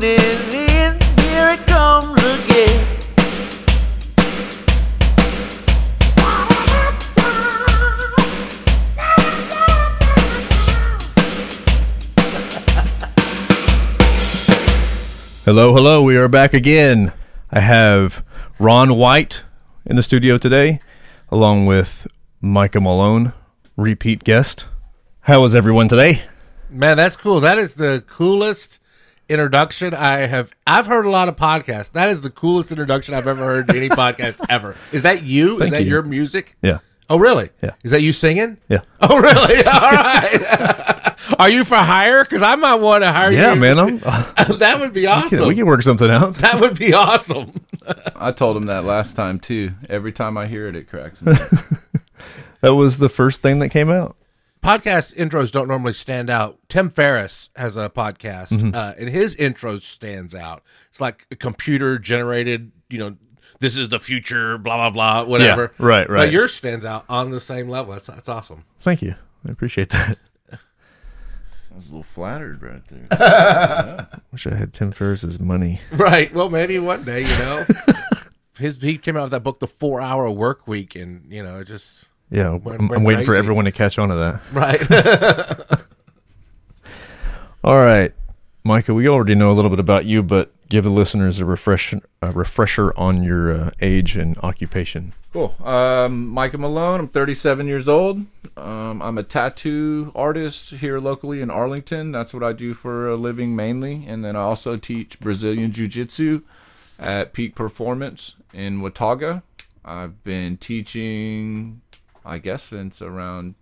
tuning in. Here it comes again. Hello, hello. We are back again. I have Ron White in the studio today, along with Micah Malone, repeat guest. How is everyone today? Man, that's cool. That is the coolest introduction I have. I've heard a lot of podcasts. That is the coolest introduction I've ever heard to any podcast ever. Is that you? is that you. your music? Yeah, Oh, really? Yeah. Is that you singing? yeah, Oh, really? All right. Are you for hire? Because I might want to hire you. yeah, man. I'm, that would be awesome. we can work something out. that would be awesome. I told him that last time too. Every time I hear it, it cracks me. That was the first thing that came out. Podcast intros don't normally stand out. Tim Ferriss has a podcast, Mm-hmm. uh, and his intro stands out. It's like a computer generated, you know, this is the future, blah blah blah, whatever. Yeah, right, right. But yours stands out on the same level. That's that's awesome. Thank you. I appreciate that. I was a little flattered right there. Wish I had Tim Ferriss's money. Right. Well, maybe one day, you know. His he came out with that book, The Four Hour Work Week, and you know, it just Yeah, I'm, I'm waiting for everyone to catch on to that. right. All right, Micah, we already know a little bit about you, but give the listeners a refresh a refresher on your uh, age and occupation. Cool. Um, Micah Malone. I'm 37 years old. Um, I'm a tattoo artist here locally in Arlington. That's what I do for a living mainly, and then I also teach Brazilian Jiu Jitsu at Peak Performance in Watauga. I've been teaching, I guess, since around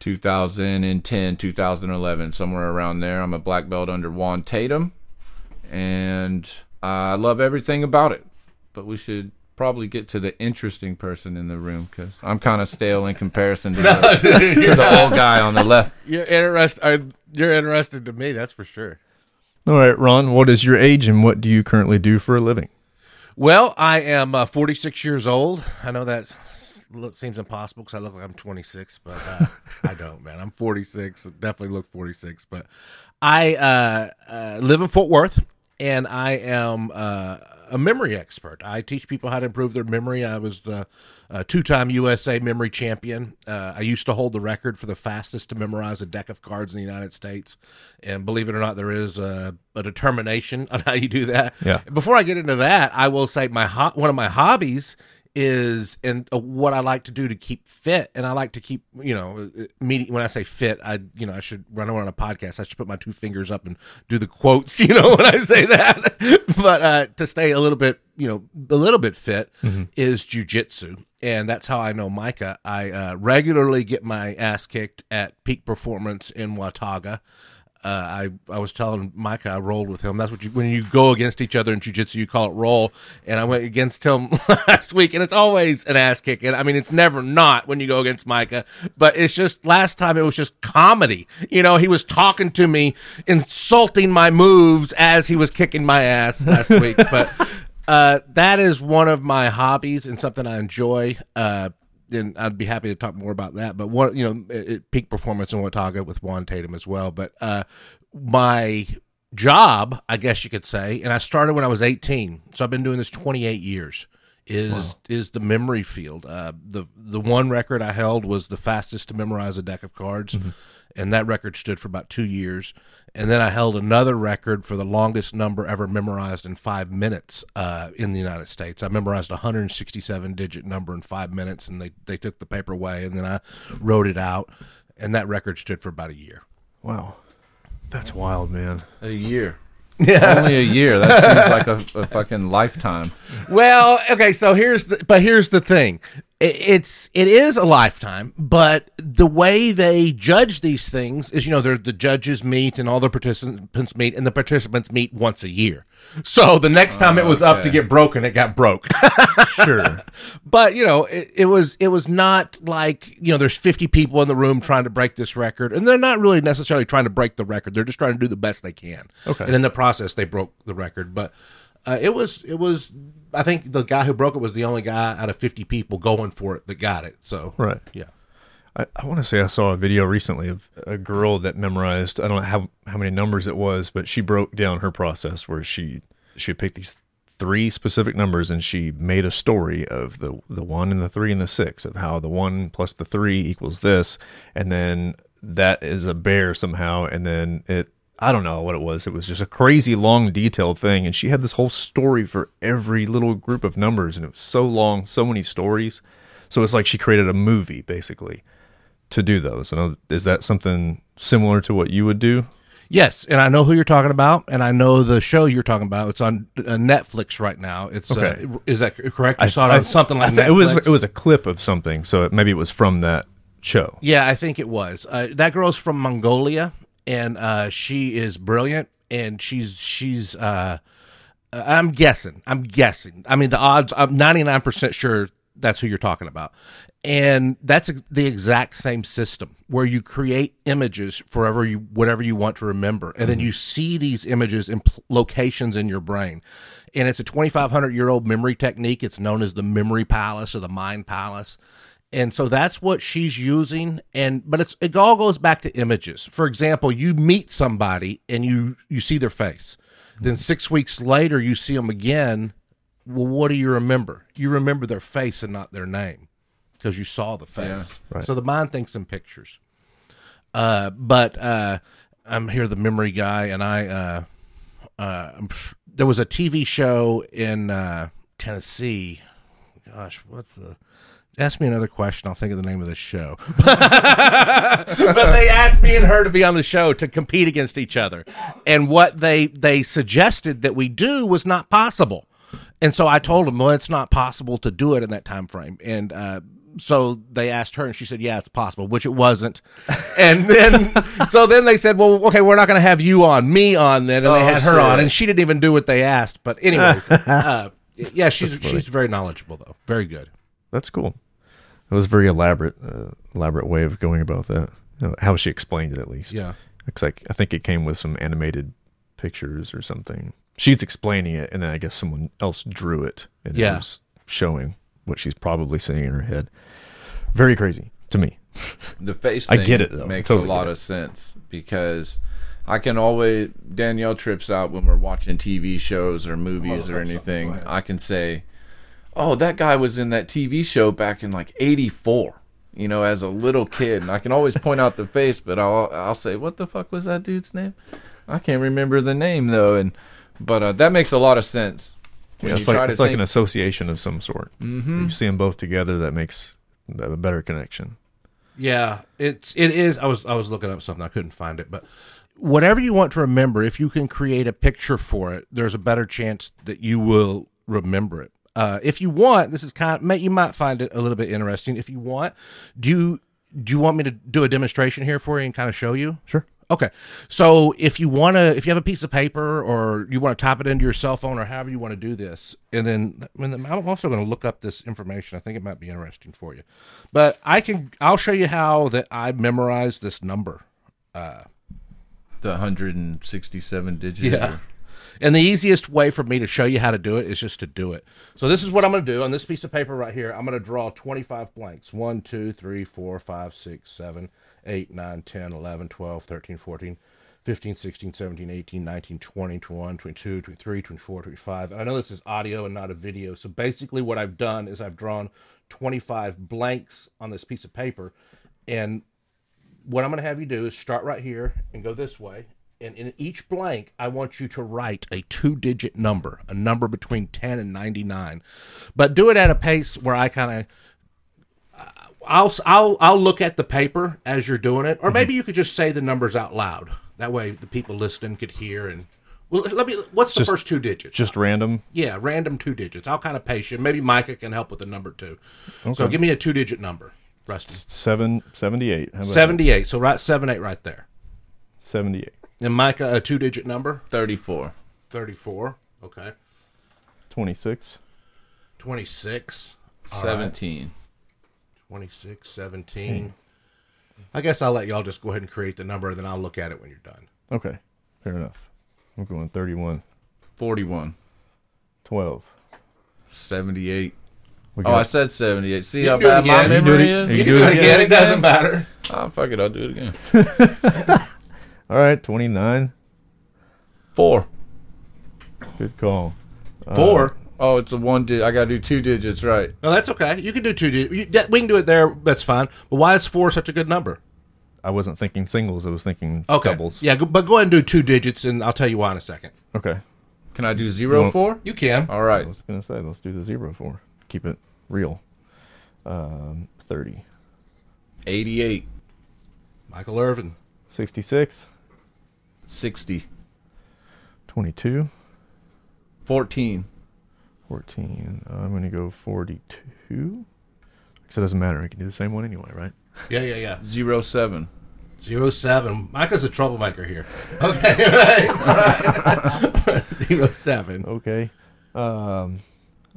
2010, 2011, somewhere around there. I'm a black belt under Juan Tatum, and I love everything about it. But we should probably get to the interesting person in the room because I'm kind of stale in comparison to, the, to the old guy on the left. you're interested. You're interested to me. That's for sure. All right, Ron, what is your age and what do you currently do for a living? Well, I am uh, 46 years old. I know that s- look, seems impossible because I look like I'm 26, but uh, I don't, man. I'm 46. Definitely look 46. But I uh, uh, live in Fort Worth, and I am uh, a memory expert. I teach people how to improve their memory. I was the uh, two-time USA memory champion. Uh, I used to hold the record for the fastest to memorize a deck of cards in the United States. And believe it or not, there is a, a determination on how you do that. Yeah. Before I get into that, I will say my ho- one of my hobbies is and uh, what I like to do to keep fit, and I like to keep you know uh, meeting. When I say fit, I you know I should run on a podcast. I should put my two fingers up and do the quotes. You know when I say that, but uh, to stay a little bit you know a little bit fit is jujitsu, and that's how I know Micah. I uh, regularly get my ass kicked at Peak Performance in Watauga. Uh, I I was telling Micah I rolled with him. That's what you when you go against each other in jujitsu, you call it roll. And I went against him last week, and it's always an ass kicking. I mean, it's never not when you go against Micah, but it's just last time it was just comedy. You know, he was talking to me, insulting my moves as he was kicking my ass last week. But uh, that is one of my hobbies and something I enjoy. Uh, and I'd be happy to talk more about that. But one, you know, it, it- peak performance in Watauga with Juan Tatum as well. But uh, my job, I guess you could say, and I started when I was 18, so I've been doing this 28 years. Is is the memory field? Uh, the the one record I held was the fastest to memorize a deck of cards, and that record stood for about two years. And then I held another record for the longest number ever memorized in five minutes uh, in the United States. I memorized a 167 digit number in five minutes, and they they took the paper away, and then I wrote it out, and that record stood for about a year. Wow. That's wild, man. A year. Yeah. Only a year. That seems like a, a fucking lifetime. Well, okay, so here's the but here's the thing. It's it is a lifetime, but the way they judge these things is you know they're the judges meet and all the participants meet and the participants meet once a year. So the next time it was up to get broken, it got broke. Sure. but you know it, it was it was not like you know there's 50 people in the room trying to break this record and they're not really necessarily trying to break the record they're just trying to do the best they can Okay. and in the process they broke the record but uh, it was it was i think the guy who broke it was the only guy out of 50 people going for it that got it so right. yeah I, I want to say I saw a video recently of a girl that memorized. I don't know how how many numbers it was, but she broke down her process where she she would pick these three specific numbers and she made a story of the the one and the three and the six of how the one plus the three equals this, and then that is a bear somehow, and then it. I don't know what it was. It was just a crazy long, detailed thing, and she had this whole story for every little group of numbers, and it was so long, so many stories. So it's like she created a movie basically to do those. And is that something similar to what you would do? Yes, and I know who you're talking about, and I know the show you're talking about. It's on uh, Netflix right now. It's Okay. uh, is that correct? You saw it on something like I that. It was it was a clip of something, so it, maybe it was from that show. Yeah, I think it was. Uh, that girl's from Mongolia, and uh, she is brilliant. And she's she's. Uh, I'm guessing. I'm guessing. I mean, the odds. I'm 99 percent sure that's who you're talking about, and that's the exact same system where you create images forever you whatever you want to remember, and then you see these images in pl- locations in your brain. And it's a 2,500 year old memory technique. It's known as the memory palace or the mind palace and so that's what she's using. And but it's it all goes back to images. For example you meet somebody and you you see their face. Then six weeks later you see them again. Well what do you remember? You remember their face and not their name because you saw the face. Right. so the mind thinks in pictures. Uh but uh i'm here the memory guy and i uh uh there was a tv show in uh tennessee. Gosh what's the Ask me another question. I'll think of the name of this show. but they asked me and her to be on the show to compete against each other, and what they they suggested that we do was not possible. And so I told them, well, it's not possible to do it in that time frame. And uh, so they asked her, and she said, yeah, it's possible, which it wasn't. And then so then they said, well, okay, we're not going to have you on, me on then, and they Oh, had her on, and she didn't even do what they asked. But anyways, uh, yeah, she's she's very knowledgeable though, very good. That's cool. It was a very elaborate, uh, elaborate way of going about that. You know, how she explained it, at least. Yeah. Looks like I think it came with some animated pictures or something. She's explaining it, and then I guess someone else drew it, and Yeah. it was showing what she's probably seeing in her head. Very crazy to me. The face I get it, though. makes Totally a lot of sense because I can always Danielle trips out when we're watching TV shows or movies or anything. I can say, "Oh, that guy was in that TV show back in like '84." You know, as a little kid, and I can always point out the face, but I'll I'll say, "What the fuck was that dude's name?" I can't remember the name though, and but uh, that makes a lot of sense. When Yeah, it's like try to it's like an association of some sort. Mm-hmm. You see them both together, that makes a better connection. Yeah, it's it is. I was I was looking up something I couldn't find it, but whatever you want to remember, if you can create a picture for it, there's a better chance that you will remember it. Uh, if you want, this is kind of may- you might find it a little bit interesting. If you want, do you do you want me to do a demonstration here for you and kind of show you? Sure. Okay. So if you want to, if you have a piece of paper or you want to type it into your cell phone or however you want to do this, and then, and then I'm also going to look up this information. I think it might be interesting for you. But I can, I'll show you how that I memorized this number. Uh, the 167 digits. Yeah. And the easiest way for me to show you how to do it is just to do it. So this is what I'm going to do on this piece of paper right here. I'm going to draw 25 blanks. 1, 2, 3, 4, 5, 6, 7, 8, 9, 10, 11, 12, 13, 14, 15, 16, 17, 18, 19, 20, 21, 22, 23, 24, 25. And I know this is audio and not a video. So basically what I've done is I've drawn 25 blanks on this piece of paper. And what I'm going to have you do is start right here and go this way. And in each blank, I want you to write a two digit number, a number between 10 and 99. But do it at a pace where I kind of. Uh, I'll, I'll I'll look at the paper as you're doing it, or mm-hmm. maybe you could just say the numbers out loud. That way, the people listening could hear. And well, let me. What's the first two digits? Just random. yeah, random two digits. I'll kind of pace you. Maybe Micah can help with the number two. Okay. So give me a two digit number, Rusty. Seven seventy-eight. How about that? 78. So write 7 8 right there. Seventy-eight. And Micah, a two digit number? 34. 34. Okay. Twenty-six. 26. All right. 17. 26, 17. I guess I'll let y'all just go ahead and create the number, and then I'll look at it when you're done. Okay. Fair enough. I'm going thirty-one. 41. Twelve. 78. Oh, I said 78. See You how can do it bad my again. You do it memory again. is? You can do it again. It doesn't matter. Oh, fuck it. I'll do it again. All right, 29. Four. Good call. Four. Oh, it's a one digit. I got to do two digits right. No, that's okay. You can do two. digits. We can do it there. That's fine. But why is four such a good number? I wasn't thinking singles. I was thinking Okay. doubles. Yeah, but go ahead and do two digits, and I'll tell you why in a second. Okay. Can I do zero Well- four? You can. All right. I was gonna say let's do the zero four. Keep it real. Um, 30. 88. Michael Irvin. 66. 60. 22. 14. 14. Uh, I'm gonna go 42. Because it doesn't matter. I can do the same one anyway, right? Yeah, yeah, yeah. Zero seven. Zero seven. Michael's a troublemaker here. Okay, right. right. Zero seven. Okay. Um,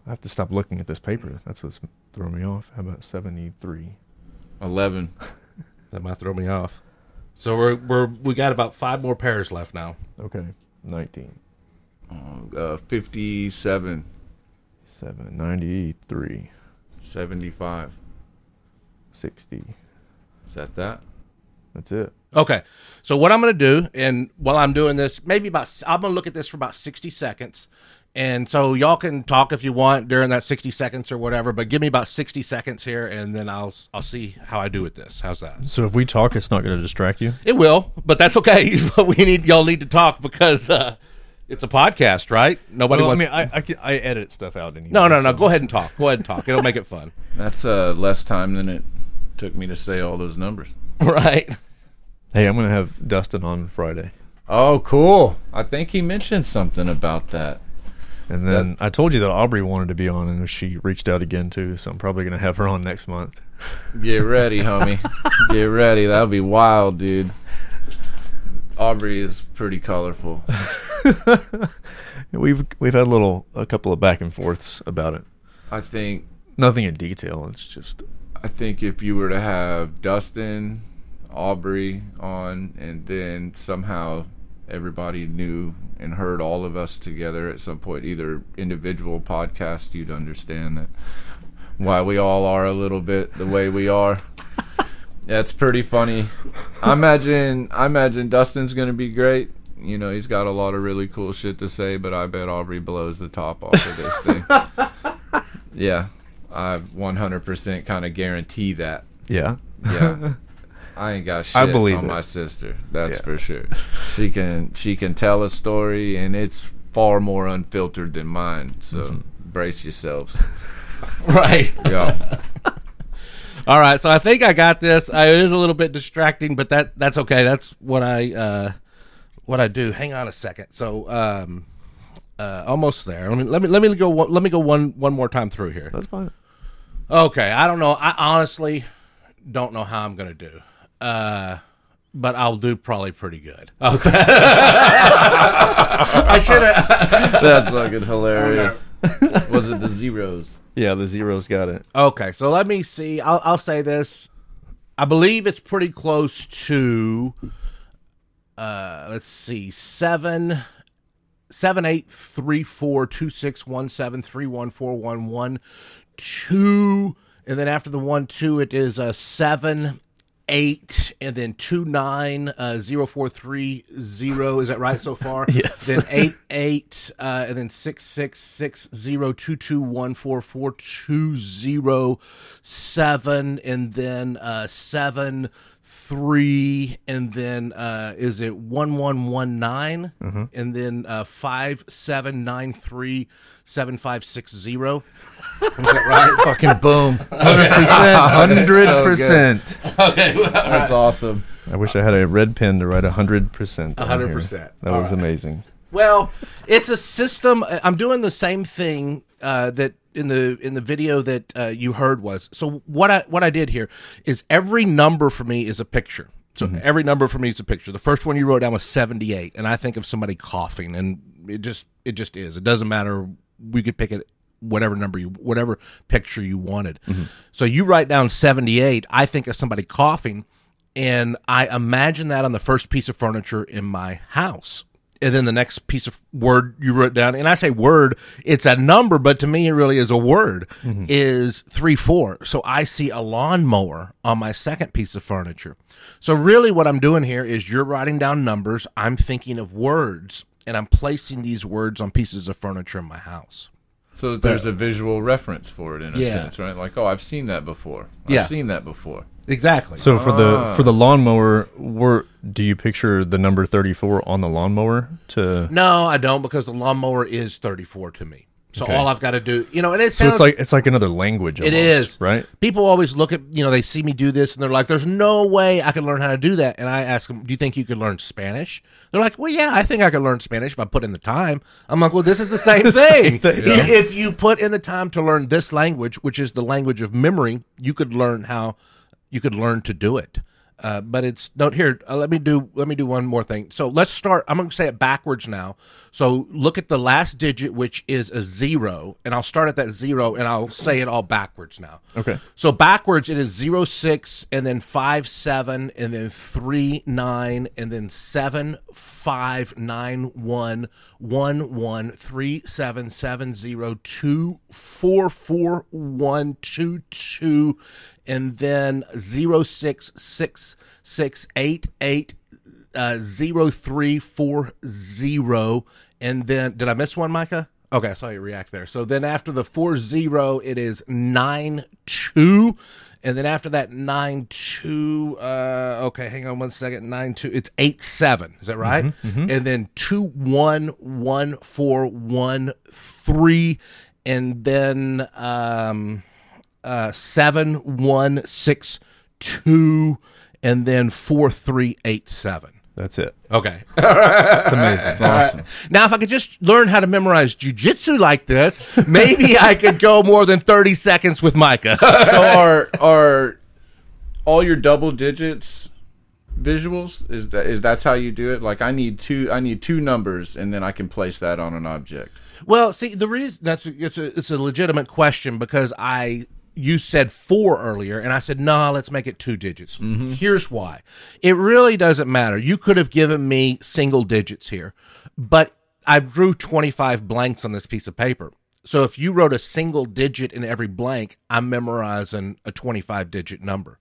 I have to stop looking at this paper. That's what's throwing me off. How about 73? 11. That might throw me off. So we're we're we got about five more pairs left now. Okay. 19. Uh, 57. 7. 93. 75. 60. Is that that? That's it. Okay. So what I'm going to do, and while I'm doing this, maybe about I'm going to look at this for about 60 seconds, and so y'all can talk if you want during that 60 seconds or whatever. But give me about 60 seconds here, and then I'll I'll see how I do with this. How's that? So if we talk, it's not going to distract you? It will, but that's okay. But we need y'all need to talk because uh, it's a podcast, right? Nobody Well, I wants. mean, I, I, can- I edit stuff out anyway. no, no, no. so- Go ahead and talk. Go ahead and talk. It'll make it fun, That's uh, less time than it took me to say all those numbers. right? Hey, I'm going to have Dustin on Friday. Oh, cool. I think he mentioned something about that. And then I told you that Aubrey wanted to be on, and she reached out again too. So I'm probably going to have her on next month. Get ready, homie. Get ready. That'll be wild, dude. Aubrey is pretty colorful. We've we've had a little, a couple of back and forths about it. I think Nothing in detail. It's just I think if you were to have Dustin, Aubrey on, and then somehow everybody knew and heard all of us together at some point, either individual podcast, you'd understand that why we all are a little bit the way we are. That's pretty funny. I imagine I imagine Dustin's gonna be great. You know, he's got a lot of really cool shit to say, but I bet Aubrey blows the top off of this thing. Yeah. I 100% kind of guarantee that. yeah. Yeah. I ain't got shit I believe on it. my sister. That's Yeah. for sure. She can she can tell a story and it's far more unfiltered than mine. So Mm-hmm. brace yourselves. Right. Yeah. All right, so I think I got this. I, it is a little bit distracting, but that that's okay. That's what I uh, what I do. Hang on a second. So um, uh, almost there. Let me let me let me go. one- Let me go one one more time through here. That's fine. Okay, I don't know. I honestly don't know how I'm gonna do. Uh, but I'll do probably pretty good. I was- I should have. That's fucking hilarious. Was it the zeros? Yeah, the zeros got it. Okay, so let me see. I'll, I'll say this. I believe it's pretty close to. Uh, let's see, seven, seven, eight, three, four, two, six, one, seven, three, one, four, one, one, two, and then after the one, two, it is a seven, eight, and then two, nine, uh, zero, four, three, zero. Is that right so far? Yes. Then eight, eight, uh, and then six, six, six, zero, two, two, one, four, four, two, zero, seven, and then uh, seven, three, and then uh, is it one, one, one, nine, and then uh, five, seven, nine, three, seven, five, six, zero. Is that right? Fucking boom. 100%. 100%. That's awesome. I wish I had a red pen to write 100%. 100%. That All was right. amazing. Well, it's a system. I'm doing the same thing uh, that in the in the video that uh, you heard was. So what I what I did here is every number for me is a picture. So every number for me is a picture. The first one you wrote down was 78, and I think of somebody coughing, and it just it just is. It doesn't matter. We could pick it whatever number you whatever picture you wanted. So you write down 78. I think of somebody coughing, and I imagine that on the first piece of furniture in my house and then the next piece of word you wrote down, and I say word, it's a number, but to me it really is a word, mm-hmm. is three four. So I see a lawnmower on my second piece of furniture. So really, what I'm doing here is you're writing down numbers. I'm thinking of words, and I'm placing these words on pieces of furniture in my house. So there's a visual reference for it in a Yeah. sense, right? Like, oh, I've seen that before. I've Yeah. seen that before. Exactly. So for Ah. the for the lawnmower, where do you picture the number thirty four on the lawnmower to? no, I don't because the lawnmower is 34 to me. So Okay. all I've got to do, you know, and it So sounds it's like it's like another language. It almost, is right. People always look at you know they see me do this and they're like, "There's no way I can learn how to do that." And I ask them, "Do you think you could learn Spanish?" They're like, "Well, yeah, I think I could learn Spanish if I put in the time." I'm like, "Well, this is the same thing. I- If you put in the time to learn this language, which is the language of memory, you could learn how you could learn to do it." Uh, but it's note here. Uh, let me do. Let me do one more thing. So let's start. I'm going to say it backwards now. So look at the last digit, which is a zero, and I'll start at that zero, and I'll say it all backwards now. Okay. So backwards, it is zero six, and then five seven, and then three nine, and then seven five nine one one one three seven seven zero two four four one two two, and then zero six six six eight eight uh, zero three four zero, and then did I miss one, Micah? Okay, I saw you react there. So then after the four zero, it is nine two, and then after that nine two. Uh, okay, hang on one second. Nine two. It's eight seven. Is that right? And then two one one four one three, and then um, uh, seven one six two, and then four three eight seven. That's it. Okay. It's amazing. Awesome. Now, if I could just learn how to memorize jujitsu like this, maybe I could go more than 30 seconds with Micah. so are are all your double digits visuals? Is that is that's how you do it? Like I need two I need two numbers and then I can place that on an object. well, see, the reason that's it's a, it's a legitimate question because I you said four earlier, and I said no. let's make it two digits. Mm-hmm. Here's why: it really doesn't matter. You could have given me single digits here, but I drew 25 blanks on this piece of paper. So if you wrote a single digit in every blank, I'm memorizing a 25 digit number.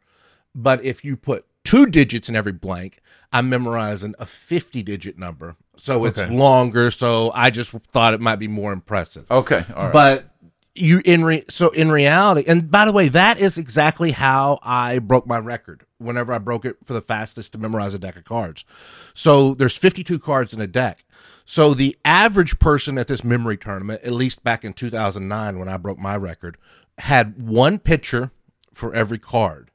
But if you put two digits in every blank, I'm memorizing a 50 digit number. So it's Okay. longer. So I just thought it might be more impressive. Okay, all right. But you in re- so in reality, and by the way, that is exactly how I broke my record. Whenever I broke it for the fastest to memorize a deck of cards, so there's 52 cards in a deck. So the average person at this memory tournament, at least back in 2009 when I broke my record, had one picture for every card.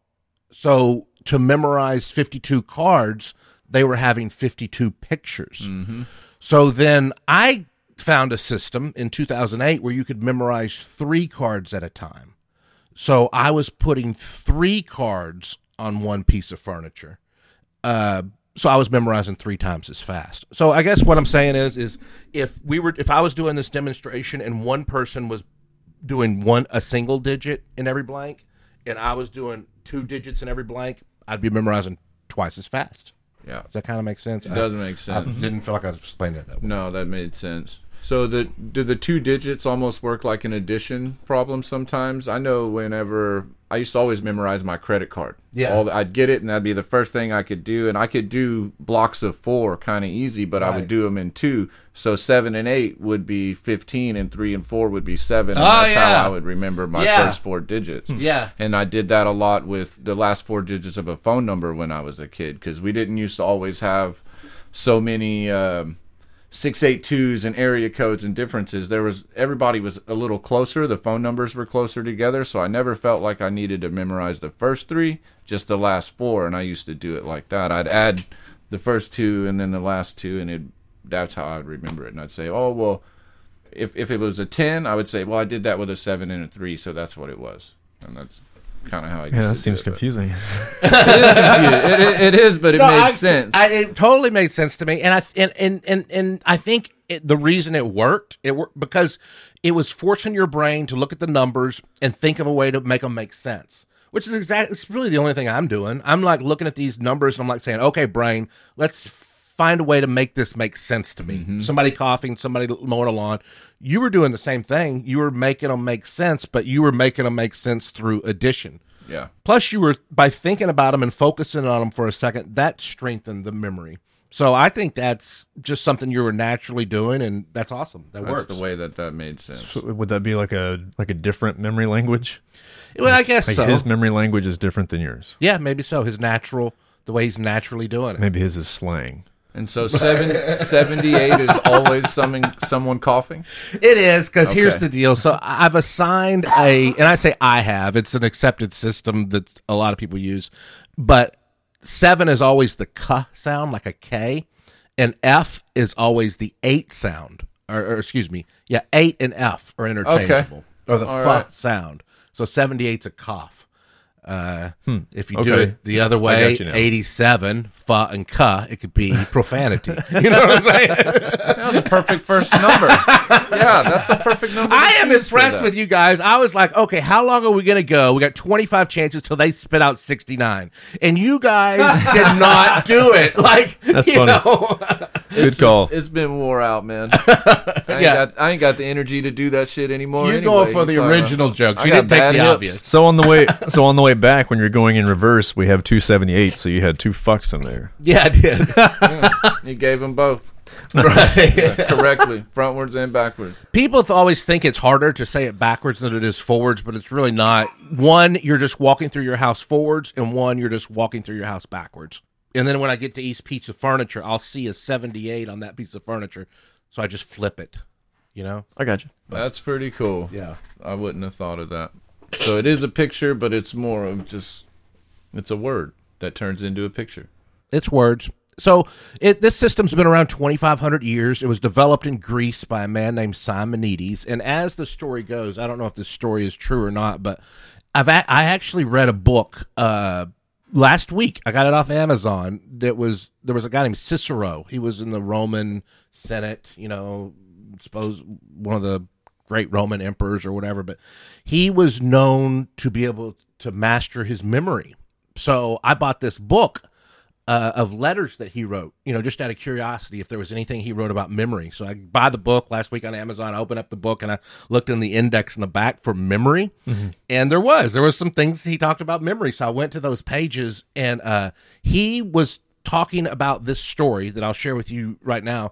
So to memorize 52 cards, they were having 52 pictures. Mm-hmm. So then I found a system in 2008 where you could memorize three cards at a time. So I was putting three cards on one piece of furniture. Uh, so I was memorizing three times as fast. So I guess what I'm saying is, is if we were, if I was doing this demonstration and one person was doing one a single digit in every blank, and I was doing two digits in every blank, I'd be memorizing twice as fast. Yeah. Does that kind of make sense? It does make sense. I didn't feel like I explained that that way. No, that made sense. So the do the two digits almost work like an addition problem sometimes? I know whenever I used to always memorize my credit card. Yeah. All, I'd get it and that'd be the first thing I could do and I could do blocks of 4 kind of easy, but I would do them in two. So 7 and 8 would be 15 and 3 and 4 would be 7 and Oh, that's yeah. how I would remember my Yeah. first four digits. Yeah. And I did that a lot with the last four digits of a phone number when I was a kid because we didn't used to always have so many um, six eight twos and area codes and differences. There was everybody was a little closer. The phone numbers were closer together, so I never felt like I needed to memorize the first three, just the last four. And I used to do it like that. I'd add the first two and then the last two, and it that's how I'd remember it. And I'd say, oh well, if if it was a ten, I would say, well, I did that with a seven and a three, so that's what it was. And that's kind of how I. Used Yeah, that to seems do it, confusing. it, it, it is, but it No, made I- sense. I, it totally made sense to me, and I and and and, and I think it, the reason it worked it worked because it was forcing your brain to look at the numbers and think of a way to make them make sense. Which is exactly it's really the only thing I'm doing. I'm like looking at these numbers and I'm like saying, okay, brain, let's find a way to make this make sense to me. Mm-hmm. Somebody coughing, somebody mowing a lawn. You were doing the same thing. You were making them make sense, but you were making them make sense through addition. Yeah. Plus, you were by thinking about them and focusing on them for a second. That strengthened the memory. So I think that's just something you were naturally doing, and that's awesome. That That's works. the way that that made sense. So would that be like a like a different memory language? Well, I guess Like so. his memory language is different than yours. yeah, maybe so. His natural, the way he's naturally doing it. Maybe his is slang. And so seven, 78 is always someone someone coughing. It is because here's the deal. So I've assigned a, and I say I have. It's an accepted system that a lot of people use, but seven is always the k sound, like a K, and F is always the eight sound, or, or excuse me, yeah, eight and F are interchangeable, or the All f right. sound. So 78's a cough. Uh, If you do it the other way, got you now. 87, fa and ka, it could be profanity. you know what I'm saying? That was a perfect first number. yeah, that's the perfect number. I am impressed with you guys. I was like, okay, how long are we going to go? We got 25 chances till they spit out 69. And you guys did not do it. Like, That's you funny. know. Good It's call. Just, it's been wore out, man. I ain't, Yeah. got, I ain't got the energy to do that shit anymore. You're anyway. going for the So, original jokes. You didn't take the hips. obvious. So on the way, so on the way back, when you're going in reverse, we have two seventy eight. So you had two fucks in there. Yeah, I did. You gave them both right. correctly, frontwards and backwards. People th- always think it's harder to say it backwards than it is forwards, but it's really not. One, you're just walking through your house forwards, and one, you're just walking through your house backwards. And then when I get to East Piece of Furniture, I'll see a 78 on that piece of furniture. So I just flip it, you know? I got you. That's pretty cool. Yeah. I wouldn't have thought of that. So it is a picture, but it's more of just it's a word that turns into a picture. It's words. So it, this system's been around 2,500 years. It was developed in Greece by a man named Simonides. And as the story goes, I don't know if this story is true or not, but I've a- I actually read a book uh, last week. I got it off Amazon. That was there was a guy named Cicero. He was in the Roman Senate. You know, suppose one of the great Roman emperors or whatever. But he was known to be able to master his memory. So I bought this book uh, of letters that he wrote, you know, just out of curiosity if there was anything he wrote about memory. So I buy the book last week on Amazon. I opened up the book and I looked in the index in the back for memory, and there was there was some things he talked about memory. So I went to those pages and uh, he was talking about this story that I'll share with you right now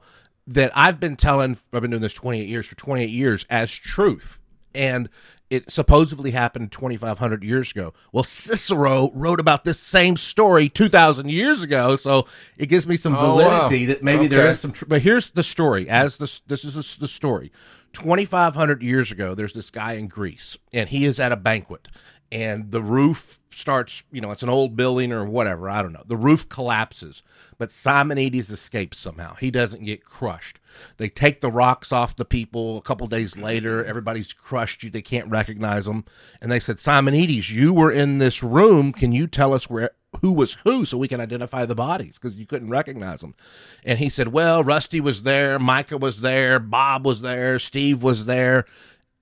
that I've been telling. I've been doing this twenty eight years for twenty eight years as truth, and it supposedly happened 2,500 years ago. Well, Cicero wrote about this same story 2,000 years ago, so it gives me some Oh, wow. validity that maybe there Okay. is some. Tr- but here's the story. As this, this is the, the story. 2,500 years ago, there's this guy in Greece, and he is at a banquet, and the roof starts. You know, it's an old building or whatever. I don't know. The roof collapses, but Simonides escapes somehow. He doesn't get crushed. They take the rocks off the people. A couple days later, everybody's crushed. You, they can't recognize them, and they said, "Simonides, you were in this room. Can you tell us where who was who so we can identify the bodies because you couldn't recognize them?" And he said, "Well, Rusty was there, Micah was there, Bob was there, Steve was there."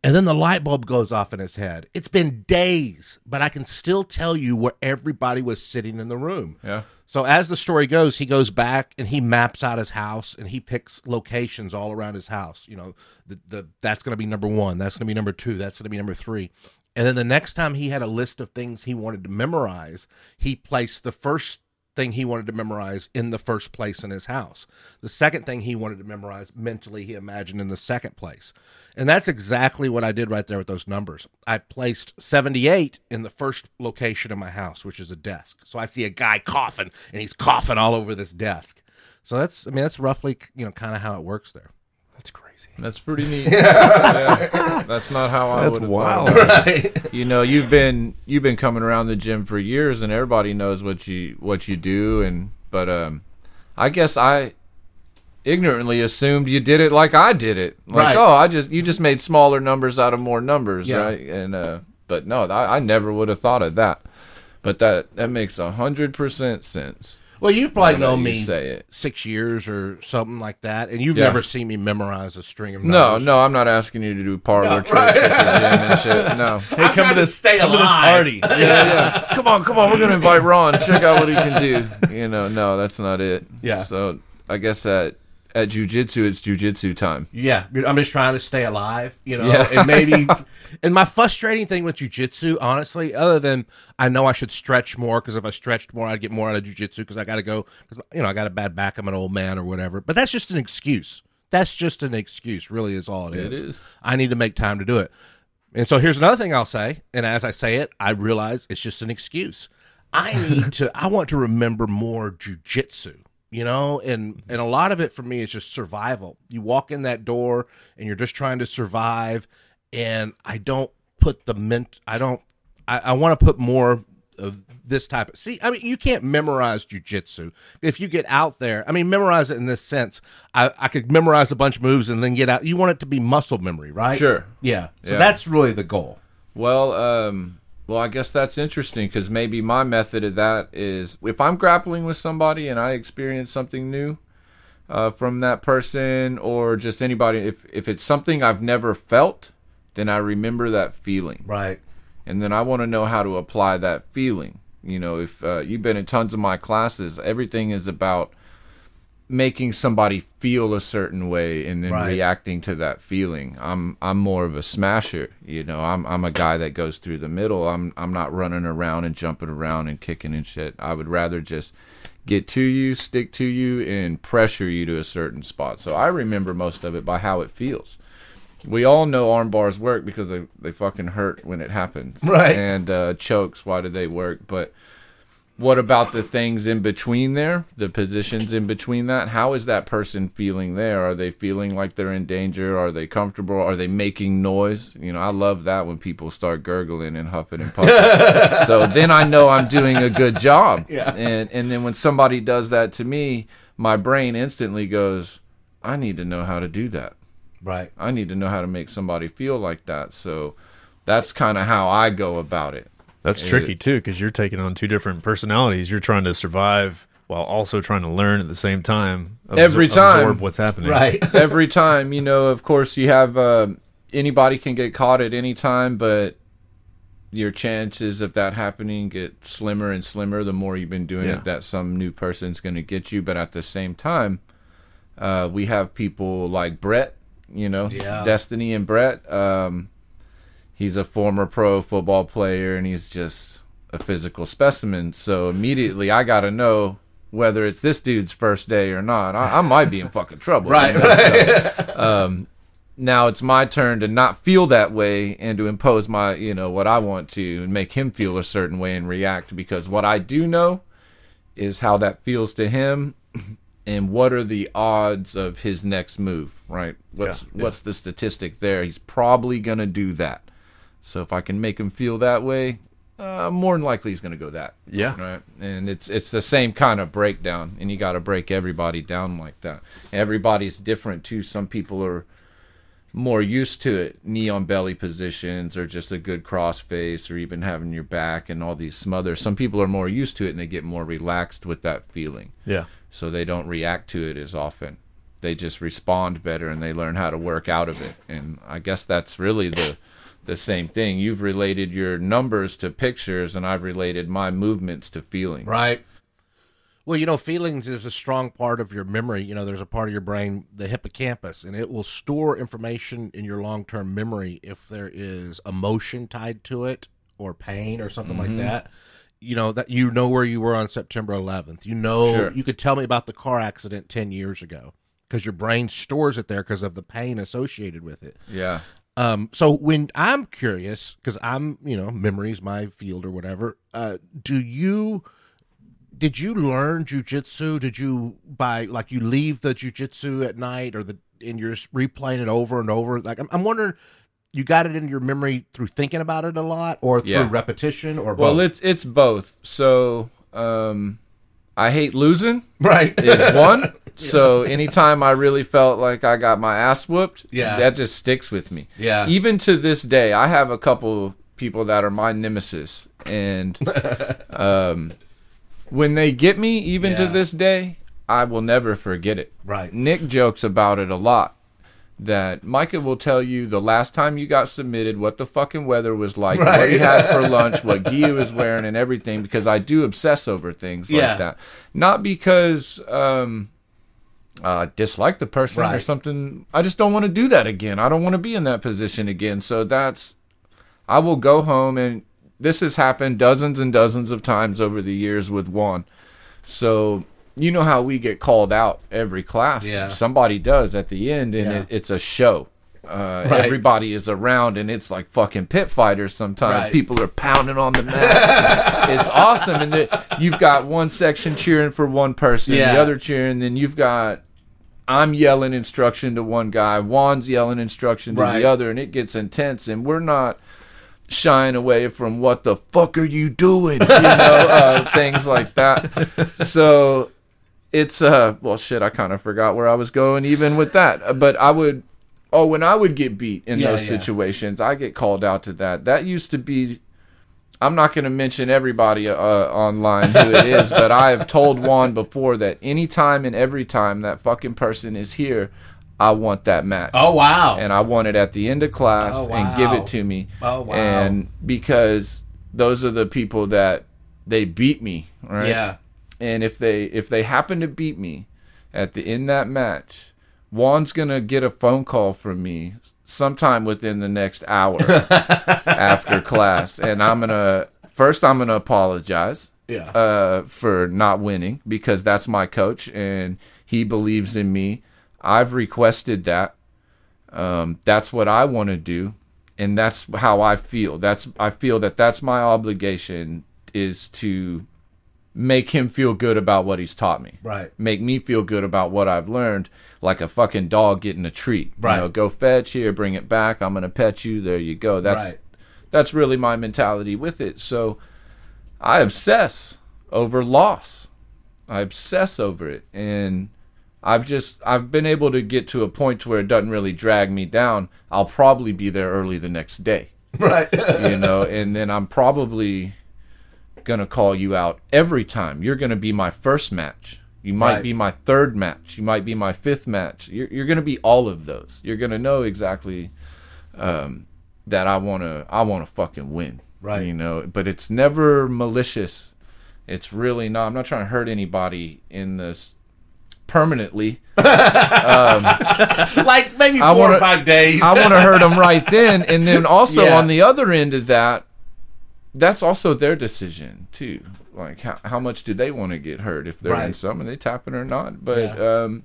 And then the light bulb goes off in his head. It's been days, but I can still tell you where everybody was sitting in the room. Yeah. So as the story goes, he goes back and he maps out his house and he picks locations all around his house. You know, the, the that's going to be number one. That's going to be number two. That's going to be number three. And then the next time he had a list of things he wanted to memorize, he placed the first thing he wanted to memorize in the first place in his house. The second thing he wanted to memorize mentally, he imagined in the second place. And that's exactly what I did right there with those numbers. I placed 78 in the first location in my house, which is a desk. So I see a guy coughing and he's coughing all over this desk. So that's, I mean, that's roughly, you know, kind of how it works there. That's crazy. That's pretty neat. Yeah. That's not how I would have wild. thought. of it. You know, you've been you've been coming around the gym for years, and everybody knows what you what you do. And but um, I guess I ignorantly assumed you did it like I did it. Like, Right. oh, I just you just made smaller numbers out of more numbers, Yeah. right? And uh, but no, I, I never would have thought of that. But that that makes a hundred percent sense. Well, you've probably Now that known you me say it. six years or something like that, and you've Yeah. never seen me memorize a string of No, numbers. no, I'm not asking you to do parlor No, tricks right. at the gym and shit. No. Hey, I'm trying to stay come to this alive. party. yeah, yeah. Come on, come on. We're gonna invite Ron. Check out what he can do. You know, no, that's not it. Yeah. So I guess at at jujitsu, it's jujitsu time. Yeah, I'm just trying to stay alive, you know. Yeah. and maybe, and my frustrating thing with jujitsu, honestly, other than I know I should stretch more because if I stretched more, I'd get more out of jujitsu because I got to go because you know I got a bad back, I'm an old man or whatever. But that's just an excuse. That's just an excuse, really, is all It is. is. I need to make time to do it. And so here's another thing I'll say, and as I say it, I realize it's just an excuse. I need to. I want to remember more jujitsu. You know, and and a lot of it for me is just survival. You walk in that door and you're just trying to survive, and I don't put the mint I don't. I, I want to put more of this type of. See, I mean, you can't memorize jujitsu. If you get out there, I mean, memorize it in this sense. I I could memorize a bunch of moves and then get out. You want it to be muscle memory, right? Sure. Yeah. So Yeah. that's really the goal. Well, um, well, I guess that's interesting because maybe my method of that is if I'm grappling with somebody and I experience something new uh, from that person or just anybody, if if it's something I've never felt, then I remember that feeling, Right. and then I want to know how to apply that feeling. You know, if uh, you've been in tons of my classes, everything is about making somebody feel a certain way and then Right. reacting to that feeling. I'm I'm more of a smasher, you know. I'm I'm a guy that goes through the middle. I'm I'm not running around and jumping around and kicking and shit. I would rather just get to you, stick to you and pressure you to a certain spot. So I remember most of it by how it feels. We all know arm bars work because they they fucking hurt when it happens. Right. And uh chokes, why do they work? But what about the things in between there? The positions in between that? How is that person feeling there? Are they feeling like they're in danger? Are they comfortable? Are they making noise? You know i love that when people start gurgling and huffing and puffing. So then i know i'm doing a good job. Yeah. and and then when somebody does that to me my brain instantly goes i need to know how to do that. Right. I need to know how to make somebody feel like that. So that's kind of how I go about it. That's tricky too, because you're taking on two different personalities. You're trying to survive while also trying to learn at the same time. Absor- Every time. absorb what's happening. Right. Every time, you know, of course, you have uh, anybody can get caught at any time, but your chances of that happening get slimmer and slimmer the more you've been doing Yeah. it. That some new person's going to get you, but at the same time, uh, we have people like Brett, you know, Yeah. Destiny and Brett. Um, he's a former pro football player, and he's just a physical specimen. So immediately, I got to know whether it's this dude's first day or not. I, I might be in fucking trouble. Right, know, so, um, now it's my turn to not feel that way and to impose my, you know, what I want to and make him feel a certain way and react because what I do know is how that feels to him and what are the odds of his next move, right? What's Yeah, yeah. what's the statistic there? He's probably going to do that. So if I can make him feel that way, uh, more than likely he's going to go that. Yeah. Right. And it's it's the same kind of breakdown, and you got to break everybody down like that. Everybody's different too. Some people are more used to it, knee on belly positions, or just a good cross face, or even having your back and all these smothers. Some people are more used to it, and they get more relaxed with that feeling Yeah. so they don't react to it as often. They just respond better and they learn how to work out of it. And I guess that's really the the same thing. You've related your numbers to pictures and I've related my movements to feelings. Right. Well, you know, feelings is a strong part of your memory. You know, there's a part of your brain, the hippocampus, and it will store information in your long term memory if there is emotion tied to it or pain or something like mm-hmm. that. You know, that you know where you were on September 11th. You know, Sure. you could tell me about the car accident 10 years ago because your brain stores it there because of the pain associated with it. Yeah. Um, so when I'm curious, because I'm, you know, memories my field or whatever. Uh, do you did you learn jujitsu? Did you by like you leave the jujitsu at night or the and you're just replaying it over and over? Like I'm, I'm wondering, you got it in your memory through thinking about it a lot, or through Yeah. repetition, or Well, both? it's it's both. So, um I hate losing right. is one. So anytime I really felt like I got my ass whooped, Yeah. that just sticks with me. Yeah. Even to this day, I have a couple people that are my nemesis, and um, when they get me, even to this day, I will never forget it. Right. Nick jokes about it a lot. That Micah will tell you the last time you got submitted, what the fucking weather was like, what Right. he had for lunch, what gi he was wearing, and everything. Because I do obsess over things Yeah. like that. Not because um, uh, dislike the person or something. I just don't want to do that again. I don't want to be in that position again. So that's, I will go home and this has happened dozens and dozens of times over the years with Juan. So you know how we get called out every class. Yeah. Somebody does at the end and Yeah. it, it's a show. Uh, Right. Everybody is around and it's like fucking pit fighters sometimes. Right. People are pounding on the mats. it's awesome. And the, you've got one section cheering for one person, Yeah. the other cheering, then you've got I'm yelling instruction to one guy, Juan's yelling instruction to Right. the other, and it gets intense. And we're not shying away from what the fuck are you doing, you know, uh, things like that. So it's uh, well, shit, I kind of forgot where I was going even with that. But I would, oh, when I would get beat in Yeah, those yeah. situations, I get called out to that. That used to be I'm not going to mention everybody uh, online who it is, but I have told Juan before that anytime and every time that fucking person is here, I want that match. Oh wow. And I want it at the end of class Oh, and give it to me. Oh, wow. And because those are the people that they beat me, right? yeah. And if they if they happen to beat me at the in that match, Juan's gonna get a phone call from me sometime within the next hour after class, and I'm gonna first I'm gonna apologize Yeah. uh, for not winning because that's my coach and he believes in me. I've requested that. Um, that's what I want to do, and that's how I feel. That's I feel that that's my obligation is to make him feel good about what he's taught me. Right. Make me feel good about what I've learned, like a fucking dog getting a treat. Right. You know, go fetch here, bring it back. I'm gonna pet you. There you go. That's Right. that's really my mentality with it. So I obsess over loss. I obsess over it, and I've just I've been able to get to a point to where it doesn't really drag me down. I'll probably be there early the next day, Right. you know, and then I'm probably gonna call you out every time. You're gonna be my first match. You might Right. be my third match. You might be my fifth match. You're, you're gonna be all of those. You're gonna know exactly um, that I wanna I wanna fucking win. Right. You know, but it's never malicious. It's really not. I'm not trying to hurt anybody in this permanently. like maybe four wanna- or five days. I want to hurt them right then, and then also Yeah. on the other end of that, that's also their decision too. Like how how much do they want to get hurt if they're in Right. some and they tapping or not? But Yeah. um,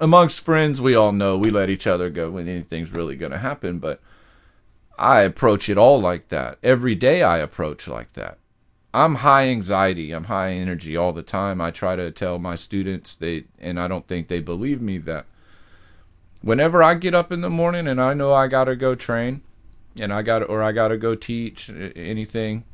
amongst friends, we all know we let each other go when anything's really going to happen. But I approach it all like that every day. I approach like that. I'm high anxiety. I'm high energy all the time. I try to tell my students they, and I don't think they believe me that whenever I get up in the morning and I know I gotta go train, and I got to or I gotta go teach anything,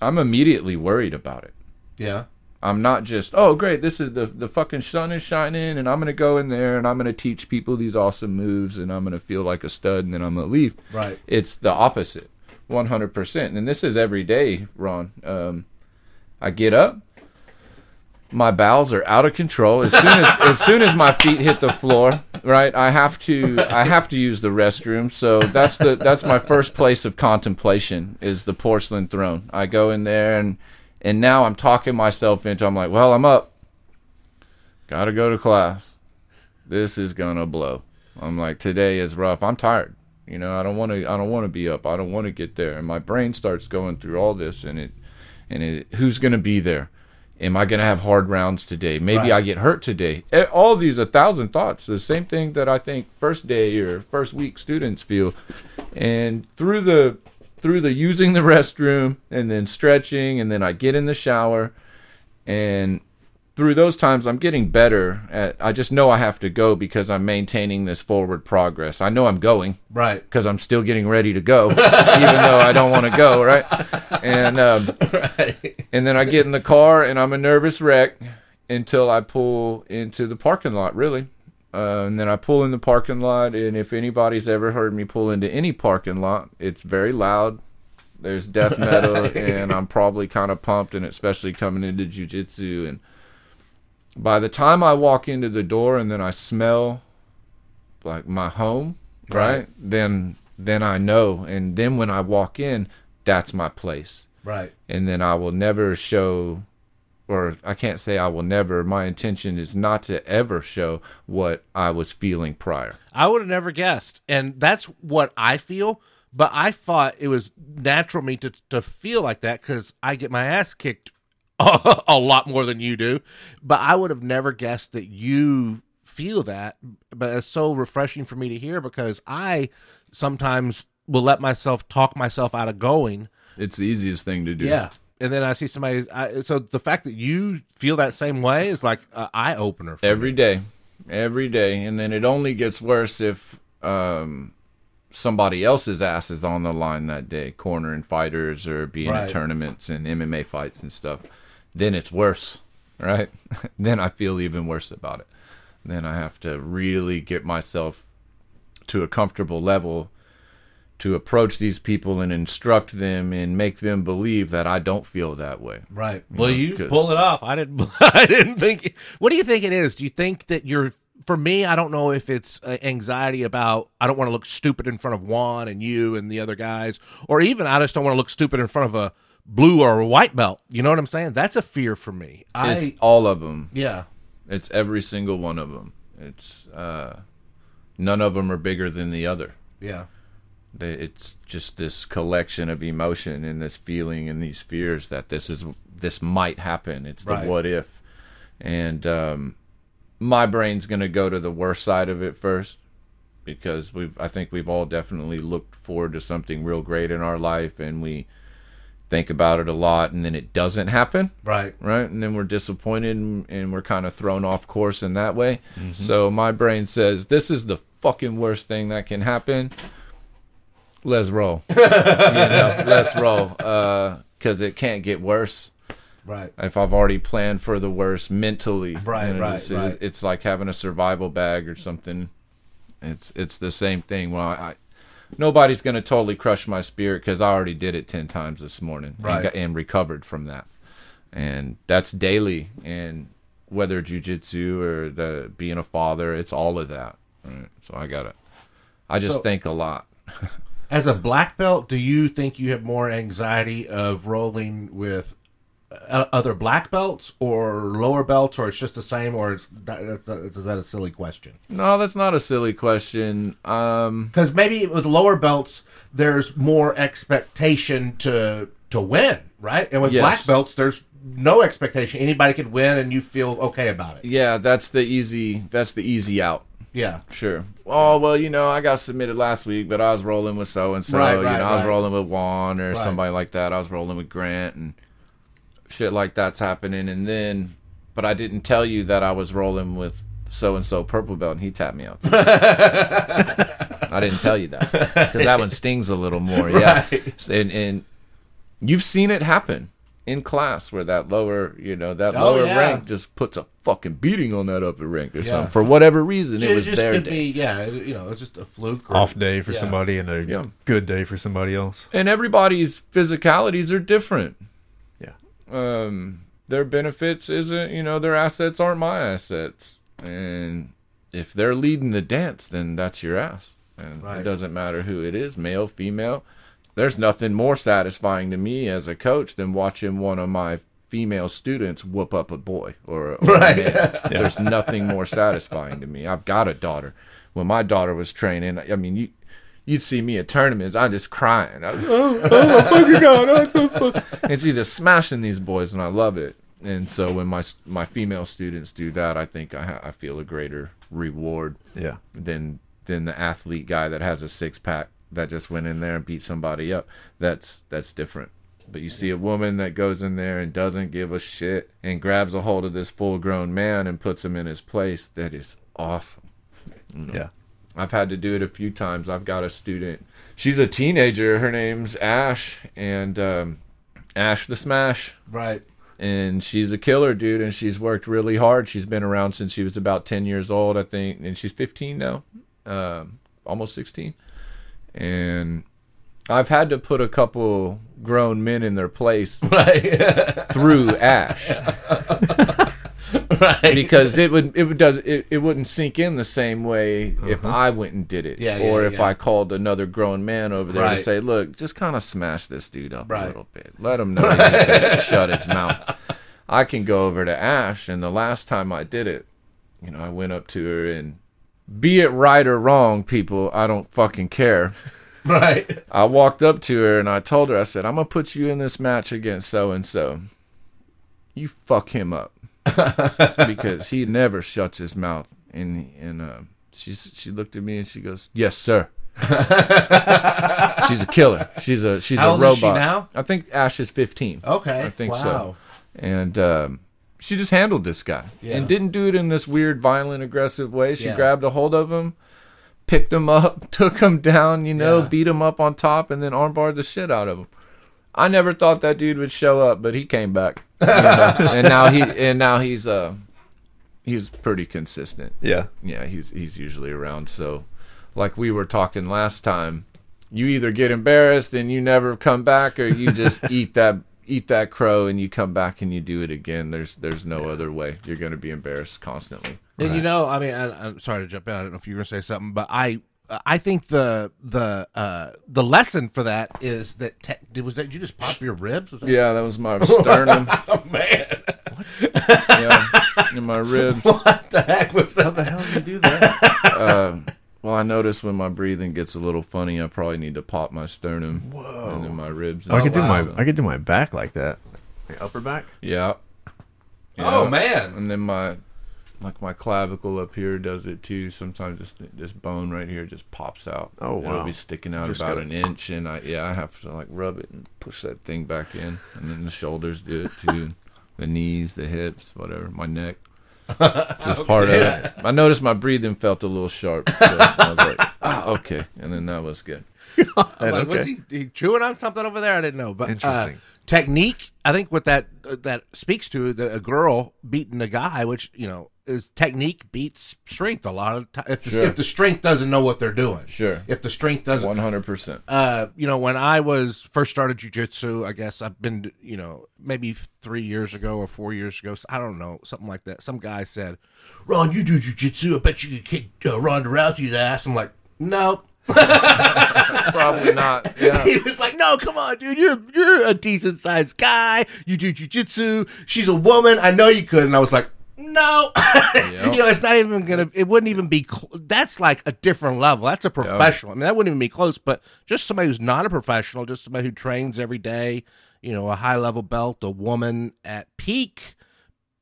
I'm immediately worried about it. yeah. I'm not just oh great this is the the fucking sun is shining and I'm gonna go in there and I'm gonna teach people these awesome moves and I'm gonna feel like a stud and then I'm gonna leave. Right. It's the opposite, 100. percent And this is every day, Ron. Um, I get up, my bowels are out of control as soon as as soon as my feet hit the floor. Right, I have to I have to use the restroom. So that's the that's my first place of contemplation is the porcelain throne. I go in there and and now I'm talking myself into. I'm like, well, I'm up. Got to go to class. This is gonna blow. I'm like, today is rough. I'm tired. You know, I don't want to. I don't want to be up. I don't want to get there. And my brain starts going through all this, and it, and it. Who's gonna be there? Am I gonna have hard rounds today? Maybe Right. I get hurt today. All these a thousand thoughts. The same thing that I think first day or first week students feel, and through the through the using the restroom and then stretching and then I get in the shower and through those times I'm getting better at I just know I have to go because I'm maintaining this forward progress. I know I'm going Right. because I'm still getting ready to go, even though I don't want to go, right? And um, and then I get in the car and I'm a nervous wreck until I pull into the parking lot, really. Uh, and then I pull in the parking lot, and if anybody's ever heard me pull into any parking lot, it's very loud. There's death metal, and I'm probably kind of pumped, and especially coming into jujitsu. And by the time I walk into the door, and then I smell like my home, right? Right. Then then I know, and then when I walk in, that's my place Right. and then I will never show or I can't say I will never. My intention is not to ever show what I was feeling prior. I would have never guessed, and that's what I feel. But I thought it was natural me to to feel like that because I get my ass kicked a lot more than you do. But I would have never guessed that you feel that. But it's so refreshing for me to hear because I sometimes will let myself talk myself out of going. It's the easiest thing to do. Yeah. And then I see somebody. I, so the fact that you feel that same way is like an eye opener. For every me. day, every day, and then it only gets worse if um, somebody else's ass is on the line that day, cornering fighters or being Right. at tournaments and MMA fights and stuff. Then it's worse, right? then I feel even worse about it. Then I have to really get myself to a comfortable level to approach these people and instruct them and make them believe that I don't feel that way. Right. Well, know, you pull it off. I didn't. I didn't think. What do you think it is? Do you think that you're? For me, I don't know if it's uh, anxiety about I don't want to look stupid in front of Juan and you and the other guys, or even I just don't want to look stupid in front of a blue or a white belt. You know what I'm saying? That's a fear for me. It's I all of them. yeah. It's every single one of them. It's uh, none of them are bigger than the other. Yeah. It's just this collection of emotion and this feeling and these fears that this is this might happen. It's the Right. what if, and um, my brain's gonna go to the worst side of it first because we've I think we've all definitely looked forward to something real great in our life and we think about it a lot and then it doesn't happen Right. right? And then we're disappointed and, and we're kind of thrown off course in that way. Mm-hmm. So my brain says, this is the fucking worst thing that can happen. Let's roll. you know, let's roll. Uh, because it can't get worse. Right. If I've already planned for the worst mentally, Right, you know, right, it's, right. it's like having a survival bag or something. It's it's the same thing. Well, I, Nobody's gonna totally crush my spirit because I already did it ten times this morning Right. and, got, and recovered from that, and that's daily. And whether jujitsu or the being a father, it's all of that. Right? So I got to I just So- think a lot. As a black belt, do you think you have more anxiety of rolling with other black belts or lower belts, or it's just the same, or it's that, that's, is that a silly question? No, that's not a silly question. Um, Because maybe with lower belts, there's more expectation to to win, right? And with Yes. black belts, there's no expectation. Anybody could win, and you feel okay about it. yeah, that's the easy. That's the easy out. Yeah, Sure. Oh well, you know, I got submitted last week, but I was rolling with so and so. You right, know, I was rolling with Juan or Right. somebody like that. I was rolling with Grant and shit like that's happening. And then, but I didn't tell you that I was rolling with so and so purple belt, and he tapped me out. I didn't tell you that because that one stings a little more. Yeah, Right. and and you've seen it happen in class where that lower, you know, that Oh, lower yeah. rank just puts a fucking beating on that upper rank or Yeah. something for whatever reason. It, it was just their could day. be. Yeah, you know, it's just a fluke. Or, Off day for Yeah. somebody and a Yeah. good day for somebody else. and everybody's physicalities are different. Um, their benefits isn't, you know, their assets aren't my assets, and if they're leading the dance, then that's your ass, and Right. it doesn't matter who it is, male, female. There's nothing more satisfying to me as a coach than watching one of my female students whoop up a boy or, or Right. a man. There's nothing more satisfying to me. I've got a daughter. When my daughter was training, I mean, you you'd see me at tournaments, I'm just crying. I, oh, oh my fucking god! Oh, I'm so fu-" and she's just smashing these boys, and I love it. And so when my my female students do that, I think I I feel a greater reward Yeah. than than the athlete guy that has a six pack that just went in there and beat somebody up. That's that's different. But you see a woman that goes in there and doesn't give a shit and grabs a hold of this full grown man and puts him in his place. That is awesome. Yeah. I've had to do it a few times. I've got a student. She's a teenager. Her name's Ash, and um, Ash the Smash. right. And she's a killer, dude. And she's worked really hard. She's been around since she was about ten years old, I think, and she's fifteen now, um, almost sixteen. And I've had to put a couple grown men in their place Right. through Ash right. because it would it would does it, it wouldn't sink in the same way if I went and did it, Uh-huh. Yeah, yeah, or if yeah. I called another grown man over there Right. to say, "Look, just kind of smash this dude up Right. a little bit, let him know he needs to shut his mouth." I can go over to Ash, and the last time I did it, you know, I went up to her and be it right or wrong, people, I don't fucking care. Right. I walked up to her and I told her, I said, I'm gonna put you in this match against so and so. You fuck him up because he never shuts his mouth. And and uh, she she looked at me and she goes, "Yes, sir." she's a killer. She's a she's How a old robot. is she now? I think Ash is 15. Okay. I think wow. so. And um, she just handled this guy Yeah. and didn't do it in this weird, violent, aggressive way. She Yeah. grabbed a hold of him, picked him up, took him down, you know, Yeah. beat him up on top, and then armbarred the shit out of him. I never thought that dude would show up, but he came back, you know? and now he and now he's uh he's pretty consistent. Yeah. Yeah, he's he's usually around. So, like we were talking last time, you either get embarrassed and you never come back, or you just eat that eat that crow and you come back and you do it again. There's there's no other way. You're going to be embarrassed constantly. And you know, I mean, I, I'm sorry to jump in. I don't know if you were going to say something, but I, I think the the uh the lesson for that is that te- did was that did you just pop your ribs? Was that- Yeah, that was my sternum. Oh man, yeah, in my ribs. what the heck was that? How did you do that? Uh, well, I notice when my breathing gets a little funny, I probably need to pop my sternum Whoa. and then my ribs. and I could do my so- I could do my back like that. My upper back. Yeah. Oh man, and then my like my clavicle up here does it too. Sometimes this this bone right here just pops out. Oh, wow! It'll be sticking out Just about gotta- an inch, and I yeah I have to like rub it and push that thing back in, and then the shoulders do it too, the knees, the hips, whatever, my neck. Just part of it. I noticed my breathing felt a little sharp. So I was like, ah, okay, and then that was good. I'm like, what's he, he chewing on something over there? I didn't know, but uh, technique. I think what that uh, that speaks to that a girl beating a guy, which you know is technique beats strength a lot of times. If, the- Sure. if the strength doesn't know what they're doing, Sure. If the strength doesn't, One hundred percent. uh, you know, when I was first started jujitsu, I guess I've been, you know, maybe three years ago or four years ago, I don't know, something like that. Some guy said, "Ron, you do jujitsu. I bet you could kick uh, Ronda Rousey's ass." I'm like, "No." Probably not. Yeah. he was like, "No, come on, dude. You're you're a decent sized guy. You do jujitsu. She's a woman. I know you could." And I was like, "No, you know, it's not even gonna. It wouldn't even be. Cl- that's like a different level. That's a professional. I mean, that wouldn't even be close. But just somebody who's not a professional, just somebody who trains every day. You know, a high level belt, a woman at peak."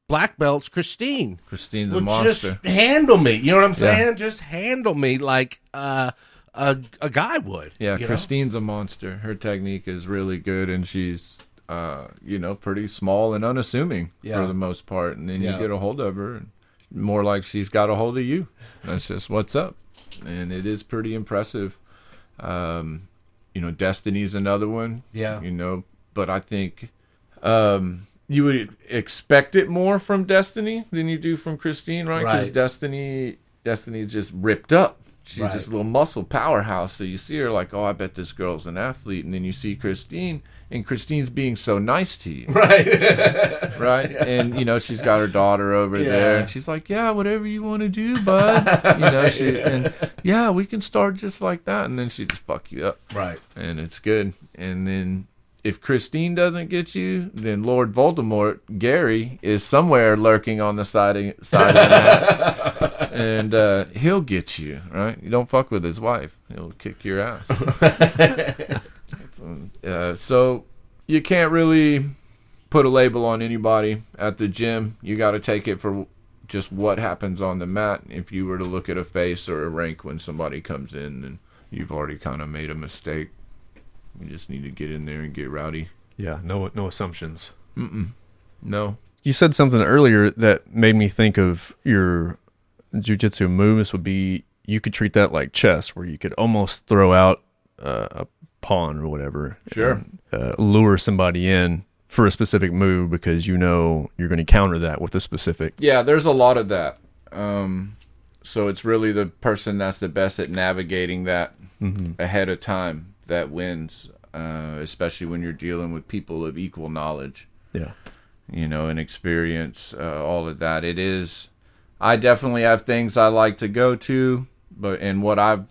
Black belts, Christine. Christine the monster. just handle me. You know what I'm Yeah. saying? Just handle me like uh, a a guy would. Yeah, you know? Christine's a monster. Her technique is really good, and she's, uh, you know, pretty small and unassuming Yeah. for the most part. And then Yeah. you get a hold of her, and more like she's got a hold of you. That's just what's up, and it is pretty impressive. Um, you know, Destiny's another one. Yeah. you know, but I think, um. You would expect it more from Destiny than you do from Christine, right? Because Right. Destiny, Destiny's just ripped up. She's Right. just a little muscle powerhouse. So you see her like, oh, I bet this girl's an athlete, and then you see Christine, and Christine's being so nice to you, Right. right? And you know she's got her daughter over there, and she's like, yeah, whatever you want to do, bud. you know, she and yeah, we can start just like that, and then she just fuck you up, right. and it's good. And then if Christine doesn't get you, then Lord Voldemort, Gary, is somewhere lurking on the side of, side of the and uh, he'll get you. Right? You don't fuck with his wife; he'll kick your ass. uh, so you can't really put a label on anybody at the gym. You got to take it for just what happens on the mat. If you were to look at a face or a rank when somebody comes in, and you've already kind of made a mistake. You just need to get in there and get rowdy. Yeah. No no assumptions. No. You said something earlier that made me think of your jujitsu moves would be you could treat that like chess, where you could almost throw out uh, a pawn or whatever, Sure. and, uh, lure somebody in for a specific move because you know you're going to counter that with a specific. Yeah, there's a lot of that. Um, so it's really the person that's the best at navigating that ahead of time that wins, uh, especially when you're dealing with people of equal knowledge. Yeah. you know, and experience uh, all of that. It is. I definitely have things I like to go to, but and what I've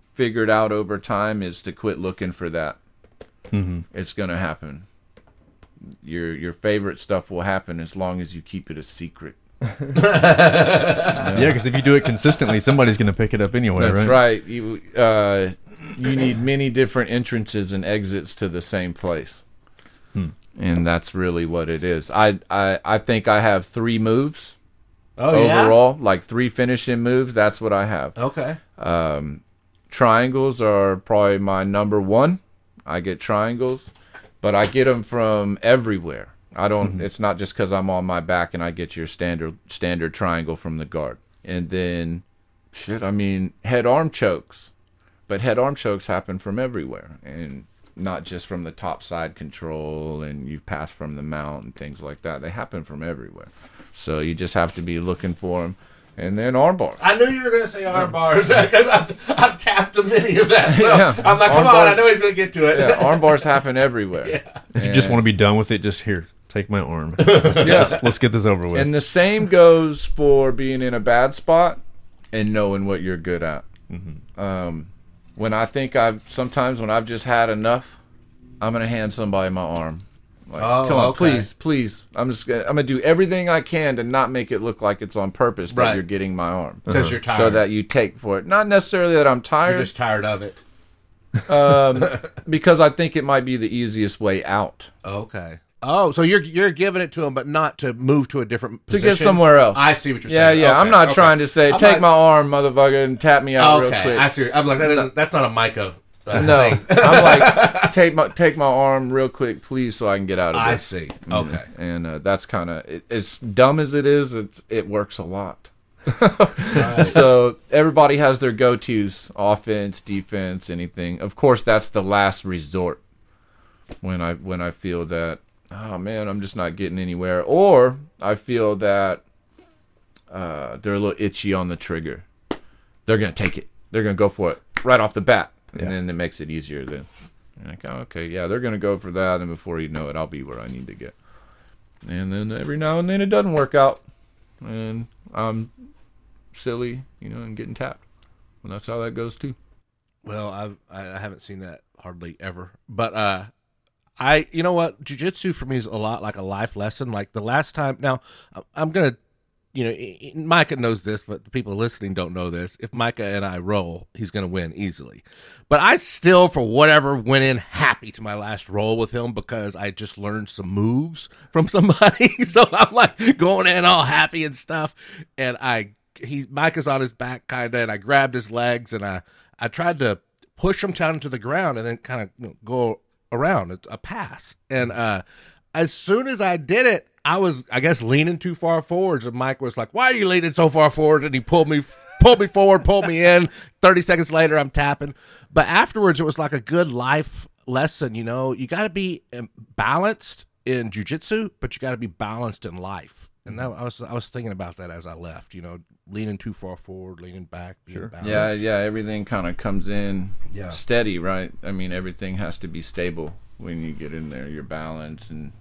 figured out over time is to quit looking for that. Mm-hmm. It's gonna happen. your your favorite stuff will happen as long as you keep it a secret. Yeah, because if you do it consistently, somebody's going to pick it up anyway, That's right? right. You uh, you need many different entrances and exits to the same place, and that's really what it is. I I I think I have three moves Oh overall, like three finishing moves. That's what I have. Okay. Um, triangles are probably my number one. I get triangles, but I get them from everywhere. I don't. It's not just because I'm on my back and I get your standard standard triangle from the guard. And then, shit. I mean, head arm chokes, but head arm chokes happen from everywhere, and not just from the top side control. And you've passed from the mount and things like that. They happen from everywhere. So you just have to be looking for them. And then arm bars. I knew you were going to say arm bars because I've, I've tapped a many of that. So Yeah. I'm like, come Arm on, bar- I know he's going to get to it. Yeah, arm bars happen everywhere. If you just want to be done with it, just here, take my arm. Let's, Yeah. let's get this over with. And the same goes for being in a bad spot and knowing what you're good at. Um, when I think I've sometimes when I've just had enough, I'm gonna hand somebody my arm. Like, Oh, come on, okay. please, please. I'm just gonna, I'm gonna do everything I can to not make it look like it's on purpose that Right. you're getting my arm, Because you're tired. so that you take for it. Not necessarily that I'm tired, you're just tired of it. um, because I think it might be the easiest way out Okay. Oh, so you're you're giving it to him, but not to move to a different to position? get somewhere else. I see what you're Yeah, saying. yeah. Yeah. I'm not okay. trying to say I'm take not- my arm, motherfucker, and tap me out real quick. I see. I'm like that isn't, that's not a Micah. Uh, no. I'm like take my take my arm real quick, please, so I can get out of this. I see. Okay. And uh, that's kind of it, as dumb as it is. It's it works a lot. so everybody has their go tos: offense, defense, anything. Of course, that's the last resort when I when I feel that oh man, I'm just not getting anywhere, or I feel that uh, they're a little itchy on the trigger. They're gonna take it. They're gonna go for it right off the bat, and Yeah. then it makes it easier. Then You're like, oh, okay, yeah, they're gonna go for that, and before you know it, I'll be where I need to get. And then every now and then it doesn't work out, and I'm silly, you know, and getting tapped. And that's how that goes too. Well, I've, I I haven't seen that hardly ever, but uh, I you know what, jujitsu for me is a lot like a life lesson. Like the last time, now I'm gonna, you know, Micah knows this, but the people listening don't know this. If Micah and I roll, he's gonna win easily. But I still, for whatever, went in happy to my last roll with him because I just learned some moves from somebody. so I'm like going in all happy and stuff, and I he Micah's on his back kind of, and I grabbed his legs and I I tried to push him down to the ground and then kind of you know, go around a pass. And uh, as soon as I did it, I was I guess leaning too far forwards, and Mike was like, "Why are you leaning so far forward?" And he pulled me pulled me forward, pulled me in. Thirty seconds later, I'm tapping. But afterwards, it was like a good life lesson. You know, you got to be um, balanced in jujitsu, but you got to be balanced in life. And that, I was I was thinking about that as I left. You know, leaning too far forward, leaning back, being balanced. Yeah, yeah, everything kind of comes in Yeah. steady, right? I mean, everything has to be stable when you get in there. Your balance and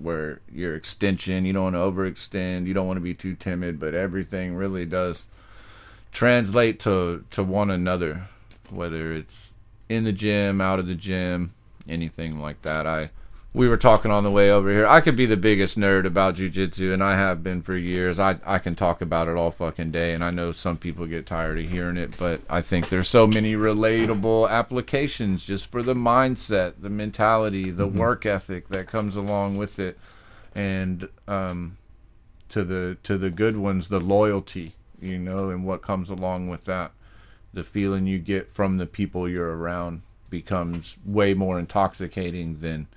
where your extension, you don't want to overextend, you don't want to be too timid, but everything really does translate to to one another, whether it's in the gym, out of the gym, anything like that. I we were talking on the way over here. I could be the biggest nerd about jujitsu, and I have been for years. I I can talk about it all fucking day, and I know some people get tired of hearing it, but I think there's so many relatable applications just for the mindset, the mentality, the work ethic that comes along with it, and um, to the to the good ones, the loyalty, you know, and what comes along with that. The feeling you get from the people you're around becomes way more intoxicating than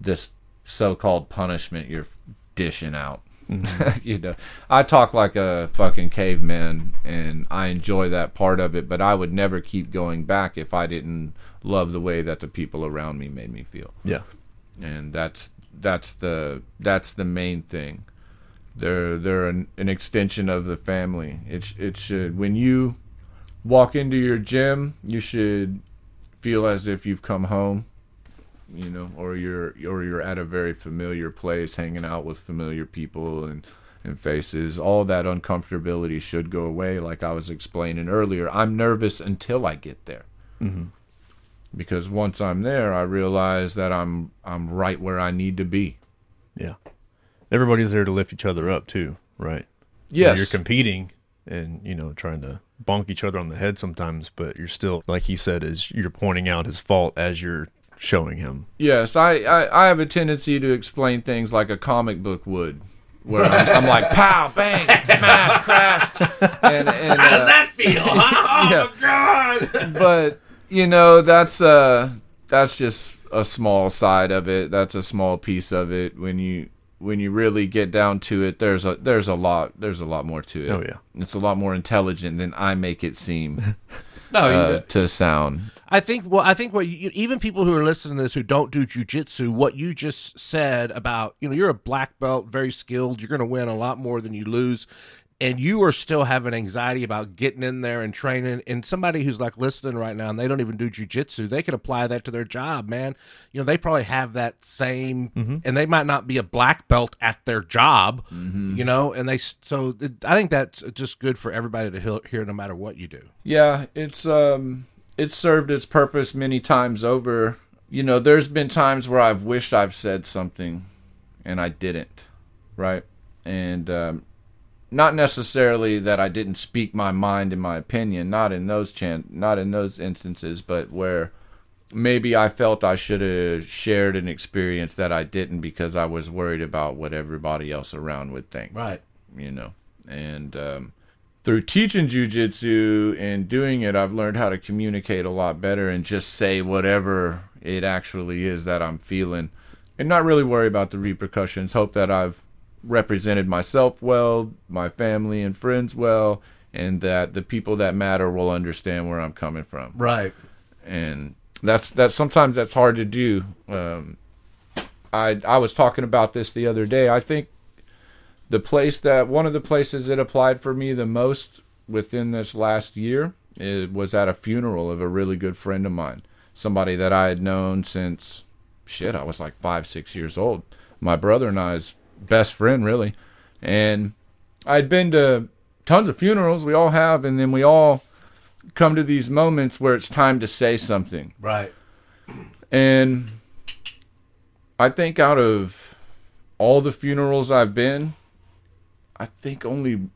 this so-called punishment you're dishing out. Mm-hmm. you know, I talk like a fucking caveman, and I enjoy that part of it. But I would never keep going back if I didn't love the way that the people around me made me feel yeah. and that's that's the that's the main thing. They're they're an, an extension of the family. It it should when you walk into your gym, you should feel as if you've come home, you know, or you're or you're at a very familiar place, hanging out with familiar people and and faces. All that uncomfortability should go away. Like I was explaining earlier, I'm nervous until I get there mm-hmm. because once I'm there, I realize that I'm I'm right where I need to be. Yeah. Everybody's there to lift each other up too, right? Yes. You're competing and, you know, trying to bonk each other on the head sometimes, but you're still like he said, is you're pointing out his fault as you're showing him. Yes, I, I, I have a tendency to explain things like a comic book would, where I'm, I'm like pow, bang, smash, crash, and, and uh, that feel? huh? Yeah. Oh God! but you know that's uh that's just a small side of it. That's a small piece of it. When you when you really get down to it, there's a there's a lot there's a lot more to it. Oh, yeah. it's a lot more intelligent than I make it seem No, uh, to sound. I think. Well, I think what you, even people who are listening to this who don't do jujitsu, what you just said about you know you're a black belt, very skilled. You're going to win a lot more than you lose, and you are still having anxiety about getting in there and training. And somebody who's like listening right now and they don't even do jujitsu, they can apply that to their job, man. You know, they probably have that same, and they might not be a black belt at their job, you know. And they so it, I think that's just good for everybody to hear, hear no matter what you do. Yeah, it's um it's served its purpose many times over. You know, there's been times where I've wished I've said something and I didn't, right? And um not necessarily that I didn't speak my mind and my opinion, not in those chan- not in those instances, but where maybe I felt I should have shared an experience that I didn't because I was worried about what everybody else around would think Right. you know. And um, through teaching jujitsu and doing it, I've learned how to communicate a lot better and just say whatever it actually is that I'm feeling, and not really worry about the repercussions. Hope that I've represented myself well, my family and friends well, and that the people that matter will understand where I'm coming from Right. and that's that sometimes that's hard to do. Um, I I was talking about this the other day. I think the place that one of the places it applied for me the most within this last year it was at a funeral of a really good friend of mine, somebody that I had known since shit I was like five six years old. My brother and I's best friend really, and I'd been to tons of funerals. We all have, and then we all come to these moments where it's time to say something. Right. And I think out of all the funerals I've been, I think only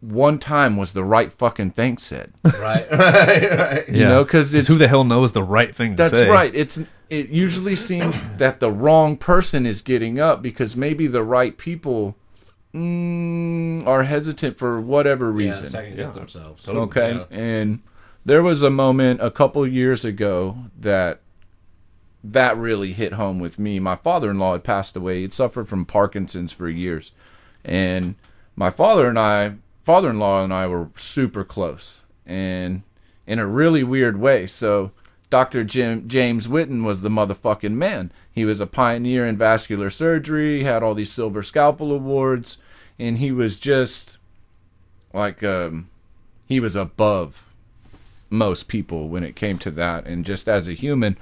one time was the right fucking thing said. Right. Right. Right. You know, because it's who the hell knows the right thing to say. that's say. right. It's it usually seems that the wrong person is getting up because maybe the right people mm, are hesitant for whatever reason. Yeah, second guess themselves. Okay. And there was a moment a couple years ago that that really hit home with me. My father-in-law had passed away. He'd suffered from Parkinson's for years. And my father and I, father-in-law and I were super close and in a really weird way. So Dr. Jim, James Witten was the motherfucking man. He was a pioneer in vascular surgery, had all these silver scalpel awards, and he was just like um he was above most people when it came to that and just as a human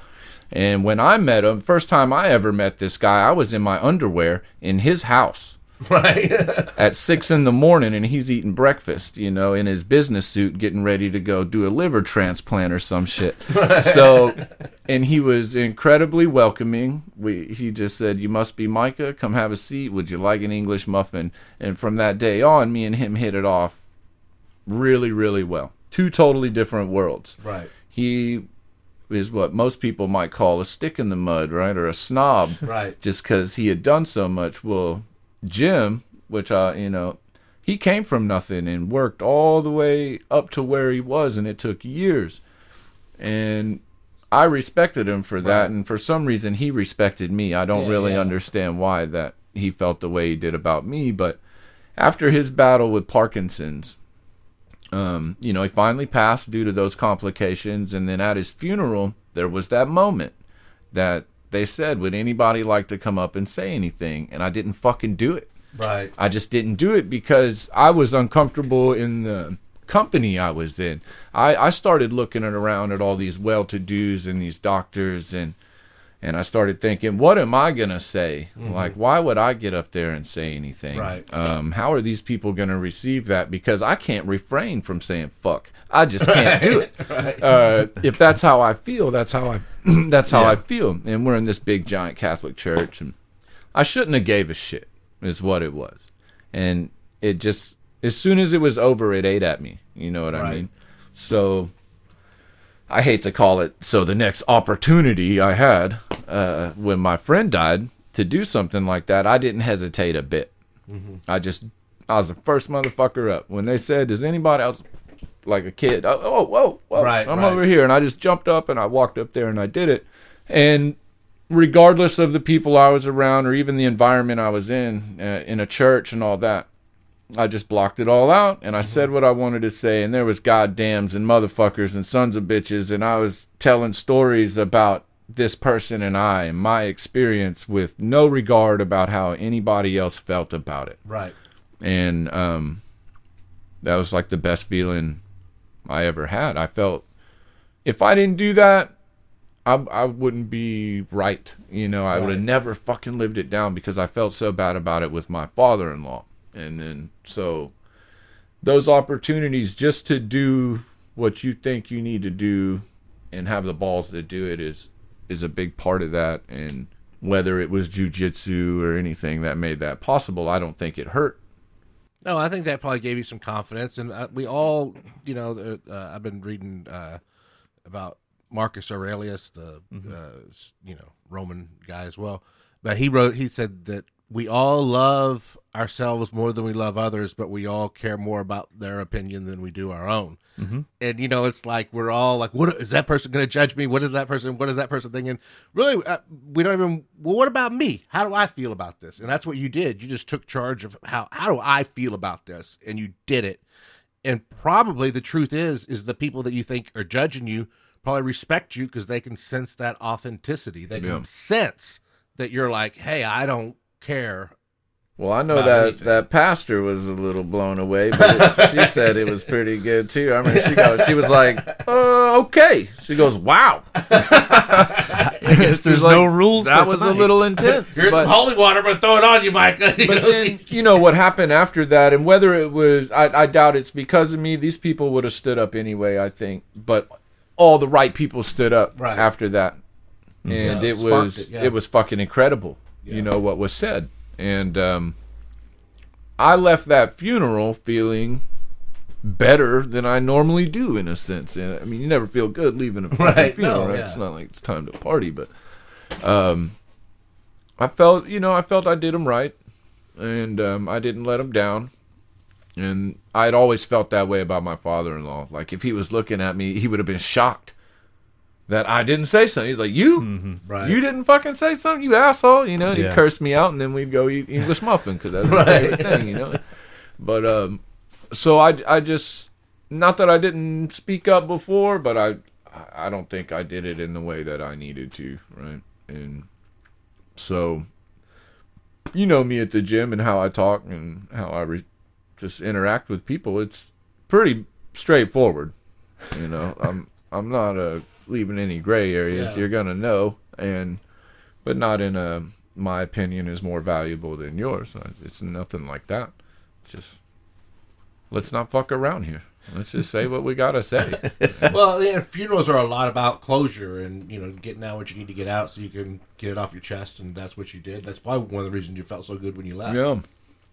and when i met him first time i ever met this guy i was in my underwear in his house Right. at six in the morning and he's eating breakfast you know in his business suit getting ready to go do a liver transplant or some shit. So and he was incredibly welcoming. We he just said you must be micah. Come have a seat. Would you like an english muffin? And from that day on me and him hit it off really really well. Two totally different worlds. Right. he is what most people might call a stick in the mud right or a snob. Right. just because he had done so much. Well, Jim, which I, you know, he came from nothing and worked all the way up to where he was, and it took years. And I respected him for that, and for some reason, he respected me. I don't Yeah, really yeah. understand why that he felt the way he did about me, but after his battle with Parkinson's, um, you know, he finally passed due to those complications, and then at his funeral, there was that moment that they said, "Would anybody like to come up and say anything?" And I didn't fucking do it. Right. I just didn't do it because I was uncomfortable in the company I was in. I, I started looking around at all these well-to-dos and these doctors and and I started thinking, what am I gonna say? Like, why would I get up there and say anything? Right. Um, how are these people gonna receive that? Because I can't refrain from saying fuck. I just can't do it. Uh, if that's how I feel, that's how I that's how I feel. And we're in this big giant Catholic church and I shouldn't have gave a shit. Is what it was, and it just as soon as it was over, it ate at me. You know what I mean? So I hate to call it. So the next opportunity I had uh, when my friend died to do something like that, I didn't hesitate a bit. I just I was the first motherfucker up when they said, "Does anybody else like a kid?" Oh, oh whoa, whoa! Right, I'm right. over here, and I just jumped up and I walked up there and I did it, and regardless of the people I was around or even the environment I was in, uh, in a church and all that, I just blocked it all out and I said what I wanted to say. And there was goddams and motherfuckers and sons of bitches, and I was telling stories about this person and I and my experience with no regard about how anybody else felt about it. Right. And um, that was like the best feeling I ever had. I felt if I didn't do that, I, I wouldn't be right. You know, I would have never fucking lived it down because I felt so bad about it with my father in law. And then, so those opportunities just to do what you think you need to do and have the balls to do it is is a big part of that and whether it was jujitsu or anything that made that possible i don't think it hurt. No, I think that probably gave you some confidence, and uh, we all, you know, uh, I've been reading uh, about Marcus Aurelius, the uh, you know Roman guy as well, but he wrote, he said that we all love ourselves more than we love others, but we all care more about their opinion than we do our own. And you know, it's like we're all like, "What is that person going to judge me? What is that person? What is that person thinking?" Really, uh, we don't even. Well, what about me? How do I feel about this? And that's what you did. You just took charge of how how do I feel about this, and you did it. And probably the truth is, is the people that you think are judging you probably respect you because they can sense that authenticity. They can sense that you're like, "Hey, I don't care." well i know About that anything. that pastor was a little blown away but it- she said it was pretty good too i mean she goes she was like uh okay she goes wow I guess there's no rules. that for was a little intense Here's but- some holy water, but throw it on you, Micah. You But know, then, you know what happened after that, and whether it was, I, I doubt it's because of me. These people would have stood up anyway, I think. But all the right people stood up Right. after that, and Yeah, it was it, it, was fucking incredible. You know what was said, and um, I left that funeral feeling better than I normally do, in a sense. And I mean, you never feel good leaving a Right, funeral. no, right? yeah. It's not like it's time to party, but um, I felt, you know, I felt I did him right, and um, I didn't let him down. And I'd always felt that way about my father-in-law. Like if he was looking at me, he would have been shocked that I didn't say something. He's like, "You, Right. you didn't fucking say something, you asshole!" You know, and Yeah. he'd curse me out, and then we'd go eat English muffin because that's Right. favorite thing, you know. But um, so I, I just not that I didn't speak up before, but I, I don't think I did it in the way that I needed to, right? And so, you know me at the gym and how I talk and how I re- just interact with people. It's pretty straightforward, you know. I'm I'm not uh, leaving any gray areas. Yeah. You're gonna know, and but not in a my opinion is more valuable than yours. Uh, It's nothing like that. Just let's not fuck around here. Let's just say what we gotta say. well, yeah, funerals are a lot about closure and you know getting out what you need to get out so you can get it off your chest, and that's what you did. That's probably one of the reasons you felt so good when you left. Yeah,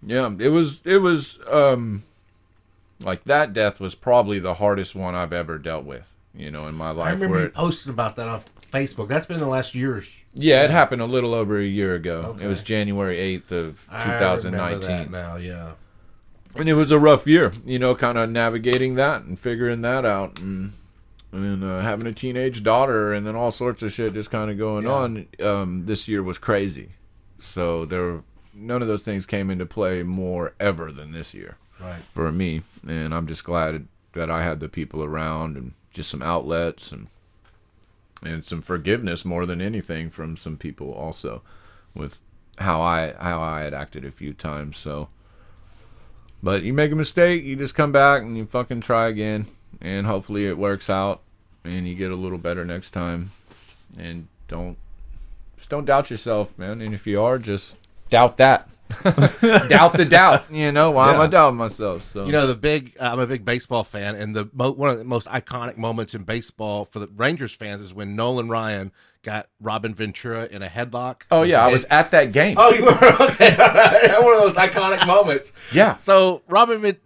yeah. It was it was um like that death was probably the hardest one I've ever dealt with. You know, in my life. I remember where you posted about that on Facebook. That's been the last years. yeah, it happened a little over a year ago. Okay. It was January eighth of two thousand nineteen, now, yeah. and it was a rough year. You know, kind of navigating that and figuring that out, and and uh, having a teenage daughter, and then all sorts of shit just kind of going Yeah. on. Um, this year was crazy. So there, were, none of those things came into play more ever than this year. Right. for me and i'm just glad that i had the people around and just some outlets and and some forgiveness more than anything from some people also with how i how i had acted a few times so. But you make a mistake you just come back and you fucking try again and hopefully it works out and you get a little better next time. And don't just don't doubt yourself man and if you are just doubt that doubt the doubt you know why am i Yeah. doubting myself so You know the big. Uh, I'm a big baseball fan, and the mo- one of the most iconic moments in baseball for the Rangers fans is when Nolan Ryan got Robin Ventura in a headlock. Oh yeah, I was at that game. Oh, you were okay. One of those iconic moments. Yeah. So Robin Ven-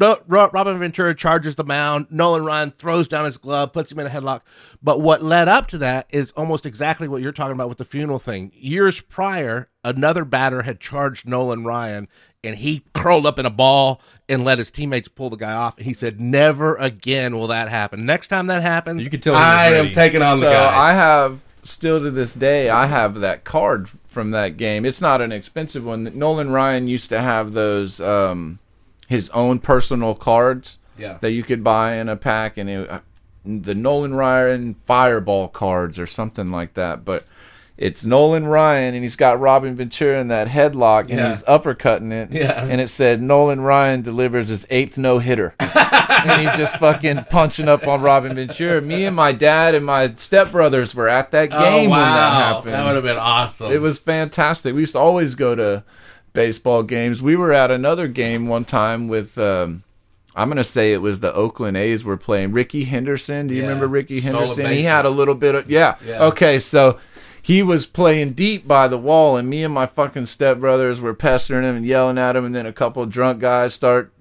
no, Ro- Robin Ventura charges the mound. Nolan Ryan throws down his glove, puts him in a headlock. But what led up to that is almost exactly what you're talking about with the funeral thing. Years prior, another batter had charged Nolan Ryan, and he curled up in a ball and let his teammates pull the guy off. And he said, "Never again will that happen. Next time that happens, You can tell I am taking on so the guy." I have still to this day I have that card from that game. It's not an expensive one. Nolan Ryan used to have those um his own personal cards Yeah. that you could buy in a pack and it, uh, the Nolan Ryan Fireball cards or something like that, but it's Nolan Ryan and he's got Robin Ventura in that headlock and Yeah. he's uppercutting it. Yeah. And it said Nolan Ryan delivers his eighth no hitter. and he's just fucking punching up on Robin Ventura. Me and my dad and my stepbrothers were at that game oh, wow. when that happened. That would have been awesome. It was fantastic. We used to always go to baseball games. We were at another game one time with. Um, I'm gonna say it was the Oakland A's were playing Rickey Henderson. Do you Yeah. remember Rickey Henderson? He had a little bit of yeah. Yeah. Okay, so he was playing deep by the wall, and me and my fucking stepbrothers were pestering him and yelling at him, and then a couple of drunk guys start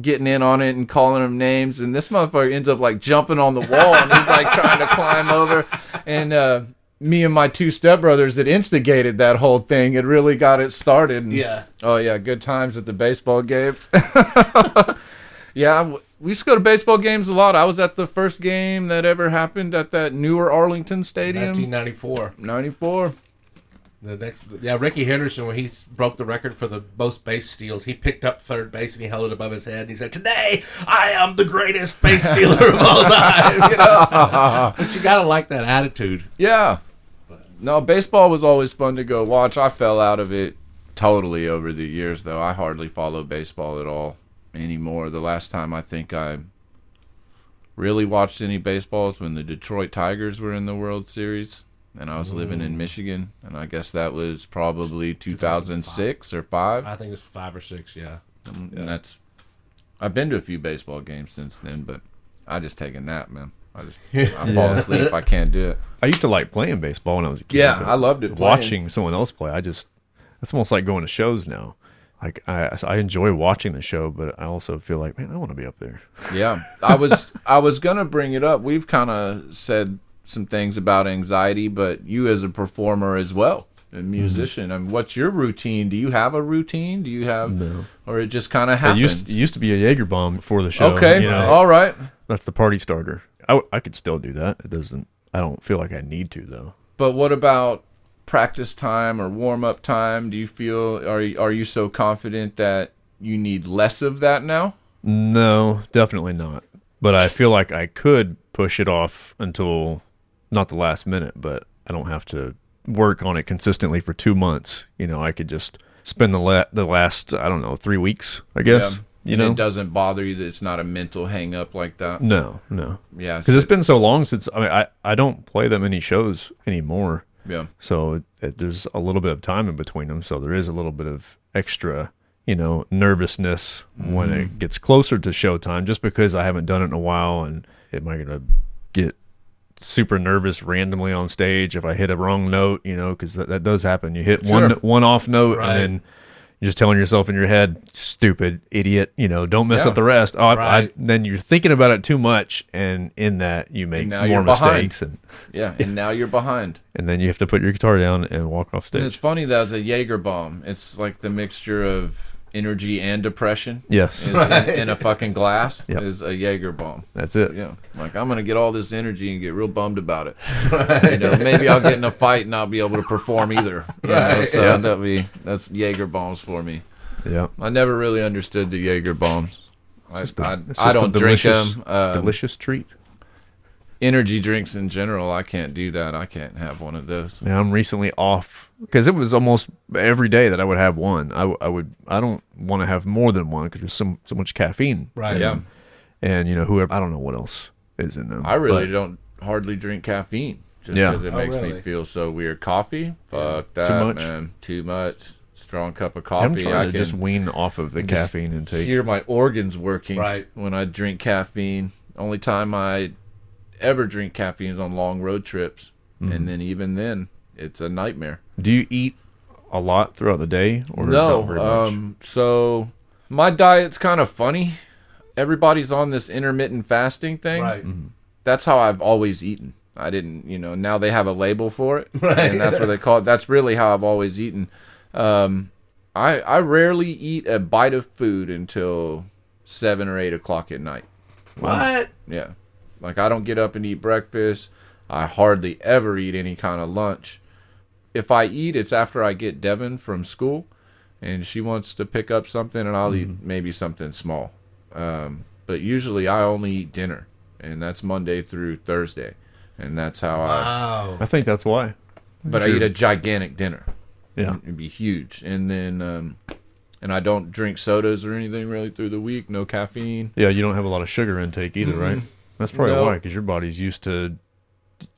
getting in on it and calling him names, and this motherfucker ends up like jumping on the wall, and he's like trying to climb over, and uh, me and my two stepbrothers that instigated that whole thing, it really got it started. And, Yeah. Oh yeah, good times at the baseball games. yeah, we used to go to baseball games a lot. I was at the first game that ever happened at that newer Arlington Stadium. 1994. 94. The next, yeah, Rickey Henderson when he broke the record for the most base steals, he picked up third base and he held it above his head and he said, "Today I am the greatest base stealer of all time." You know, but you gotta like that attitude. Yeah. No, baseball was always fun to go watch. I fell out of it totally over the years, though. I hardly follow baseball at all anymore. The last time I think I really watched any baseball was when the Detroit Tigers were in the World Series, and I was living in Michigan, and I guess that was probably 2006 or five. I think it's five or six. Yeah, mm, And that's I've been to a few baseball games since then, but I just take a nap, man. I just I fall asleep. I can't do it. I used to like playing baseball when I was a kid. Yeah, I loved it. playing. Watching someone else play, I just it's almost like going to shows now. Like I, I enjoy watching the show, but I also feel like, man, I want to be up there. Yeah, I was I was gonna bring it up. We've kind of said some things about anxiety, but you as a performer as well, a mm-hmm. musician. I mean, what's your routine? Do you have a routine? Do you have, or it just kind of It happens? used, it used to be a Jaeger bomb before the show. okay, you know? all right. that's the party starter. I, I could still do that. It doesn't. I don't feel like I need to though. But what about practice time or warm up time? Do you feel are you- are you so confident that you need less of that now? No, definitely not. But I feel like I could push it off until not the last minute, but I don't have to work on it consistently for two months. You know, I could just spend the la- the last I don't know three weeks. I guess you and know. it doesn't bother you that it's not a mental hang up like that. no, no, Yeah, because it's been so long since I mean I I don't play that many shows anymore. Yeah. So it, it, there's a little bit of time in between them. So there is a little bit of extra, you know, nervousness when it mm-hmm. gets closer to showtime, just because I haven't done it in a while. And am I going to get super nervous randomly on stage if I hit a wrong note, you know, because that, that does happen. You hit one, one off note Right. and then you're just telling yourself in your head, stupid idiot, you know, don't mess Yeah. up the rest. Oh, I, I, then you're thinking about it too much. And in that you make now more you're behind. mistakes and, Yeah, and now you're behind. and then you have to put your guitar down and walk off stage. And it's funny that it's a Jaeger bomb. It's like the mixture of energy and depression Yes. in, in, in a fucking glass Yep. is a Jaeger bomb. That's it. Yeah, like I'm gonna get all this energy and get real bummed about it. You know, maybe I'll get in a fight and not be able to perform either. You know, Right, so yeah. that'd be that's Jaeger bombs for me. Yeah. I never really understood the Jaeger bombs. I, Just a- I, it's I just don't drink them. Uh, Delicious treat. energy drinks in general, I can't do that. I can't have one of those. Yeah, I'm recently off because it was almost every day that I would have one. I, I would I don't want to have more than one because there's so so much caffeine. Right. Yeah. them. And you know whoever I don't know what else is in them. I really but don't hardly drink caffeine just Yeah. because it Oh, makes me feel so weird. Coffee, fuck that, Too much? man. Too much. Strong cup of coffee. I'm coffee. trying I to can just wean off of the just caffeine intake. hear my organs working Right. when I drink caffeine. Only time I ever drink caffeine is on long road trips. Mm-hmm. and then even then, it's a nightmare. Do you eat a lot throughout the day, or No, not very much? um, so my diet's kind of funny. Everybody's on this intermittent fasting thing. Right. That's how I've always eaten. I didn't, you know. Now they have a label for it, right. and that's what they call it. That's really how I've always eaten. Um, I I rarely eat a bite of food until seven or eight o'clock at night. What? Yeah. Like I don't get up and eat breakfast. I hardly ever eat any kind of lunch. If I eat, it's after I get Devin from school and she wants to pick up something and I'll eat maybe something small. Um, but usually I only eat dinner and that's Monday through Thursday. And that's how I Wow. I think that's why. but I eat a gigantic dinner. Yeah. It'd be huge. And then um and I don't drink sodas or anything really through the week, no caffeine. Yeah, you don't have a lot of sugar intake either, right? That's probably No. why, because your body's used to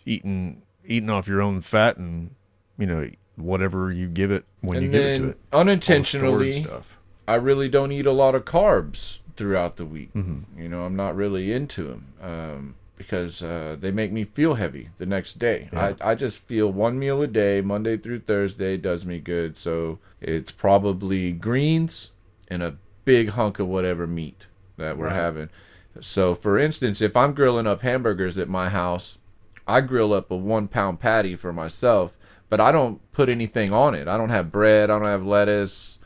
eating eating off your own fat and you know whatever you give it when you and give it to it. All the stored unintentionally stuff. I really don't eat a lot of carbs throughout the week. Mm-hmm. You know, I'm not really into them um, because uh, they make me feel heavy the next day. I, I just feel one meal a day, Monday through Thursday, does me good. So it's probably greens and a big hunk of whatever meat that we're Right. having. So, for instance, if I'm grilling up hamburgers at my house, I grill up a one pound patty for myself, but I don't put anything on it. I don't have bread, I don't have lettuce,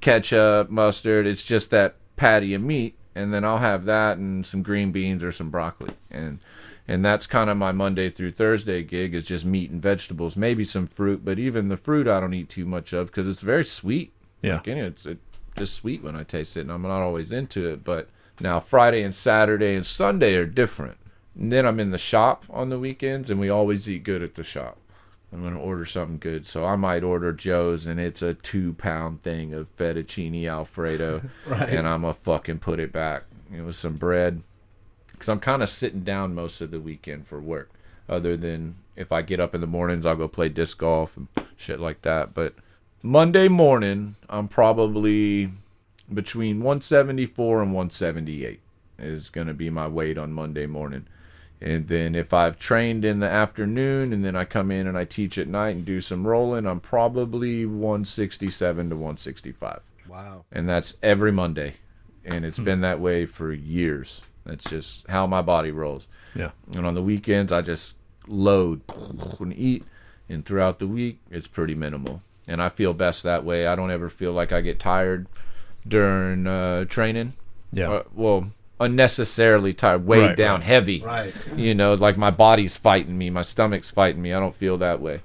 ketchup, mustard. It's just that patty of meat, and then I'll have that and some green beans or some broccoli, and and that's kind of my Monday through Thursday gig is just meat and vegetables, maybe some fruit, but even the fruit I don't eat too much of because it's very sweet. Yeah. Like, anyway, it's it, just sweet when I taste it, and I'm not always into it. But now Friday and Saturday and Sunday are different. And then I'm in the shop on the weekends, and we always eat good at the shop. I'm gonna order something good, so I might order Joe's, and it's a two pound thing of fettuccine alfredo, and I'm gonna fucking put it back. It was some bread, because I'm kind of sitting down most of the weekend for work. Other than if I get up in the mornings, I'll go play disc golf and shit like that. But Monday morning, I'm probably between 174 and 178 is going to be my weight on Monday morning. And then if I've trained in the afternoon and then I come in and I teach at night and do some rolling, I'm probably 167 to 165. Wow. And that's every Monday. And it's been that way for years. That's just how my body rolls. Yeah. And on the weekends, I just load and eat. And throughout the week, it's pretty minimal. And I feel best that way. I don't ever feel like I get tired during uh, training. Yeah. Uh, well, unnecessarily tired, weighed Right, down, right. heavy. Right. You know, like my body's fighting me, my stomach's fighting me. I don't feel that way.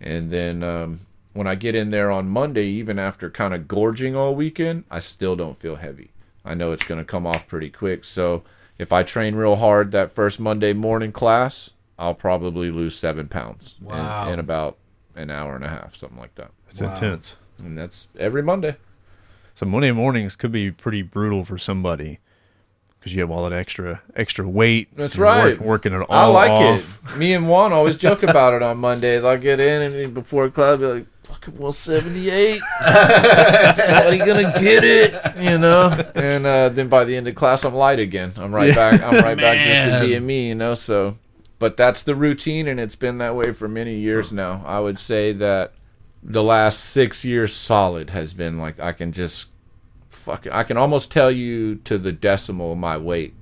And then um, when I get in there on Monday, even after kind of gorging all weekend, I still don't feel heavy. I know it's going to come off pretty quick. So if I train real hard that first Monday morning class, I'll probably lose seven pounds in- in, about an hour and a half, something like that. It's Wow. intense. And that's every Monday. So Monday mornings could be pretty brutal for somebody because you have all that extra extra weight. That's and work- right. working it all. I like off. it. Me and Juan always joke about it on Mondays. I get in and before class, be like, "Fucking 178. Somebody gonna get it, you know?" And uh, then by the end of class, I'm light again. I'm right back. I'm right back just to being me, you know. So, but that's the routine, and it's been that way for many years now. I would say that the last six years solid has been like I can just fucking I can almost tell you to the decimal my weight.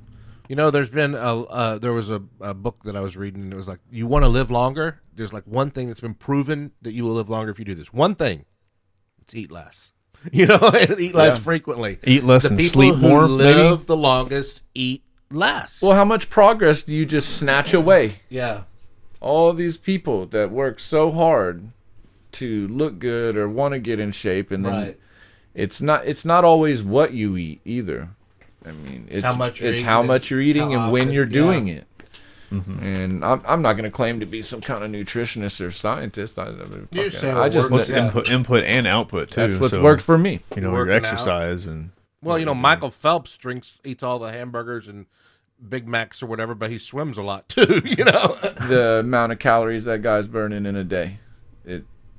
You know, there's been a uh, there was a, a book that I was reading. And it was like, you want to live longer. There's like one thing that's been proven that you will live longer if you do this. One thing, it's eat less. You know, eat less Yeah. frequently. Eat less the and people sleep who more. live maybe? the longest eat less. Well, how much progress do you just snatch away? yeah, all these people that work so hard to look good or want to get in shape and then right. It's not it's not always what you eat either i mean it's how much you're it's eating how and much you're eating how and when often, you're yeah. doing it mm-hmm. and I'm, I'm not going to claim to be some kind of nutritionist or scientist i, I, mean, fucking- I just What's Yeah. input input and output too. that's what's so, worked for me You know your Working out. exercise and Well, you know, Michael Phelps drinks, eats all the hamburgers and Big Macs or whatever, but he swims a lot too. You know, the amount of calories that guy's burning in a day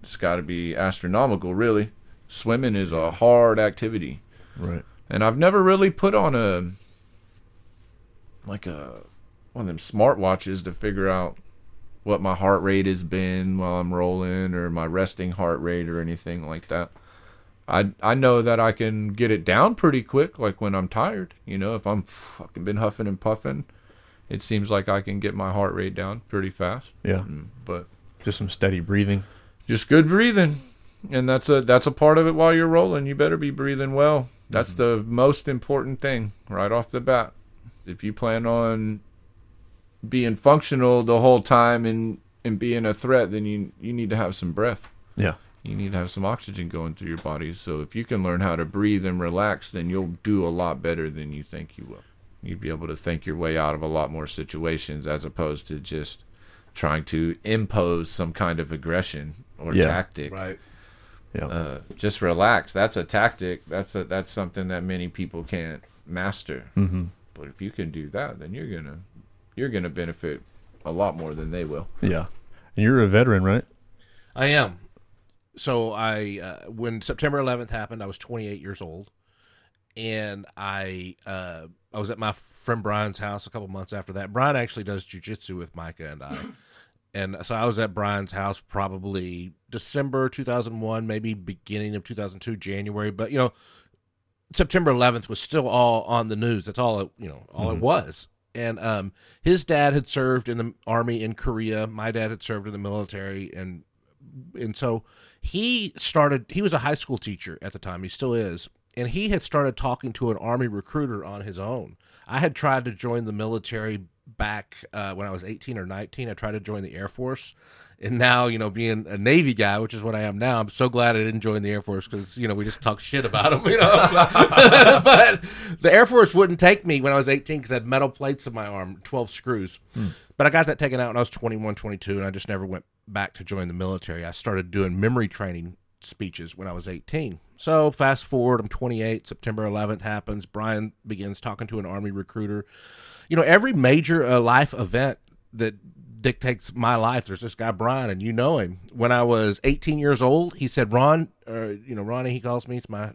it's got to be astronomical really swimming is a hard activity right. and I've never really put on a like a one of them smartwatches to figure out what my heart rate has been while I'm rolling or my resting heart rate or anything like that. I I know that I can get it down pretty quick, like when I'm tired. You know, if I'm fucking been huffing and puffing, it seems like I can get my heart rate down pretty fast. Yeah. Mm, But Just some steady breathing. just good breathing, and that's a that's a part of it while you're rolling. You better be breathing well. That's mm-hmm. the most important thing right off the bat. If you plan on being functional the whole time and and being a threat, then you you need to have some breath. Yeah. You need to have some oxygen going through your body. So if you can learn how to breathe and relax, then you'll do a lot better than you think you will. You'd be able to think your way out of a lot more situations as opposed to just trying to impose some kind of aggression or Yeah. tactic. Right. Yeah. Uh, just relax. That's a tactic. That's a that's something that many people can't master. mm-hmm. But if you can do that, then you're gonna you're gonna benefit a lot more than they will. Yeah. And you're a veteran, right? I am. So I, uh, when September 11th happened, I was 28 years old, and I, uh, I was at my friend Brian's house a couple months after that. Brian actually does jujitsu with Micah and I, and so I was at Brian's house probably December 2001, maybe beginning of 2002, January. But you know, September 11th was still all on the news. That's all it, you know, all it was. And um, his dad had served in the army in Korea. My dad had served in the military, and and so he started. He was a high school teacher at the time. He still is, and he had started talking to an army recruiter on his own. I had tried to join the military back uh, when I was 18 or 19. I tried to join the Air Force. And now, you know, being a Navy guy, which is what I am now, I'm so glad I didn't join the Air Force because, you know, we just talk shit about them, you know. but the Air Force wouldn't take me when I was 18 because I had metal plates in my arm, 12 screws. But I got that taken out when I was 21, 22, and I just never went back to join the military. I started doing memory training speeches when I was 18. So fast forward, I'm 28. September 11th happens. Brian begins talking to an army recruiter. You know, every major uh, life event that dictates my life. There's this guy Brian, and you know him. When I was 18 years old, he said, "Ron, uh, you know Ronnie." He calls me. It's my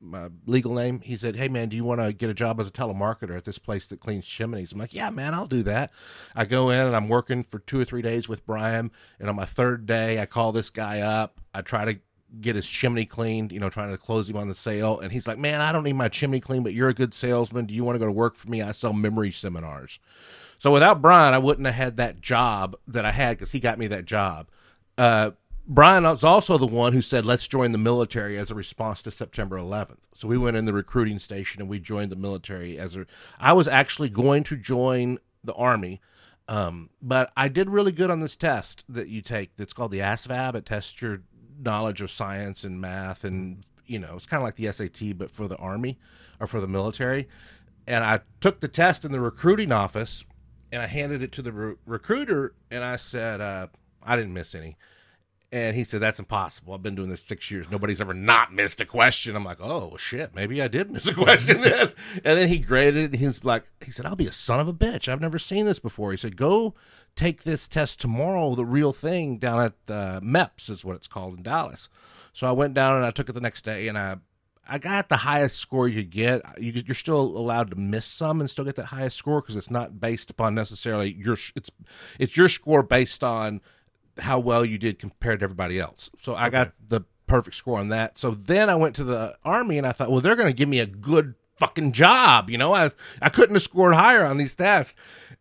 my legal name. He said, "Hey man, do you want to get a job as a telemarketer at this place that cleans chimneys?" I'm like, "Yeah, man, I'll do that." I go in and I'm working for two or three days with Brian, and on my third day, I call this guy up. I try to get his chimney cleaned, you know, trying to close him on the sale. And he's like, Man, I don't need my chimney cleaned, but you're a good salesman. Do you want to go to work for me? I sell memory seminars. So without Brian, I wouldn't have had that job that I had because he got me that job. Uh, Brian was also the one who said, let's join the military as a response to September 11th. So we went in the recruiting station and we joined the military as a. I was actually going to join the army, um, but I did really good on this test that you take that's called the ASVAB. It tests your knowledge of science and math and you know it's kind of like the SAT but for the army or for the military. And I took the test in the recruiting office and I handed it to the re- recruiter and I said uh, I didn't miss any. And he said that's impossible. I've been doing this six years. Nobody's ever not missed a question. I'm like oh shit. Maybe I did miss a question then. And then he graded it and he was like he said I'll be a son of a bitch. I've never seen this before. He said go take this test tomorrow, the real thing, down at the MEPS is what it's called in Dallas. So I went down and I took it the next day, and I I got the highest score you get. You, you're still allowed to miss some and still get that highest score because it's not based upon necessarily your it's it's your score based on how well you did compared to everybody else. So I got the perfect score on that. So then I went to the army and I thought, well, they're going to give me a good fucking job. You know, I I couldn't have scored higher on these tests.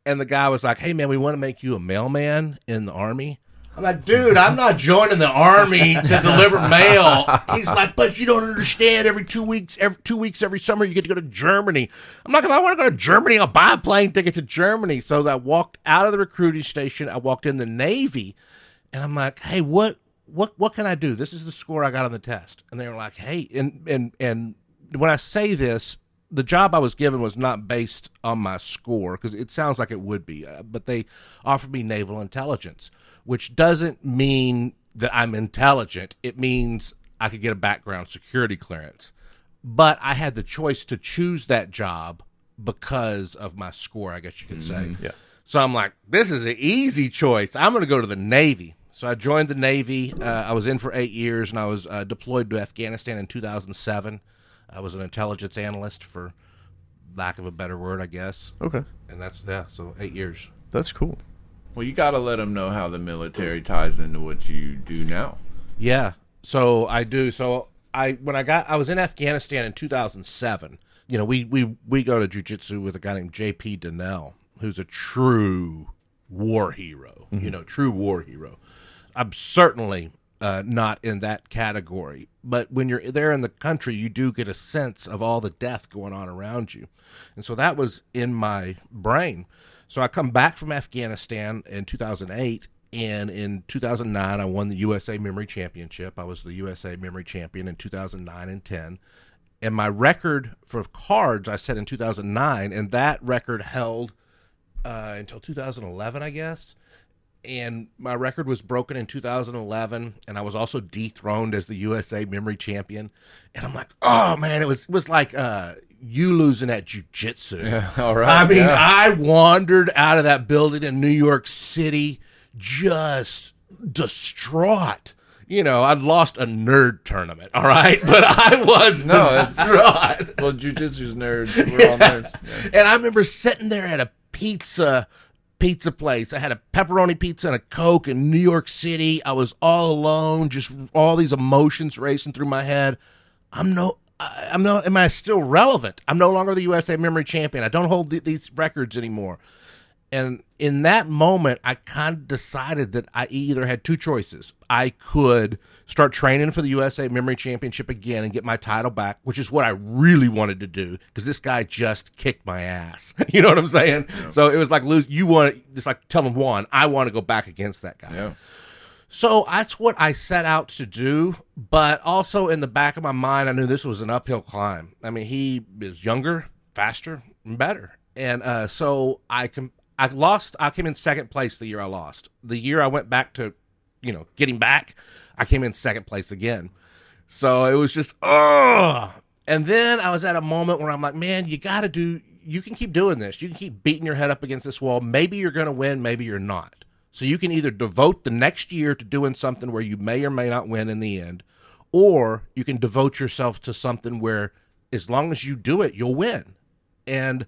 And the guy was like, "Hey man, we want to make you a mailman in the army." I'm like, dude, I'm not joining the army to deliver mail. He's like, but you don't understand. Every two weeks, every two weeks, every summer, you get to go to Germany. I'm like, if I want to go to Germany, I'll buy a plane ticket to Germany. So I walked out of the recruiting station. I walked in the Navy, and I'm like, hey, what, what, what can I do? This is the score I got on the test. And they were like, hey, and and and when I say this, the job I was given was not based on my score because it sounds like it would be, uh, but they offered me naval intelligence, which doesn't mean that I'm intelligent. It means I could get a background security clearance. But I had the choice to choose that job because of my score, I guess you could say. Yeah. So I'm like, this is an easy choice. I'm going to go to the Navy. So I joined the Navy. Uh, I was in for eight years, and I was uh, deployed to Afghanistan in 2007. I was an intelligence analyst, for lack of a better word, I guess. Okay. And that's yeah. So eight years. That's cool. Well, you got to let them know how the military ties into what you do now. Yeah. So I do. So I when I got I was in Afghanistan in 2007. You know, we we we go to jujitsu with a guy named JP Donnell, who's a true war hero. You mm-hmm. know, true war hero. I'm certainly uh, not in that category, but when you're there in the country, you do get a sense of all the death going on around you, and so that was in my brain. So I come back from Afghanistan in 2008, and in 2009 I won the USA Memory Championship. I was the USA Memory Champion in 2009 and 10. And my record for cards I set in 2009, and that record held uh, until 2011, I guess. And my record was broken in 2011, and I was also dethroned as the USA Memory Champion. And I'm like, oh man, it was it was like uh, you losing at jujitsu. Yeah, all right. I mean, yeah. I wandered out of that building in New York City just distraught. You know, I'd lost a nerd tournament, all right, but I was No, distraught. well, jujitsu's nerds. We're all nerds. Yeah. And I remember sitting there at a pizza pizza place. I had a pepperoni pizza and a Coke in New York City. I was all alone, just all these emotions racing through my head. I'm no I'm no am I still relevant? I'm no longer the USA memory champion. I don't hold th- these records anymore. And in that moment, I kind of decided that I either had two choices. I could start training for the USA Memory Championship again and get my title back, which is what I really wanted to do because this guy just kicked my ass. You know what I'm saying? So it was like lose. You want it's like tell him one. I want to go back against that guy. yeah. So that's what I set out to do, but also in the back of my mind, I knew this was an uphill climb. I mean, he is younger, faster, and better, and uh, so I com- I lost. I came in second place the year I lost. The year I went back to, you know, getting back, I came in second place again. So it was just, ugh. And then I was at a moment where I'm like, man, you got to do, you can keep doing this. You can keep beating your head up against this wall. Maybe you're going to win, maybe you're not. So you can either devote the next year to doing something where you may or may not win in the end, or you can devote yourself to something where as long as you do it, you'll win. And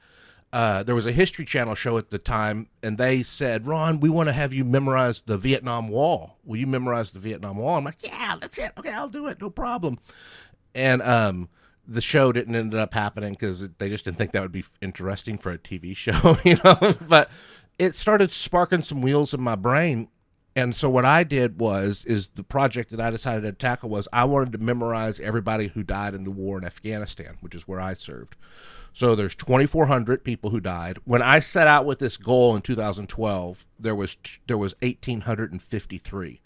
uh, there was a History Channel show at the time, and they said, Ron, we want to have you memorize the Vietnam Wall. Will you memorize the Vietnam Wall? I'm like, yeah, that's it. Okay, I'll do it. No problem. And um, the show didn't end up happening because they just didn't think that would be interesting for a TV show, you know. but it started sparking some wheels in my brain. And so what I did was is the project that I decided to tackle was I wanted to memorize everybody who died in the war in Afghanistan, which is where I served. So there's 2,400 people who died. When I set out with this goal in 2012, there was there was 1,853.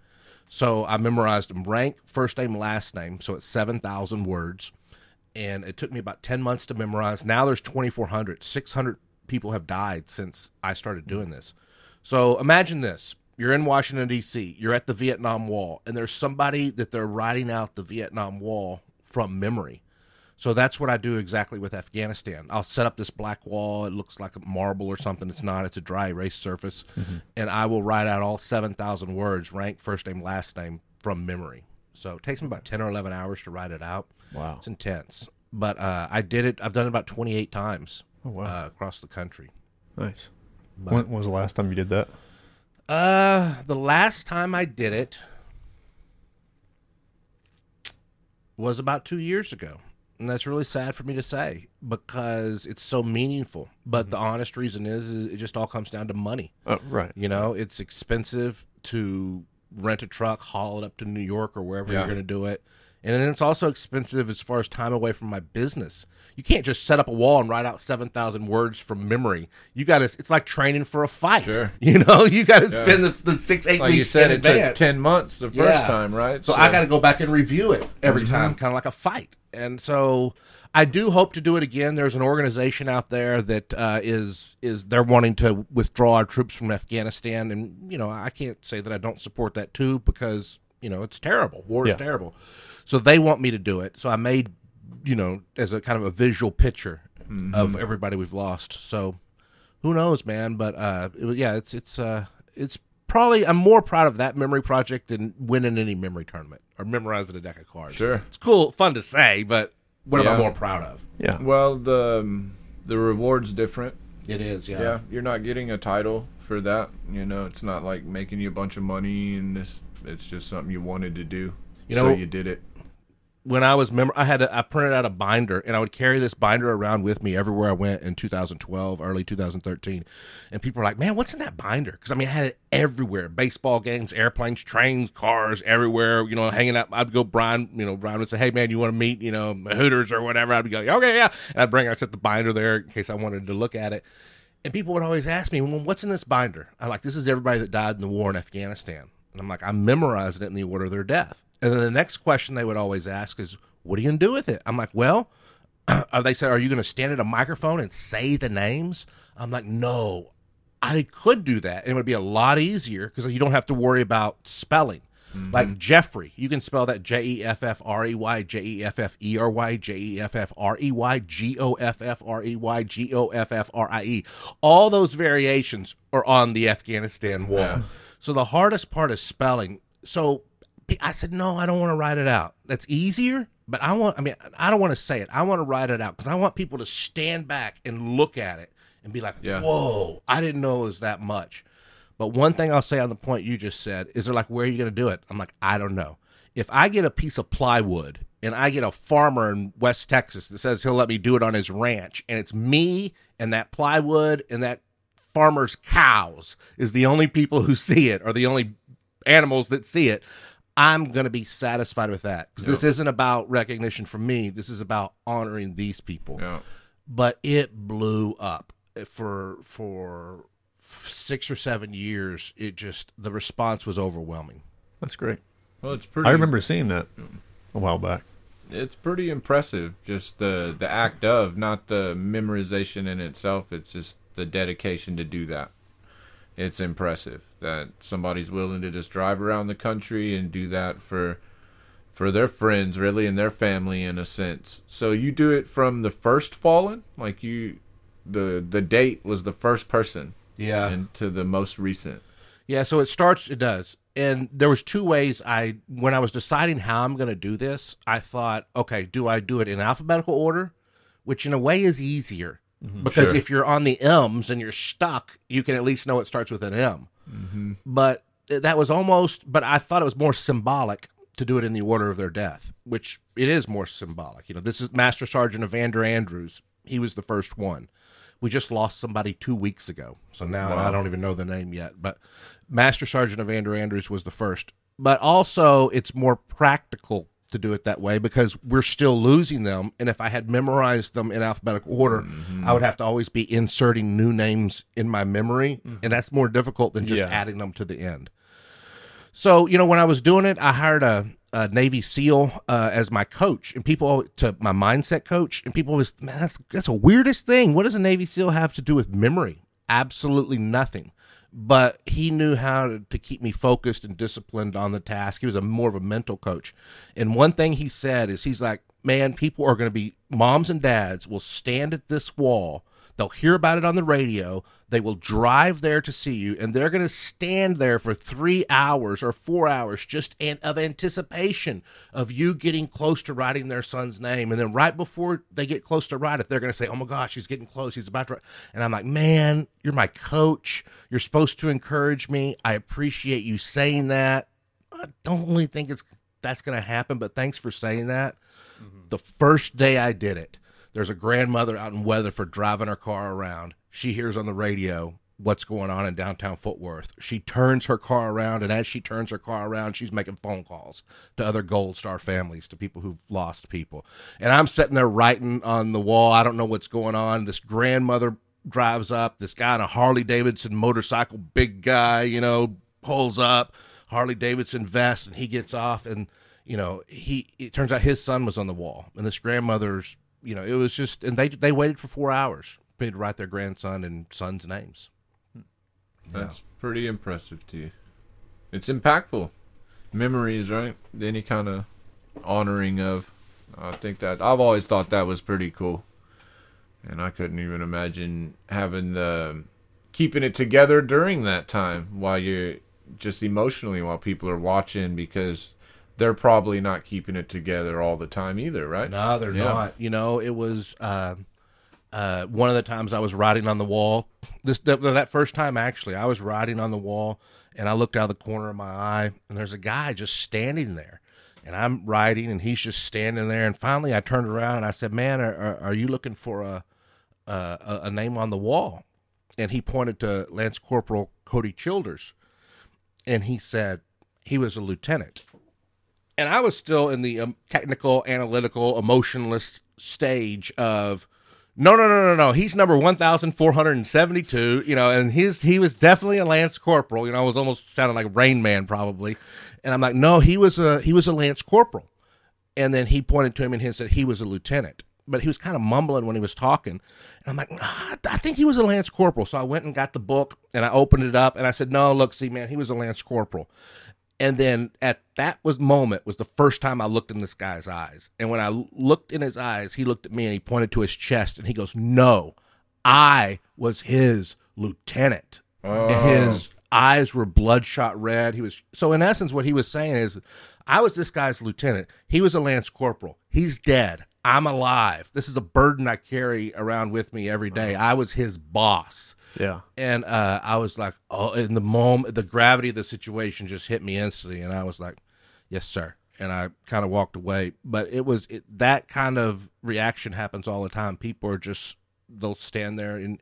So I memorized them rank, first name, last name. So it's 7,000 words. And it took me about 10 months to memorize. Now there's 2,400. 600 people have died since I started doing this. So imagine this. You're in Washington, D.C., you're at the Vietnam Wall, and there's somebody that they're writing out the Vietnam Wall from memory. So that's what I do exactly with Afghanistan. I'll set up this black wall. It looks like a marble or something. It's not. It's a dry erase surface, and I will write out all seven thousand words, rank, first name, last name from memory. So it takes me about ten or eleven hours to write it out. Wow. it's intense. But uh, I did it. I've done it about twenty eight times Oh, wow. uh, across the country. Nice. When, when was the last time you did that? Uh, the last time I did it was about two years ago. And that's really sad for me to say because it's so meaningful. But the honest reason is, is it just all comes down to money. Oh, right. You know, it's expensive to rent a truck, haul it up to New York or wherever Yeah. you're going to do it. And then it's also expensive as far as time away from my business. You can't just set up a wall and write out 7,000 words from memory. You got to, it's like training for a fight. Sure. You know, you got to spend the, the six, eight Like weeks you said, it took 10 months the first Yeah. time, right? So, I got to go back and review it every Mm-hmm. time, kind of like a fight. And so I do hope to do it again. There's an organization out there that uh, is is they're wanting to withdraw our troops from Afghanistan, and you know I can't say that I don't support that too because you know it's terrible. War is Yeah. terrible. So they want me to do it. So I made you know as a kind of a visual picture Mm-hmm. of everybody we've lost. So who knows, man? But uh, it, yeah, it's it's uh, it's probably I'm more proud of that memory project than winning any memory tournament or memorizing a deck of cards. Sure. it's cool, fun to say, but what am I more proud of? Yeah. Well, the um, the reward's different. It is, yeah. Yeah. you're not getting a title for that. You know, it's not like making you a bunch of money and this. It's just something you wanted to do. You so know- you did it. When I was member, I had a, I printed out a binder and I would carry this binder around with me everywhere I went in 2012, early 2013, and people were like, "Man, what's in that binder?" Because I mean, I had it everywhere: baseball games, airplanes, trains, cars, everywhere. You know, hanging out. I'd go, Brian. You know, Brian would say, "Hey, man, you want to meet? You know, Hooters or whatever?" I'd be go, "Okay, yeah," and I'd bring, I set the binder there in case I wanted to look at it. And people would always ask me, well, what's in this binder? I'm like, this is everybody that died in the war in Afghanistan. And I'm like, I'm memorizing it in the order of their death. And then the next question they would always ask is, what are you going to do with it? I'm like, well, uh, they said, are you going to stand at a microphone and say the names? I'm like, no, I could do that. And it would be a lot easier because you don't have to worry about spelling. Mm-hmm. Like Jeffrey, you can spell that J E F F R E Y, J E F F E R Y, J E F F R E Y, G O F F R E Y, G O F F R I E. All those variations are on the Afghanistan wall. So the hardest part is spelling. So I said, no, I don't want to write it out. That's easier, but I want, I mean, I don't want to say it. I want to write it out because I want people to stand back and look at it and be like, Yeah. whoa, I didn't know it was that much. But one thing I'll say on the point you just said is they're like, where are you going to do it? I'm like, I don't know. If I get a piece of plywood and I get a farmer in West Texas that says he'll let me do it on his ranch, and it's me and that plywood and that farmer's cows is the only people who see it or the only animals that see it, I'm going to be satisfied with that. 'Cause this isn't about recognition for me. This is about honoring these people Yeah. but it blew up for for six or seven years. It just the response was overwhelming. That's great. Well, it's pretty. I remember seeing that a while back. it's pretty impressive. Just the the act of, not the memorization in itself. It's just the dedication to do that. It's impressive that somebody's willing to just drive around the country and do that for for their friends, really, and their family in a sense. So you do it from the first fallen, like you, the the date was the first person, Yeah. and to the most recent. Yeah, so it starts it does. And there was two ways I when I was deciding how I'm going to do this, I thought, okay, do I do it in alphabetical order, which in a way is easier. Mm-hmm. Because Sure. if you're on the M's and you're stuck, you can at least know it starts with an M. But that was almost but I thought it was more symbolic to do it in the order of their death, which it is more symbolic. You know, this is Master Sergeant Evander Andrews. He was the first one. We just lost somebody two weeks ago. So now I don't even know the name yet. But Master Sergeant Evander Andrews was the first. But also, it's more practical to do it that way because we're still losing them. And if I had memorized them in alphabetical order, I would have to always be inserting new names in my memory. And that's more difficult than just Yeah. adding them to the end. So you know, when I was doing it, I hired a, a Navy SEAL uh, as my coach, and people to my mindset coach, and people was, man, that's that's the weirdest thing. What does a Navy SEAL have to do with memory? Absolutely nothing. But he knew how to, keep me focused and disciplined on the task. He was a more of a mental coach, and one thing he said is, he's like, man, people are going to be moms and dads will stand at this wall They'll hear about it on the radio. They will drive there to see you, and they're going to stand there for three hours or four hours just an, of anticipation of you getting close to writing their son's name. And then right before they get close to write it, they're going to say, "Oh my gosh, he's getting close. He's about to." Write. And I'm like, "Man, you're my coach. You're supposed to encourage me. I appreciate you saying that. I don't really think it's that's going to happen, but thanks for saying that." Mm-hmm. The first day I did it, there's a grandmother out in Weatherford driving her car around. She hears on the radio what's going on in downtown Fort Worth. She turns her car around, and as she turns her car around, she's making phone calls to other Gold Star families, to people who've lost people. And I'm sitting there writing on the wall. I don't know what's going on. This grandmother drives up. This guy in a Harley Davidson motorcycle, big guy, you know, pulls up, Harley Davidson vest, and he gets off. And, you know, he, it turns out his son was on the wall. And this grandmother's, you know, it was just, and they, they waited for four hours to write their grandson and son's names. Hmm. That's pretty impressive to you. It's impactful. Memories, right? Any kind of honoring of. I think that I've always thought that was pretty cool, and I couldn't even imagine having the keeping it together during that time while you're just emotionally while people are watching because they're probably not keeping it together all the time either, right? No, they're Yeah. not. You know, it was uh, Uh, one of the times I was riding on the wall, this that, that first time actually, I was riding on the wall, and I looked out of the corner of my eye, and there's a guy just standing there, and I'm riding, and he's just standing there, and finally I turned around and I said, "Man, are, are, are you looking for a, a a name on the wall?" And he pointed to Lance Corporal Cody Childers, and he said he was a lieutenant and I was still in the um, technical, analytical, emotionless stage of no, no, no, no, no. He's number one thousand four hundred and seventy-two. You know, and his he was definitely a lance corporal. You know, I was almost sounding like Rain Man probably, and I'm like, no, he was a he was a lance corporal. And then he pointed to him and he said he was a lieutenant, but he was kind of mumbling when he was talking. And I'm like, nah, I think he was a lance corporal. So I went and got the book and I opened it up and I said, no, look, see, man, he was a lance corporal. And then at that was moment was the first time I looked in this guy's eyes. And when I looked in his eyes, he looked at me and he pointed to his chest and he goes, "No, I was his lieutenant." And oh. his eyes were bloodshot red. He was so in essence what he was saying is I was this guy's lieutenant. He was a lance corporal. He's dead. I'm alive. This is a burden I carry around with me every day. I was his boss. Yeah. And uh, I was like, oh, in the moment, the gravity of the situation just hit me instantly, and I was like, yes, sir. And I kind of walked away. But it was it, that kind of reaction happens all the time. People are just they'll stand there in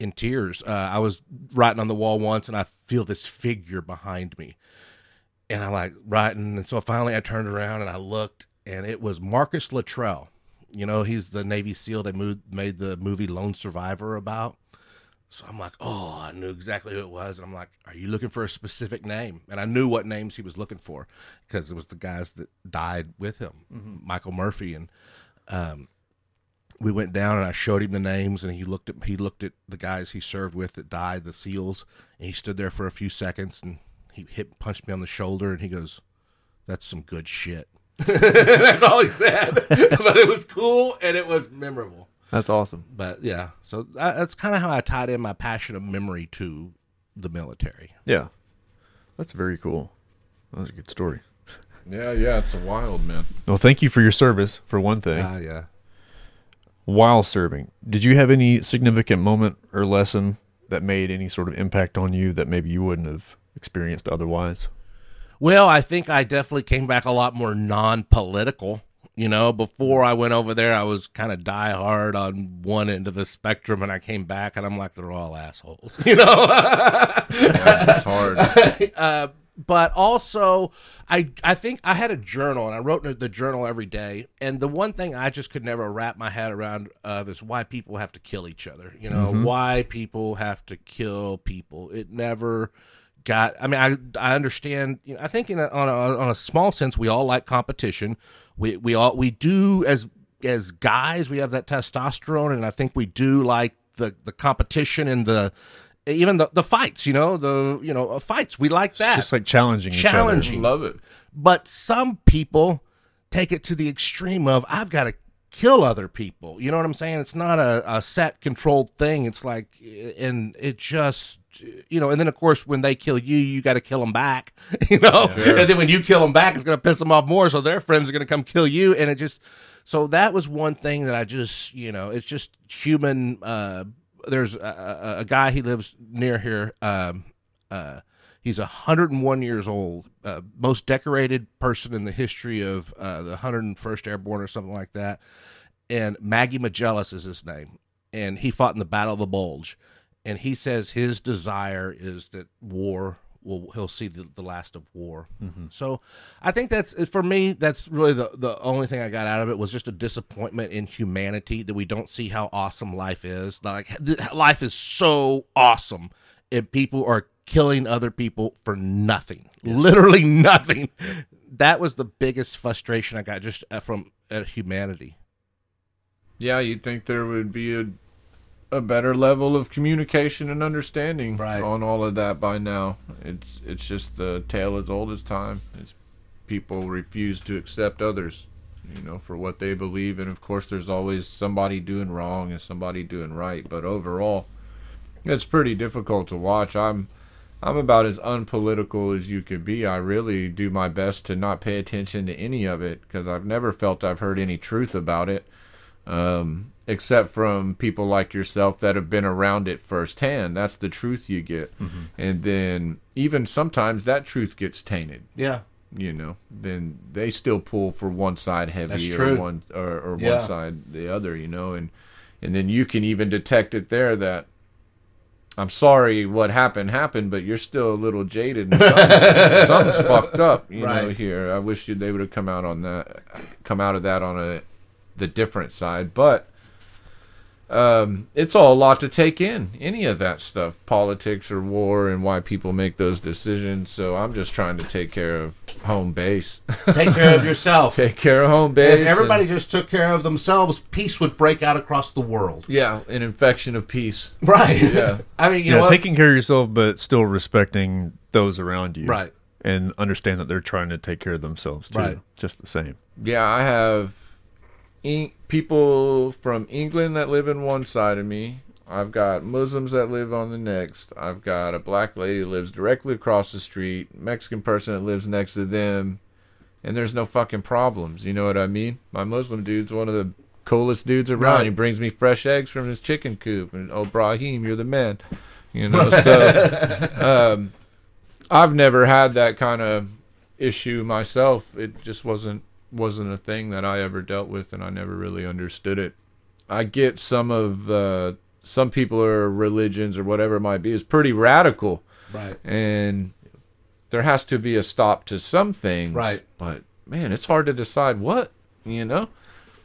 in tears. Uh, I was writing on the wall once, and I feel this figure behind me, and I like writing, and so finally I turned around and I looked, and it was Marcus Luttrell. You know, he's the Navy SEAL they moved, made the movie Lone Survivor about. So I'm like, oh, I knew exactly who it was. And I'm like, are you looking for a specific name? And I knew what names he was looking for because it was the guys that died with him, Michael Murphy. And um, we went down and I showed him the names and he looked at he looked at the guys he served with that died, the SEALs. And he stood there for a few seconds and he hit punched me on the shoulder and he goes, that's some good shit. that's all he said. but it was cool and it was memorable That's awesome. but yeah so that, that's kind of how i tied in my passion of memory to the military Yeah. That's very cool. That was a good story. Yeah, yeah, it's a wild man. Well, thank you for your service, for one thing. ah yeah While serving, did you have any significant moment or lesson that made any sort of impact on you that maybe you wouldn't have experienced otherwise? well i think i definitely came back a lot more non-political you know before i went over there i was kind of die hard on one end of the spectrum and i came back and i'm like they're all assholes you know Yeah, it's hard. uh, but also I I think I had a journal and I wrote in the journal every day. And the one thing I just could never wrap my head around of is why people have to kill each other. You know, why people have to kill people. It never got. I mean, I I understand. You know, I think in a, on a on a small sense, we all like competition. We we all we do as as guys. We have that testosterone, and I think we do like the the competition and the even the, the fights, you know, the you know uh, fights. We like that. Just like challenging each other. Challenging. Love it. But some people take it to the extreme of I've got to kill other people. You know what I'm saying? It's not a, a set controlled thing. It's like, and it just, you know, and then of course when they kill you, you got to kill them back. You know, and then when you kill them back, it's going to piss them off more. So their friends are going to come kill you, and it just. So that was one thing that I just, you know, it's just human. Uh, there's a, a, a guy he lives near here. Um, uh, he's 101 years old, uh, most decorated person in the history of uh, the 101st Airborne or something like that. And Maggie Megellas is his name, and he fought in the Battle of the Bulge. And he says his desire is that war will he'll see the, the last of war. So I think that's for me. That's really the the only thing I got out of it was just a disappointment in humanity that we don't see how awesome life is. Like life is so awesome, and people are killing other people for nothing, literally nothing. That was the biggest frustration I got just uh, from uh, humanity. Yeah, you'd think there would be a a better level of communication and understanding Right. on all of that by now. It's it's just the tale as old as time. It's people refuse to accept others, you know, for what they believe, and of course, there's always somebody doing wrong and somebody doing right. But overall, it's pretty difficult to watch. I'm I'm about as unpolitical as you could be. I really do my best to not pay attention to any of it because I've never felt I've heard any truth about it. Um, except from people like yourself that have been around it firsthand. That's the truth you get. And then even sometimes that truth gets tainted. Yeah. You know, then they still pull for one side heavy or one or, or Yeah. one side the other. You know, and and then you can even detect it there that I'm sorry what happened happened, but you're still a little jaded and something's, something's fucked up, you know, here. I wish they would have come out on that come out of that on a the different side, but um, it's all a lot to take in. Any of that stuff, politics or war, and why people make those decisions. So I'm just trying to take care of home base. Take care of yourself. take care of home base. if everybody and- just took care of themselves, peace would break out across the world. yeah, an infection of peace. Right. Yeah. I mean, you yeah, know, what? taking care of yourself, but still respecting those around you, Right. And understand that they're trying to take care of themselves too, Right. just the same. Yeah, I have Eng- people from England that live in one side of me. I've got Muslims that live on the next. I've got a black lady that lives directly across the street, Mexican person that lives next to them, and there's no fucking problems. You know what I mean? My Muslim dude's one of the coolest dudes around. Right. He brings me fresh eggs from his chicken coop, and oh, Brahim, you're the man. You know, so um, I've never had that kind of issue myself. It just wasn't wasn't a thing that I ever dealt with, and I never really understood it. I get some of uh, some people or religions or whatever it might be is pretty radical, right. and there has to be a stop to some things. Right. But man, it's hard to decide what you know.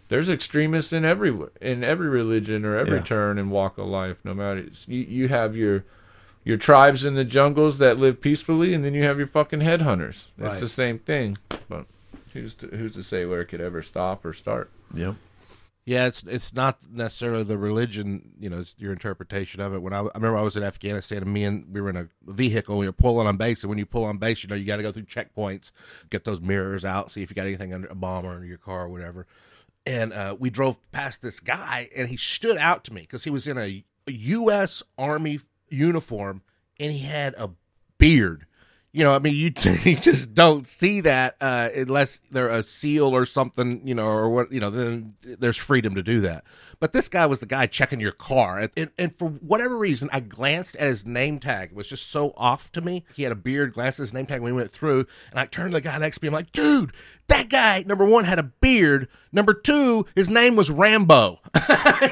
There's extremists in every in every religion or every Yeah. turn and walk of life. No matter you, you have your your tribes in the jungles that live peacefully, and then you have your fucking headhunters. It's Right. the same thing. But who's to, who's to say where it could ever stop or start? Yep. Yeah, it's it's not necessarily the religion, you know, it's your interpretation of it. When I, I remember I was in Afghanistan and me and we were in a vehicle, we were pulling on base, and when you pull on base, you know, you got to go through checkpoints, get those mirrors out, see if you got anything under a bomb or under your car or whatever. And uh, we drove past this guy, and he stood out to me because he was in a, a U.S. Army uniform and he had a beard. You know, I mean, you, you just don't see that uh, unless they're a SEAL or something, you know, or what, you know, then there's freedom to do that. But this guy was the guy checking your car. And, and for whatever reason, I glanced at his name tag. It was just so off to me. He had a beard, glanced at his name tag when we went through. And I turned to the guy next to me. I'm like, dude, that guy, number one, had a beard. Number two, his name was Rambo.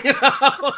You know?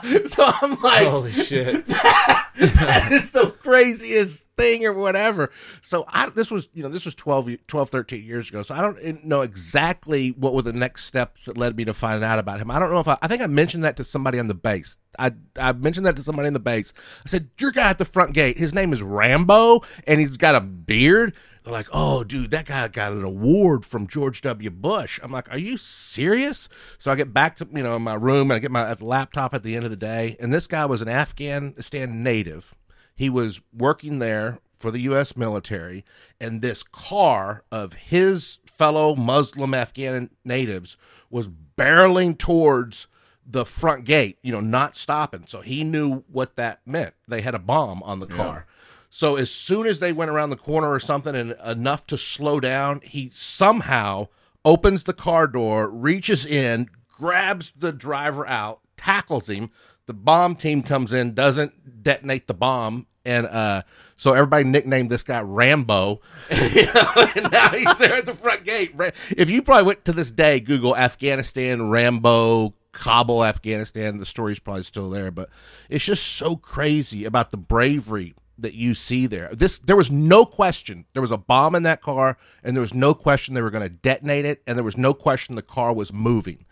so I'm like, Holy shit! that is the craziest thing or whatever. So I this was you know this was 12, 12 13 years ago. So I don't know exactly what were the next steps that led me to find out about him. I don't know if I, I think I mentioned that to somebody on the base. I I mentioned that to somebody in the base. I said your guy at the front gate. His name is Rambo and he's got a beard. They're like, oh, dude, that guy got an award from George W. Bush. I'm like, are you serious? So I get back to you know my room and I get my laptop at the end of the day, and this guy was an Afghanistan native. He was working there for the U.S. military, and this car of his fellow Muslim Afghan natives was barreling towards the front gate, you know, not stopping. So he knew what that meant. They had a bomb on the car. So as soon as they went around the corner or something and enough to slow down, he somehow opens the car door, reaches in, grabs the driver out, tackles him. The bomb team comes in, doesn't detonate the bomb, and uh, so everybody nicknamed this guy Rambo. And now he's there at the front gate. If you probably went to this day, Google Afghanistan Rambo Kabul, Afghanistan. The story's probably still there, but it's just so crazy about the bravery that you see there. This there was no question there was a bomb in that car, and there was no question they were going to detonate it, and there was no question the car was moving.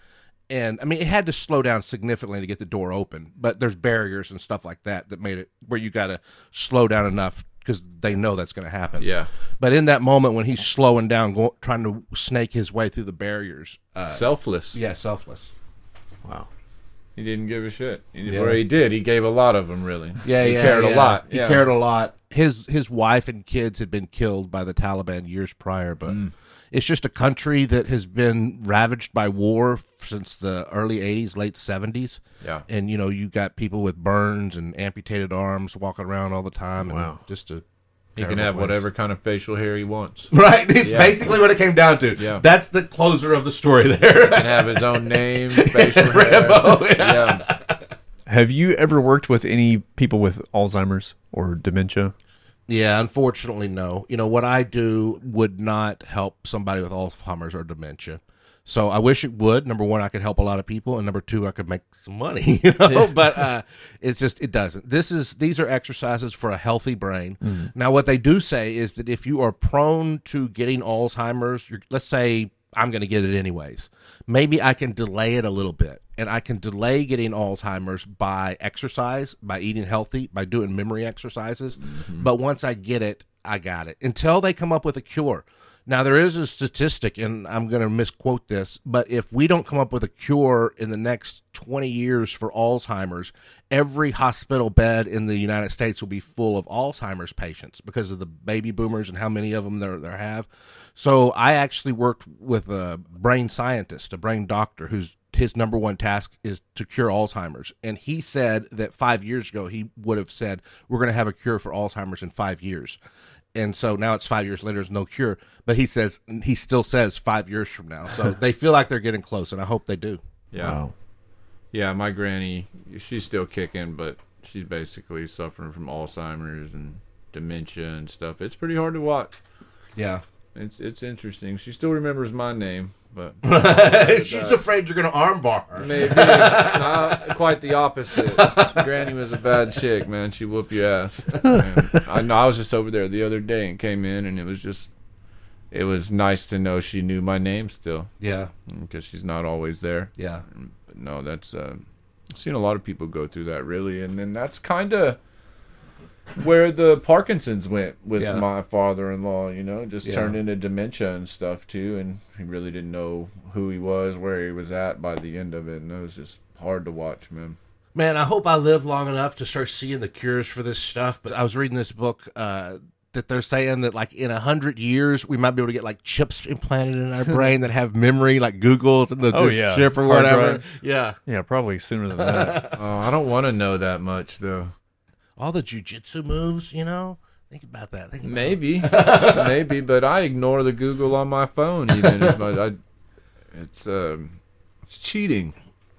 And I mean, it had to slow down significantly to get the door open, but there's barriers and stuff like that that made it where you got to slow down enough because they know that's going to happen. Yeah. But in that moment when he's slowing down, go, trying to snake his way through the barriers, uh, Selfless. yeah, selfless. Wow. He didn't give a shit. He, Yeah. Or he did. He gave a lot of them, really. Yeah, he yeah, cared yeah. a lot. He yeah. cared a lot. His his wife and kids had been killed by the Taliban years prior, but Mm. It's just a country that has been ravaged by war since the early '80s, late '70s. Yeah. and you know you got people with burns and amputated arms walking around all the time. And Wow. just a He can Terrible have place. whatever kind of facial hair he wants. Right. It's Yeah. basically what it came down to. Yeah. That's the closer of the story there. He can have his own name, facial hair. Rambo, yeah. Have you ever worked with any people with Alzheimer's or dementia? Yeah, unfortunately, no. You know, what I do would not help somebody with Alzheimer's or dementia. So I wish it would. Number one, I could help a lot of people, and number two, I could make some money. You know, but uh, it's just it doesn't. This is these are exercises for a healthy brain. Now, what they do say is that if you are prone to getting Alzheimer's, you're, let's say I'm going to get it anyways. Maybe I can delay it a little bit, and I can delay getting Alzheimer's by exercise, by eating healthy, by doing memory exercises. Mm-hmm. But once I get it, I got it. Until they come up with a cure. Now there is a statistic, and I'm going to misquote this, but if we don't come up with a cure in the next 20 years for Alzheimer's, every hospital bed in the United States will be full of Alzheimer's patients because of the baby boomers and how many of them there there have. So I actually worked with a brain scientist, a brain doctor, whose his number one task is to cure Alzheimer's, and he said that five years ago he would have said we're going to have a cure for Alzheimer's in five years and so now it's five years later there's no cure but he says he still says five years from now so they feel like they're getting close and i hope they do Yeah. Wow. Yeah, my granny, she's still kicking, but she's basically suffering from Alzheimer's and dementia and stuff. It's pretty hard to watch. yeah It's it's interesting. She still remembers my name, but she's afraid you're gonna armbar her maybe not quite the opposite. Granny was a bad chick, man. She whooped your ass. And I know. I was just over there the other day and came in, and it was just, it was nice to know she knew my name still yeah because she's not always there. yeah But no, that's uh, I've seen a lot of people go through that really, and then that's kind of where the Parkinson's went with Yeah. my father-in-law. You know, just Yeah. turned into dementia and stuff too, and he really didn't know who he was, where he was at by the end of it, and it was just hard to watch, man. man i hope i live long enough to start seeing the cures for this stuff but i was reading this book uh that they're saying that like in a hundred years we might be able to get like chips implanted in our brain that have memory like google's and the Oh, yeah. chip or Hard whatever drives. yeah Yeah, probably sooner than that. Oh, I don't want to know that much though. All the jujitsu moves you know think about that think about Maybe, maybe, but I ignore the Google on my phone even as much. I, it's um, it's cheating.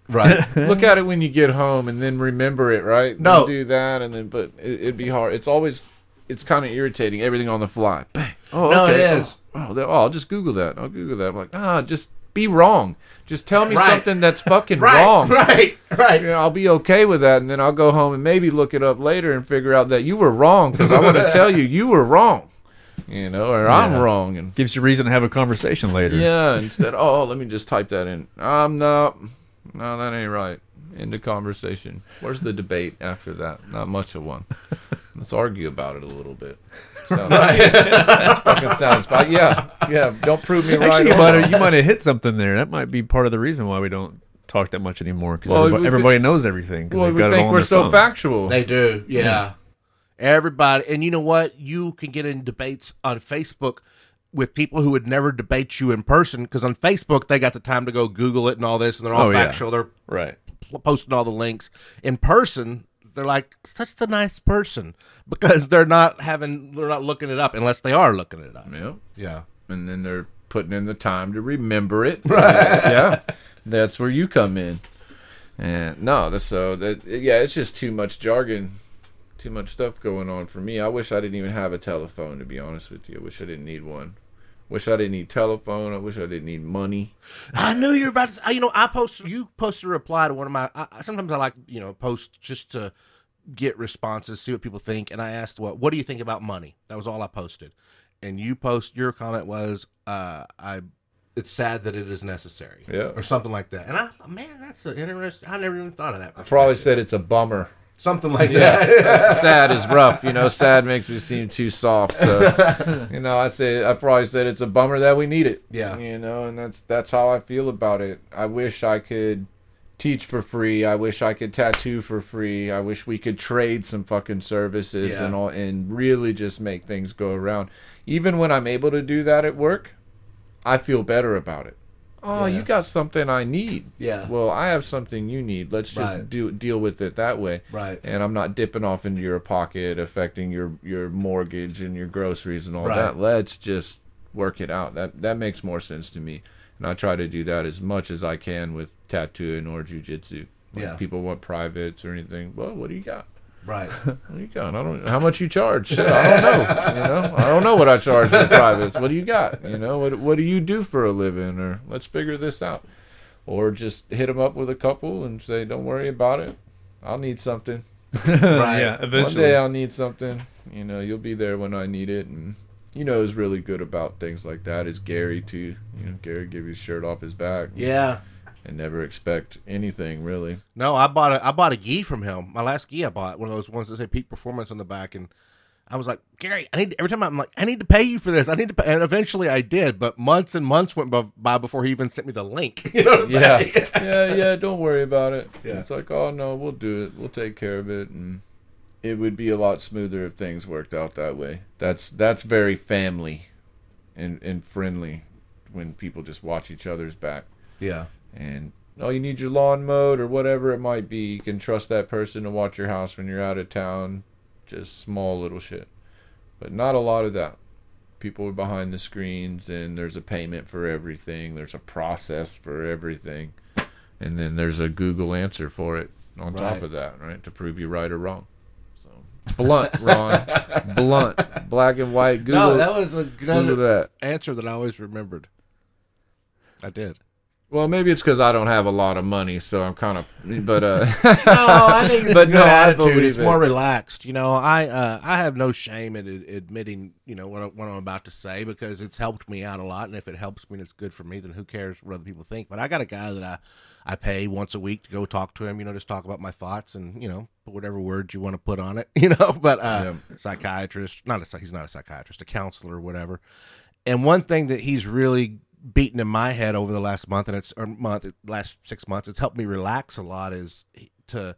right Look at it when you get home, and then remember it. Right? No. You do that, and then but it, it'd be hard. It's always it's kind of irritating. Everything on the fly. Bang. Oh, No, okay. it is. Oh, oh, that- oh, I'll just Google that. I'll Google that. I'm like, ah, just be wrong. Just tell me Right. something that's fucking right wrong. right right Yeah, I'll be okay with that, and then I'll go home and maybe look it up later and figure out that you were wrong because I want to tell you you were wrong, you know, or I'm wrong, and Gives you reason to have a conversation later. yeah, instead, oh, let me just type that in. I'm not, no, that ain't right. End of conversation. Where's the debate after that? Not much of one. Let's argue about it a little bit. Sounds, that fucking sounds fine. Yeah, yeah. Don't prove me right. Actually, you might, wrong. have, you might have hit something there. That might be part of the reason why we don't talk that much anymore because Well, everybody, we everybody knows everything. Well, we got think on we're so phone. factual. They do, yeah. Everybody, and you know what? You can get in debates on Facebook with people who would never debate you in person because on Facebook they got the time to go Google it and all this, and they're all Oh, yeah. factual. They're Right. posting all the links. In person, they're like such a nice person because they're not having, they're not looking it up unless they are looking it up. yeah. Yeah, and then they're putting in the time to remember it. Right. yeah. That's where you come in. And no, that's so that yeah, it's just too much jargon, too much stuff going on for me. I wish I didn't even have a telephone to be honest with you. I wish I didn't need one. Wish I didn't need telephone. I wish I didn't need money. I knew you were about to. You know, I posted. You posted a reply to one of my. I, sometimes I like you know post just to get responses, see what people think. And I asked, "What What do you think about money?" That was all I posted. And you post your comment was, uh, "I." It's sad that it is necessary, Yeah. or something like that. And I, thought, man, that's an interesting. I never even thought of that. I probably said it's a bummer. Something like that. Sad is rough. You know, sad makes me seem too soft. So, you know, I say I probably said it's a bummer that we need it. Yeah. you know, and that's that's how I feel about it. I wish I could teach for free. I wish I could tattoo for free. I wish we could trade some fucking services Yeah. and all, and really just make things go around. Even when I'm able to do that at work, I feel better about it. Oh, Yeah. you got something I need. Yeah. Well, I have something you need. Let's just Right. do deal with it that way. Right. And I'm not dipping off into your pocket, affecting your your mortgage and your groceries and all Right. that. Let's just work it out. That that makes more sense to me. And I try to do that as much as I can with tattooing or jujitsu. Like Yeah. People want privates or anything. Well, what do you got? Right. What do you got? I don't. How much you charge? Shit, I don't know. You know, I don't know what I charge for privates. What do you got? You know, what what do you do for a living? Or let's figure this out. Or just hit them up with a couple and say, don't worry about it. I'll need something. yeah, One eventually. day I'll need something. You know, you'll be there when I need it. And you know, who's really good about things like that is Gary too. You know, Gary give his shirt off his back. Yeah. And never expect anything really. No, I bought a I bought a gi from him. My last gi I bought one of those ones that say peak performance on the back, and I was like, Gary, I need every time I'm like, I need to pay you for this. I need to, pay. and eventually I did, but months and months went by- before he even sent me the link. You know? to yeah, yeah, yeah. Don't worry about it. Yeah. It's like, oh no, we'll do it. We'll take care of it, and it would be a lot smoother if things worked out that way. That's that's very family, and and friendly when people just watch each other's back. yeah, And oh, you need your lawn mowed or whatever it might be. You can trust that person to watch your house when you're out of town. Just small little shit, but not a lot of that. People are behind the screens, and there's a payment for everything. There's a process for everything, and then there's a Google answer for it on top of that, right, to prove you right or wrong. So blunt, Ron, blunt, black and white. Google, no, that was a Google good that. answer that I always remembered. I did. Well, maybe it's because I don't have a lot of money, so I'm kind of. But uh, No, I think it's But no, attitude. It's it. more relaxed. You know, I uh, I have no shame in admitting, you know, what, I, what I'm about to say because it's helped me out a lot. And if it helps me and it's good for me, then who cares what other people think? But I got a guy that I, I pay once a week to go talk to him, you know, just talk about my thoughts and, you know, put whatever words you want to put on it, you know. But uh, psychiatrist, not a, he's not a psychiatrist, a counselor or whatever. And one thing that he's really beaten in my head over the last month and it's or month last six months it's helped me relax a lot is to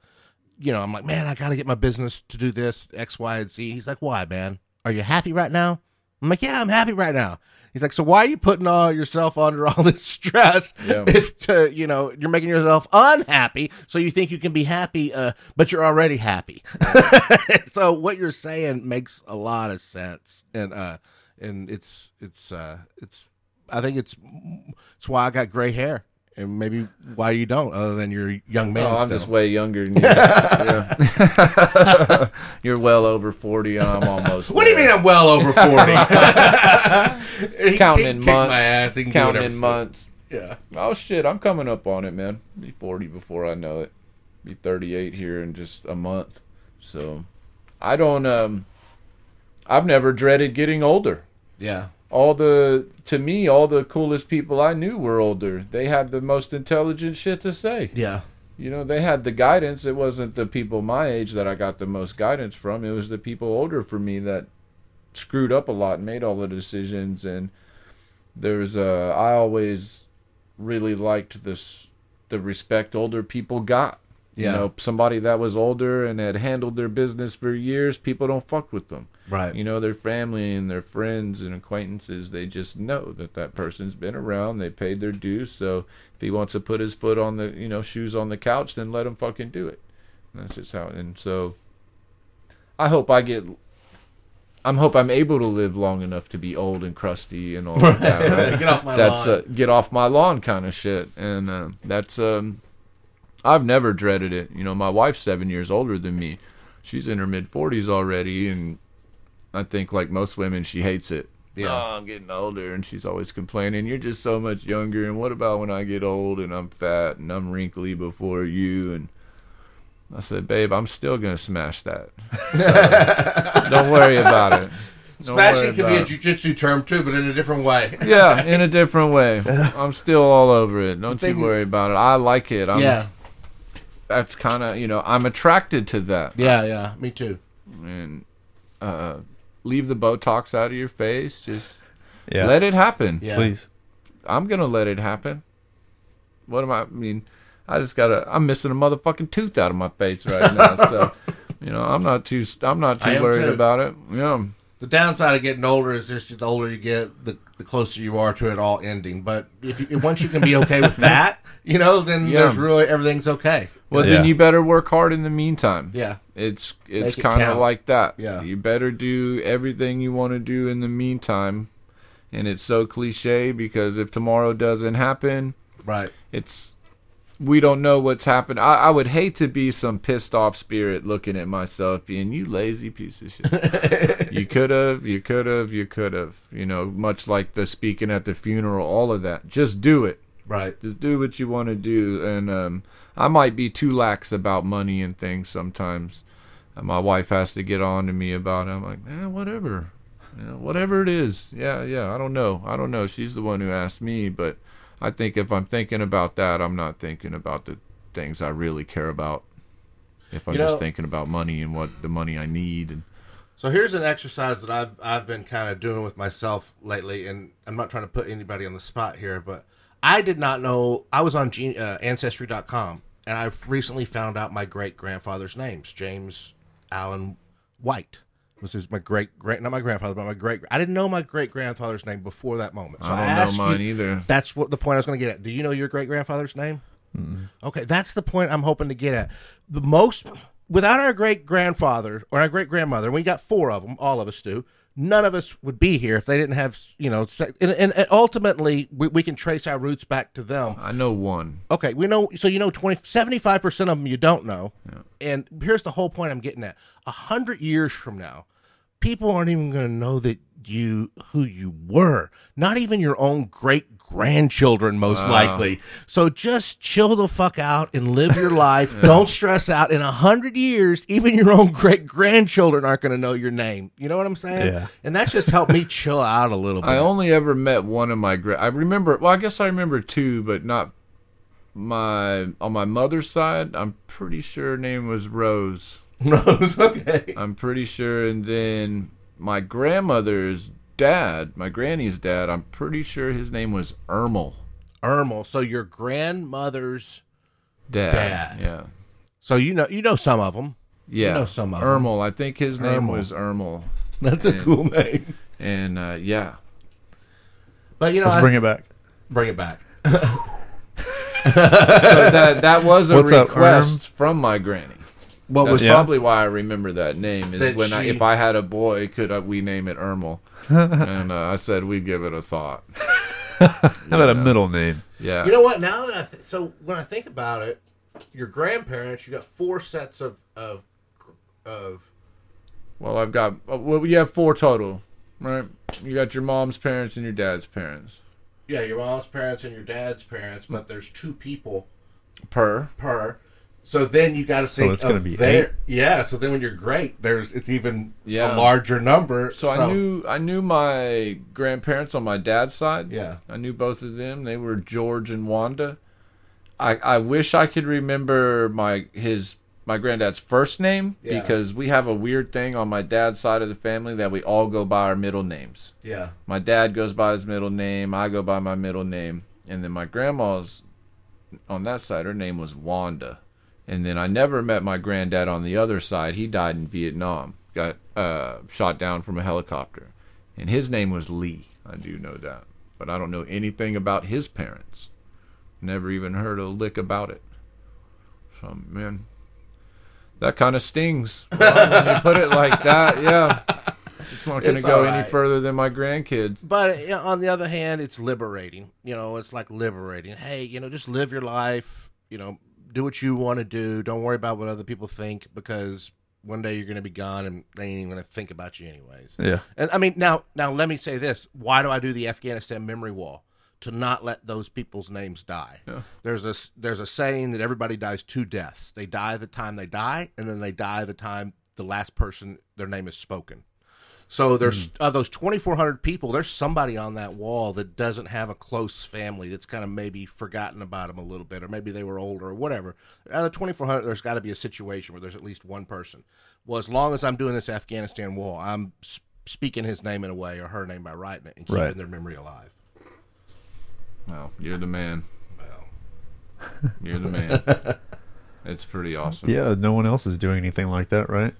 you know i'm like man i gotta get my business to do this x y and z. He's like why man? Are you happy right now? I'm like yeah i'm happy right now. He's like so why are you putting all yourself under all this stress Yeah. if to you know you're making yourself unhappy so you think you can be happy uh, but you're already happy? So what you're saying makes a lot of sense and uh and it's it's uh it's i think it's it's why i got gray hair and maybe why you don't other than you're a young man Oh, I'm still. just way younger than you. Yeah. You're well over 40, and I'm almost. what do you mean i'm well over 40 Counting in months. my ass he can do counting in months. yeah Oh, shit. I'm coming up on it, man. Be 40 before I know it. Be 38 here in just a month. So, I don't, um, I've never dreaded getting older. yeah all the to me all the coolest people i knew were older. They had the most intelligent shit to say. Yeah. You know they had the guidance. It wasn't the people my age that i got the most guidance from. It was the people older for me that screwed up a lot and made all the decisions. And there's a i always really liked this the respect older people got. Yeah. you know somebody that was older and had handled their business for years people don't fuck with them right. You know their family and their friends and acquaintances they just know that that person's been around. They paid their dues. So if he wants to put his foot on the you know shoes on the couch then let him fucking do it. And that's just how and so i hope i get i'm hope i'm able to live long enough to be old and crusty and all that right? Get off my that's lawn. Uh, get off my lawn kind of shit. And uh, that's um i've never dreaded it. You know my wife's seven years older than me. She's in her mid 40s already and I think like most women, she hates it. Yeah. Oh, I'm getting older, and she's always complaining. You're just so much younger. And what about when I get old and I'm fat and I'm wrinkly before you? And I said, babe, I'm still gonna smash that. So, don't worry about it. Don't Smashing can be a jujitsu term too, but in a different way. yeah, in a different way. I'm still all over it. Don't you worry about it. I like it. I'm, yeah, that's kind of you know I'm attracted to that. yeah, yeah. Me too. And uh, leave the Botox out of your face. Just Yeah. let it happen. Yeah, Please. I'm gonna let it happen. What am I? I mean, I just gotta. I'm missing a motherfucking tooth out of my face right now. so, you know, I'm not too. I'm not too am worried too. about it. Yeah. The downside of getting older is just the older you get, the, the closer you are to it all ending. But if you, once you can be okay with that, you know, then Yeah. there's really everything's okay. Well, Yeah. then you better work hard in the meantime. Yeah. It's it's it kind of count. like that. Yeah. You better do everything you want to do in the meantime. And it's so cliche because if tomorrow doesn't happen, Right. it's we don't know what's happened. I, I would hate to be some pissed off spirit looking at myself being you lazy piece of shit. you could have, you could have, you could have. You know, much like the speaking at the funeral, all of that. Just do it. Right. Just do what you want to do. And um, I might be too lax about money and things sometimes. And my wife has to get on to me about it. I'm like, eh, whatever. You know, whatever it is. Yeah, yeah. I don't know. I don't know. She's the one who asked me. But I think if I'm thinking about that, I'm not thinking about the things I really care about. If I'm You know- just thinking about money and what the money I need. And So here's an exercise that I've I've been kind of doing with myself lately, and I'm not trying to put anybody on the spot here, but I did not know I was on uh, Ancestry.com, and I've recently found out my great grandfather's names, James Allen White. This is my great great not my grandfather, but my great. I didn't know my great grandfather's name before that moment. So I don't asked know mine you- either. That's what the point I was going to get at. Do you know your great grandfather's name? Okay, that's the point I'm hoping to get at. The most without our great grandfather or our great grandmother, we got four of them. All of us do. None of us would be here if they didn't have, you know, and, and, and ultimately we, we can trace our roots back to them. I know one. Okay, we know. So you know, 20, 75 percent of them you don't know. And here's the whole point I'm getting at: a hundred years from now, people aren't even going to know that you who you were. Not even your own great grandchildren, most likely. So just chill the fuck out and live your life. Don't stress out. In a hundred years, even your own great grandchildren aren't going to know your name. You know what I'm saying? Yeah. And that's just helped me chill out a little bit. I only ever met one of my gra- I remember well I guess I remember two but not my on my mother's side I'm pretty sure her name was Rose. Rose, okay. I'm pretty sure and then my grandmother's dad, my granny's dad, I'm pretty sure his name was Ermel. Ermel. So your grandmother's Dad. Dad. Yeah. So you know you know some of them. Yeah. know some of 'em. Ermel. I think his name Ermel. was Ermel. That's a cool name. And uh, yeah. But you know, Let's I- bring it back. bring it back. So that that was a What's up, request from my granny. What That's was Yeah. probably why I remember that name. Is That when I, if I had a boy, could I, we name it Ermel? and uh, I said we'd give it a thought. How about a middle name? Yeah, You know what? Now that I th- so when I think about it, your grandparents, you got four sets of of of well, I've got uh, well, you have four total, right? You got your mom's parents and your dad's parents yeah, your mom's parents and your dad's parents, but there's two people per. per. So then you got to think it's gonna of be their yeah. So then when you're great, there's it's even Yeah. a larger number. So, I knew I knew my grandparents on my dad's side. Yeah. I knew both of them. They were George and Wanda. I I wish I could remember my his my granddad's first name Yeah. because we have a weird thing on my dad's side of the family that we all go by our middle names. yeah. My dad goes by his middle name. I go by my middle name, and then my grandma's on that side. Her name was Wanda, and then I never met my granddad on the other side. He died in Vietnam. Got uh, shot down from a helicopter, and his name was Lee. I do know that, but I don't know anything about his parents. Never even heard a lick about it. So man, that kind of stings Well, when you put it like that. Yeah. It's not going to go all any further than my grandkids. But you know, on the other hand, it's liberating. You know, it's like liberating. Hey, you know, just live your life. You know, do what you want to do. Don't worry about what other people think because one day you're going to be gone and they ain't even going to think about you anyways. Yeah. And I mean, now, now let me say this: Why do I do the Afghanistan memory wall? To not let those people's names die. There's a there's a saying that everybody dies two deaths. They die the time they die, and then they die the time the last person their name is spoken. So there's hmm. of those 2,400 people, there's somebody on that wall that doesn't have a close family that's kind of maybe forgotten about them a little bit, or maybe they were older or whatever. Out of the 2,400, there's got to be a situation where there's at least one person. Well, as long as I'm doing this Afghanistan wall, I'm s- speaking his name in a way or her name by writing it and keeping Right. their memory alive. Well, you're the man. Well, You're the man. it's pretty awesome. Yeah. No one else is doing anything like that, right?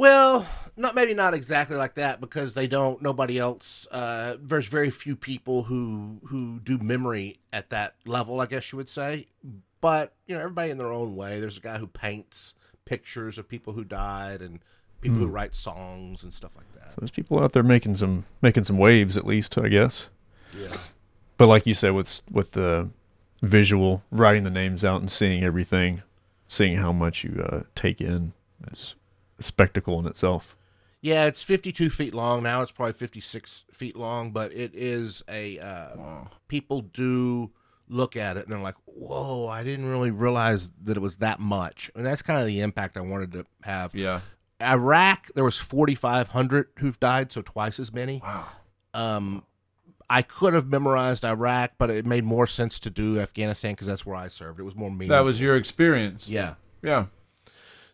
Well, not maybe not exactly like that because they don't. Nobody else. Uh, there's very few people who who do memory at that level. I guess you would say. But you know, everybody in their own way. There's a guy who paints pictures of people who died and people who write songs and stuff like that. There's people out there making some making some waves, at least, I guess. Yeah. But like you said, with with the visual, writing the names out and seeing everything, seeing how much you uh, take in, is a spectacle in itself. Yeah, it's 52 feet long now. It's probably 56 feet long, but it is a. Uh, People do look at it and they're like, "Whoa! I didn't really realize that it was that much." And that's kind of the impact I wanted to have. Yeah. Iraq, there was 4,500 who've died, so twice as many. Wow. Um, I could have memorized Iraq, but it made more sense to do Afghanistan because that's where I served. It was more meaningful. That was your experience. yeah. Yeah.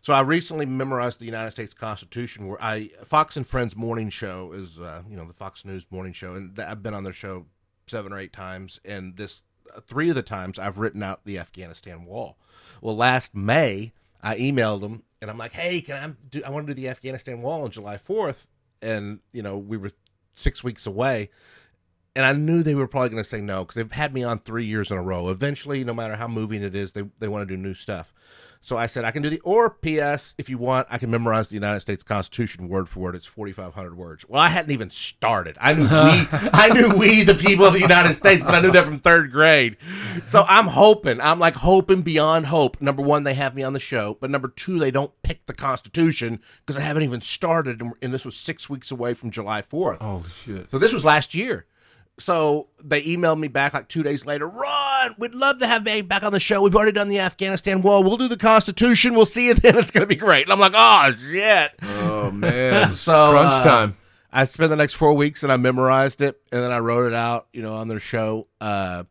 So I recently memorized the United States Constitution. Where I Fox and Friends morning show is uh, you know the Fox News morning show, and I've been on their show seven or eight times, and this uh, three of the times I've written out the Afghanistan wall. Well, last May I emailed them, and I'm like, hey, can I do? I want to do the Afghanistan wall on July 4th, and you know we were six weeks away. And I knew they were probably going to say no because they've had me on three years in a row. Eventually, no matter how moving it is, they, they want to do new stuff. So I said, I can do the, or P.S. if you want, I can memorize the United States Constitution word for word. It's 4,500 words. Well, I hadn't even started. I knew we, I knew we, the people of the United States, but I knew that from third grade. So I'm hoping, I'm like hoping beyond hope. Number one, they have me on the show, but number two, they don't pick the Constitution because I haven't even started, and, and this was six weeks away from July 4th. Oh shit. So this was last year. So they emailed me back like two days later. We'd love to have you back on the show. We've already done the Afghanistan wall. We'll do the Constitution. We'll see you then. It's going to be great. And I'm like, oh shit. Oh man. So crunch uh, time. I spent the next four weeks and I memorized it and then I wrote it out, you know, on their show. Uh,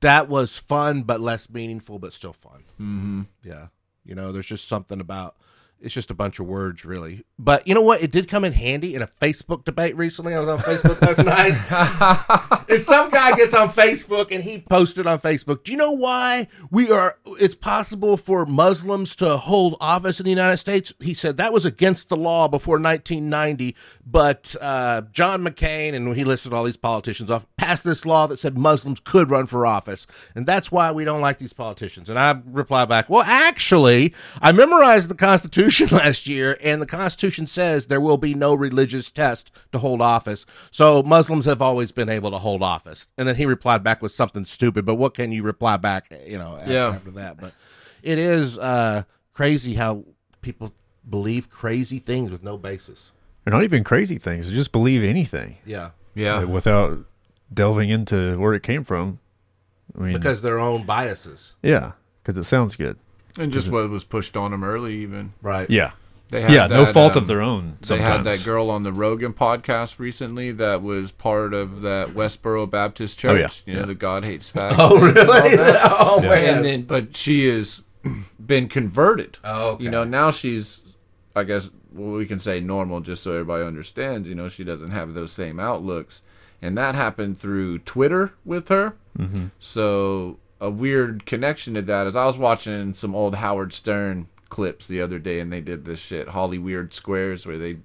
that was fun, but less meaningful, but still fun. Mm-hmm. Yeah, you know, there's just something about it's just a bunch of words, really. But you know what? It did come in handy in a Facebook debate recently. I was on Facebook last night. and some guy gets on Facebook and he posted on Facebook, Do you know why we are it's possible for Muslims to hold office in the United States? He said that was against the law before 1990, but uh, John McCain and he listed all these politicians off passed this law that said Muslims could run for office. And that's why we don't like these politicians. And I reply back, Well, actually, I memorized the Constitution last year, and the Constitution says there will be no religious test to hold office. So Muslims have always been able to hold office. And then he replied back with something stupid, but what can you reply back, you know, after, Yeah. after that? But it is uh, crazy how people believe crazy things with no basis. They're not even crazy things. They just believe anything Yeah. Yeah. without delving into where it came from. I mean, Because their own biases. yeah, because it sounds good. And just what was pushed on them early, even. Right. Yeah, They had yeah, no fault um, of their own. They had that girl on the Rogan podcast recently that was part of that Westboro Baptist Church. Oh, yeah. Church. You know, Yeah. the God hates fags. Oh, thing and really? oh, Yeah. man. And then, but she has been converted. Oh, okay. You know, now she's, I guess, well, we can say normal just so everybody understands. You know, she doesn't have those same outlooks. And that happened through Twitter with her. Mm-hmm. So, a weird connection to that is I was watching some old Howard Stern clips the other day and they did this shit, Holly Weird Squares, where they.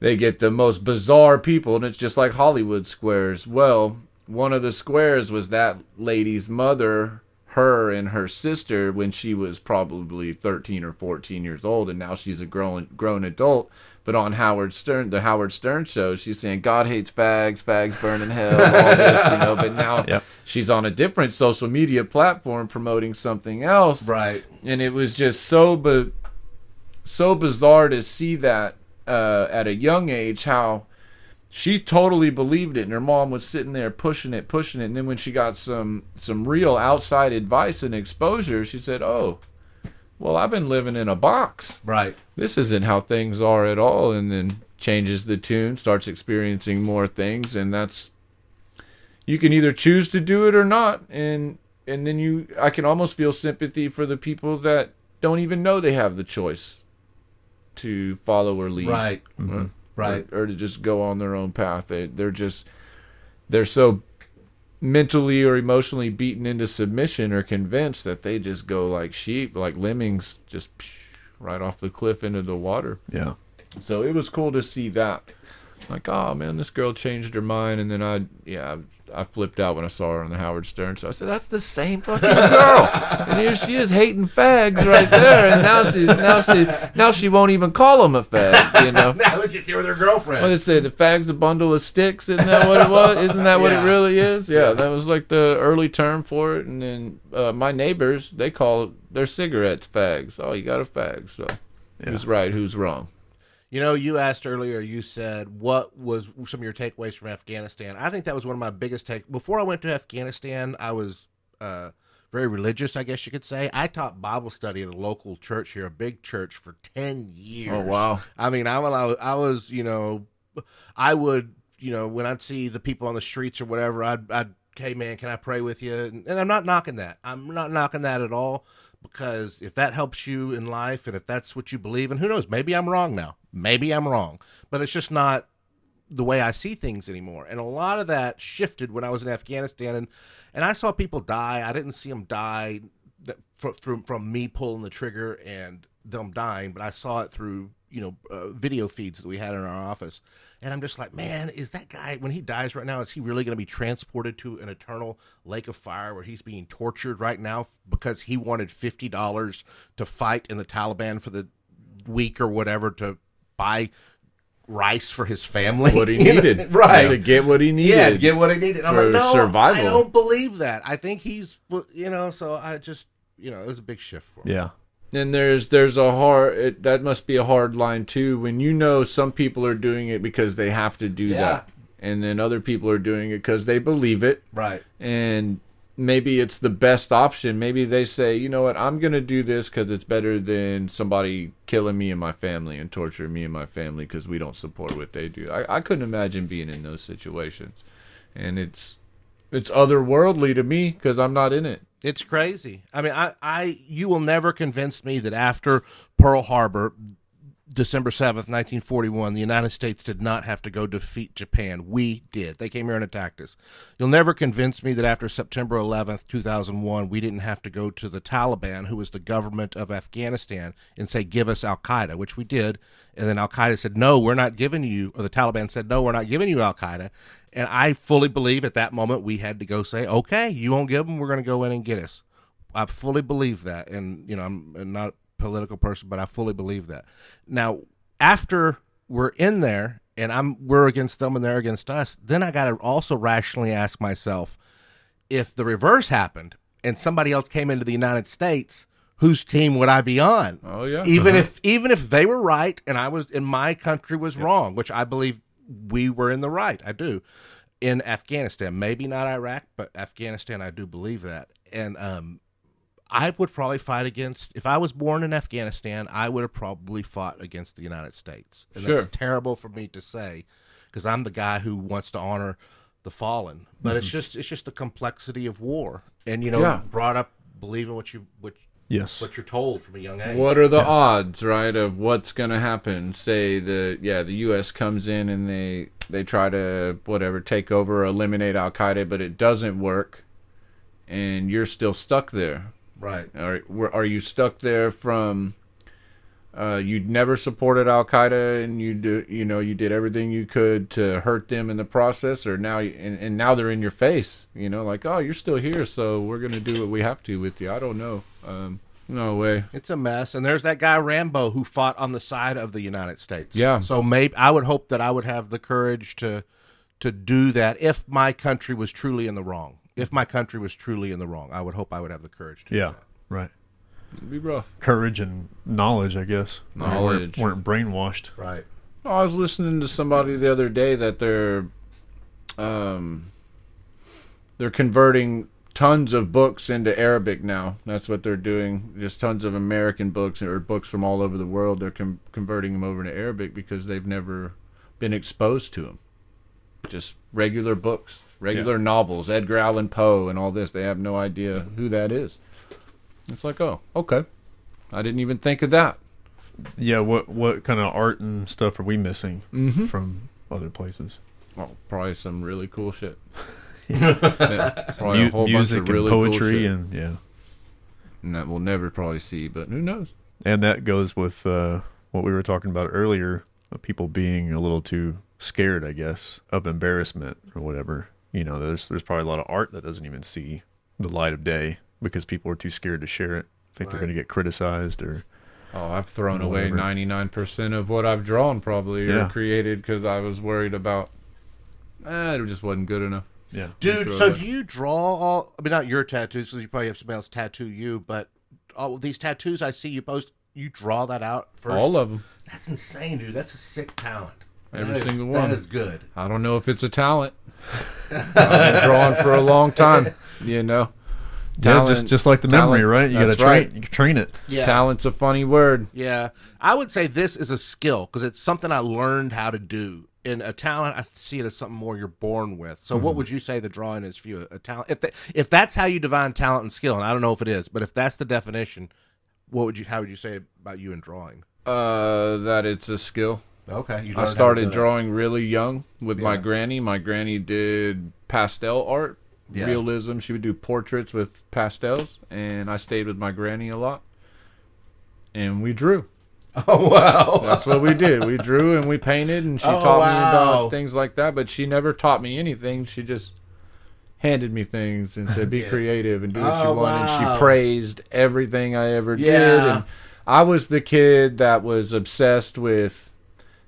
They get the most bizarre people, and it's just like Hollywood squares. Well, one of the squares was that lady's mother, her and her sister when she was probably 13 or 14 years old and now she's a grown grown adult but on Howard Stern the Howard Stern show she's saying God hates fags fags burn in hell all this you know but now Yep. she's on a different social media platform promoting something else Right. and it was just so but so bizarre to see that uh, at a young age how she totally believed it and her mom was sitting there pushing it pushing it and then when she got some some real outside advice and exposure she said oh well i've been living in a box. Right. this isn't how things are at all. And then changes the tune starts experiencing more things. And that's you can either choose to do it or not. And and then you i can almost feel sympathy for the people that don't even know they have the choice to follow or lead. Right. or, Right. or, or to just go on their own path. They, they're just they're so mentally or emotionally beaten into submission or convinced that they just go like sheep like lemmings just right off the cliff into the water yeah. So it was cool to see that. Like, oh man, this girl changed her mind, and then I, yeah, I, I flipped out when I saw her on the Howard Stern. So I said, "That's the same fucking girl," and here she is hating fags right there, and now she, now she, now she won't even call him a fag, you know. now let's just hear with her girlfriend. What did it say? The fag's a bundle of sticks. Isn't that what it was? Isn't that what Yeah. it really is? Yeah, that was like the early term for it. And then uh, my neighbors, they call their cigarettes fags. Oh, you got a fag. So who's right? Who's wrong? You know, you asked earlier, you said, what was some of your takeaways from Afghanistan? I think that was one of my biggest take. Before I went to Afghanistan, I was uh, very religious, I guess you could say. I taught Bible study at a local church here, a big church, for 10 years. Oh, wow. I mean, I, I, was, I was, you know, I would, you know, when I'd see the people on the streets or whatever, I'd, I'd hey, man, can I pray with you? And, and I'm not knocking that. I'm not knocking that at all because if that helps you in life and if that's what you believe and who knows? Maybe I'm wrong now. Maybe I'm wrong, but it's just not the way I see things anymore. And a lot of that shifted when I was in Afghanistan, and and I saw people die. I didn't see them die from from me pulling the trigger and them dying, but I saw it through you know uh, video feeds that we had in our office. And I'm just like, man, is that guy when he dies right now? Is he really going to be transported to an eternal lake of fire where he's being tortured right now because he wanted fifty dollars to fight in the Taliban for the week or whatever to buy rice for his family? What he You know? needed, right? To get what he needed. Yeah, to get what he needed. I'm for like, no, survival. I don't believe that. I think he's, you know. So I just, you know, it was a big shift for me. Yeah. And there's there's a hard it, that must be a hard line too when you know some people are doing it because they have to do Yeah. that, and then other people are doing it because they believe it. Right. and maybe it's the best option. Maybe they say, you know what, I'm gonna do this because it's better than somebody killing me and my family and torturing me and my family because we don't support what they do. I, I couldn't imagine being in those situations, and it's it's otherworldly to me because I'm not in it. It's crazy. I mean, I, I, you will never convince me that after Pearl Harbor, December 7th, 1941, the United States did not have to go defeat Japan. We did. They came here and attacked us. You'll never convince me that after September 11th, 2001, we didn't have to go to the Taliban, who was the government of Afghanistan, and say, give us Al Qaeda, which we did. And then Al Qaeda said, no, we're not giving you, or the Taliban said, no, we're not giving you Al Qaeda. And I fully believe at that moment we had to go say, okay, you won't give them, we're going to go in and get us. I fully believe that, and you know, I'm not political person, but I fully believe that. Now, after we're in there and I'm we're against them and they're against us, then I got to also rationally ask myself, if the reverse happened and somebody else came into the United States, whose team would I be on? Oh, yeah. even if even if they were right and I was and my country was wrong, which I believe we were in the right. I do in Afghanistan, maybe not Iraq, but Afghanistan, I do believe that. And um, I would probably fight against if I was born in Afghanistan, I would have probably fought against the United States. And Sure. that's terrible for me to say because I'm the guy who wants to honor the fallen. But it's mm-hmm. just it's just the complexity of war, and you know, Yeah. brought up believing what you what Yes. what you're told from a young age. What are the odds, right, of what's gonna happen? Say the yeah, the U.S. comes in and they they try to whatever take over or eliminate Al Qaeda, but it doesn't work, and you're still stuck there. Right. Are were- are you stuck there from? Uh, you never supported Al Qaeda, and you do, you know, you did everything you could to hurt them in the process, or now, and, and now they're in your face, you know, like, oh, you're still here, so we're gonna do what we have to with you. I don't know, um, no way. It's a mess. And there's that guy Rambo who fought on the side of the United States. Yeah. So maybe I would hope that I would have the courage to to do that if my country was truly in the wrong. If my country was truly in the wrong, I would hope I would have the courage to do Yeah. that. Right. It'd be rough. Courage and knowledge, I guess. They Knowledge. weren't, weren't brainwashed. Right. I was listening to somebody the other day that they're um they're converting tons of books into Arabic now. That's what they're doing. Just tons of American books or books from all over the world. They're com- converting them over to Arabic because they've never been exposed to them. Just regular books, regular novels, Edgar Allan Poe and all this. They have no idea who that is. It's like, oh, okay. I didn't even think of that. Yeah. What what kind of art and stuff are we missing Mhm. from other places? Oh, probably some really cool shit. Yeah, probably Mu- a whole music bunch of really and cool poetry shit. and yeah. And that we'll never probably see, but who knows? And that goes with uh, what we were talking about earlier of people being a little too scared, I guess, of embarrassment or whatever. You know, there's there's probably a lot of art that doesn't even see the light of day because people are too scared to share it. Think they're going to get criticized or Oh, I've thrown away ninety nine percent of what I've drawn probably Yeah. or created because I was worried about. Eh, it just wasn't good enough. yeah. Dude, so that. do you draw all? I mean, not your tattoos because you probably have somebody else tattoo you, but all these tattoos I see you post, you draw that out first. All of them. That's insane, dude. That's a sick talent. Every That is- single one. That is good. I don't know if it's a talent. I've been drawing for a long time. You know, yeah, just just like the memory, talent- right? You got to train. right. You train it. Yeah. Talent's a funny word. Yeah, I would say this is a skill because it's something I learned how to do. In a talent, I see it as something more you're born with. So, Mm-hmm. what would you say the drawing is for you? A talent? If the, if that's how you define talent and skill, and I don't know if it is, but if that's the definition, what would you? How would you say about you in drawing? Uh, that it's a skill. Okay, I started drawing really young with my granny. My granny did pastel art, Yeah. realism. She would do portraits with pastels, and I stayed with my granny a lot. And we drew. Oh wow! That's what we did. We drew and we painted, and she Oh, taught me about things like that. But she never taught me anything. She just handed me things and said, "Be Yeah. creative and do what Oh, you want." And she praised everything I ever did. And I was the kid that was obsessed with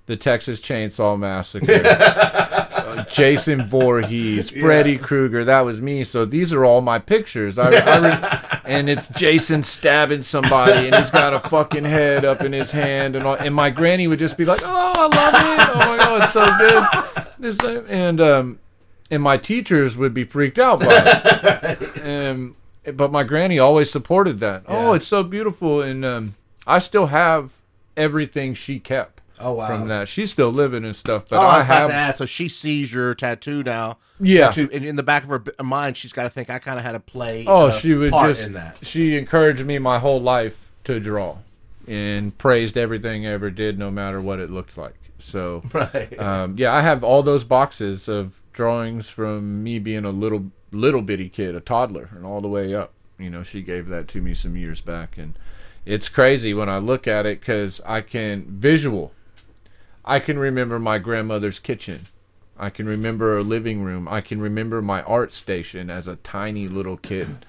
the Texas Chainsaw Massacre, uh, Jason Voorhees, Freddy Krueger. That was me. So these are all my pictures. I, I re- and it's Jason stabbing somebody, and he's got a fucking head up in his hand, and all, and my granny would just be like, "Oh, I love it! Oh my god, it's so good!" This and um, and my teachers would be freaked out by it. um, but my granny always supported that. Oh, it's so beautiful, and um, I still have everything she kept Oh wow! from that. She's still living and stuff, but oh, I I was about have to ask. So she sees your tattoo now. Yeah. Tattoo, and in the back of her mind, she's got to think I kind of had to play. Oh, a she would part just in that. she encouraged me my whole life to draw and praised everything I ever did no matter what it looked like. So Right. um, yeah, I have all those boxes of drawings from me being a little little bitty kid, a toddler, and all the way up. You know, she gave that to me some years back, and it's crazy when I look at it because I can visual. I can remember my grandmother's kitchen. I can remember a living room. I can remember my art station as a tiny little kid.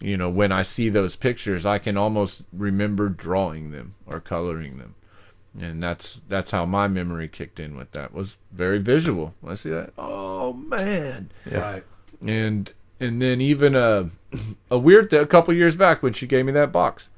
You know, when I see those pictures, I can almost remember drawing them or coloring them and that's that's how my memory kicked in with that was very visual i see that oh man Right. and and then even uh, a a weird th- a couple years back when she gave me that box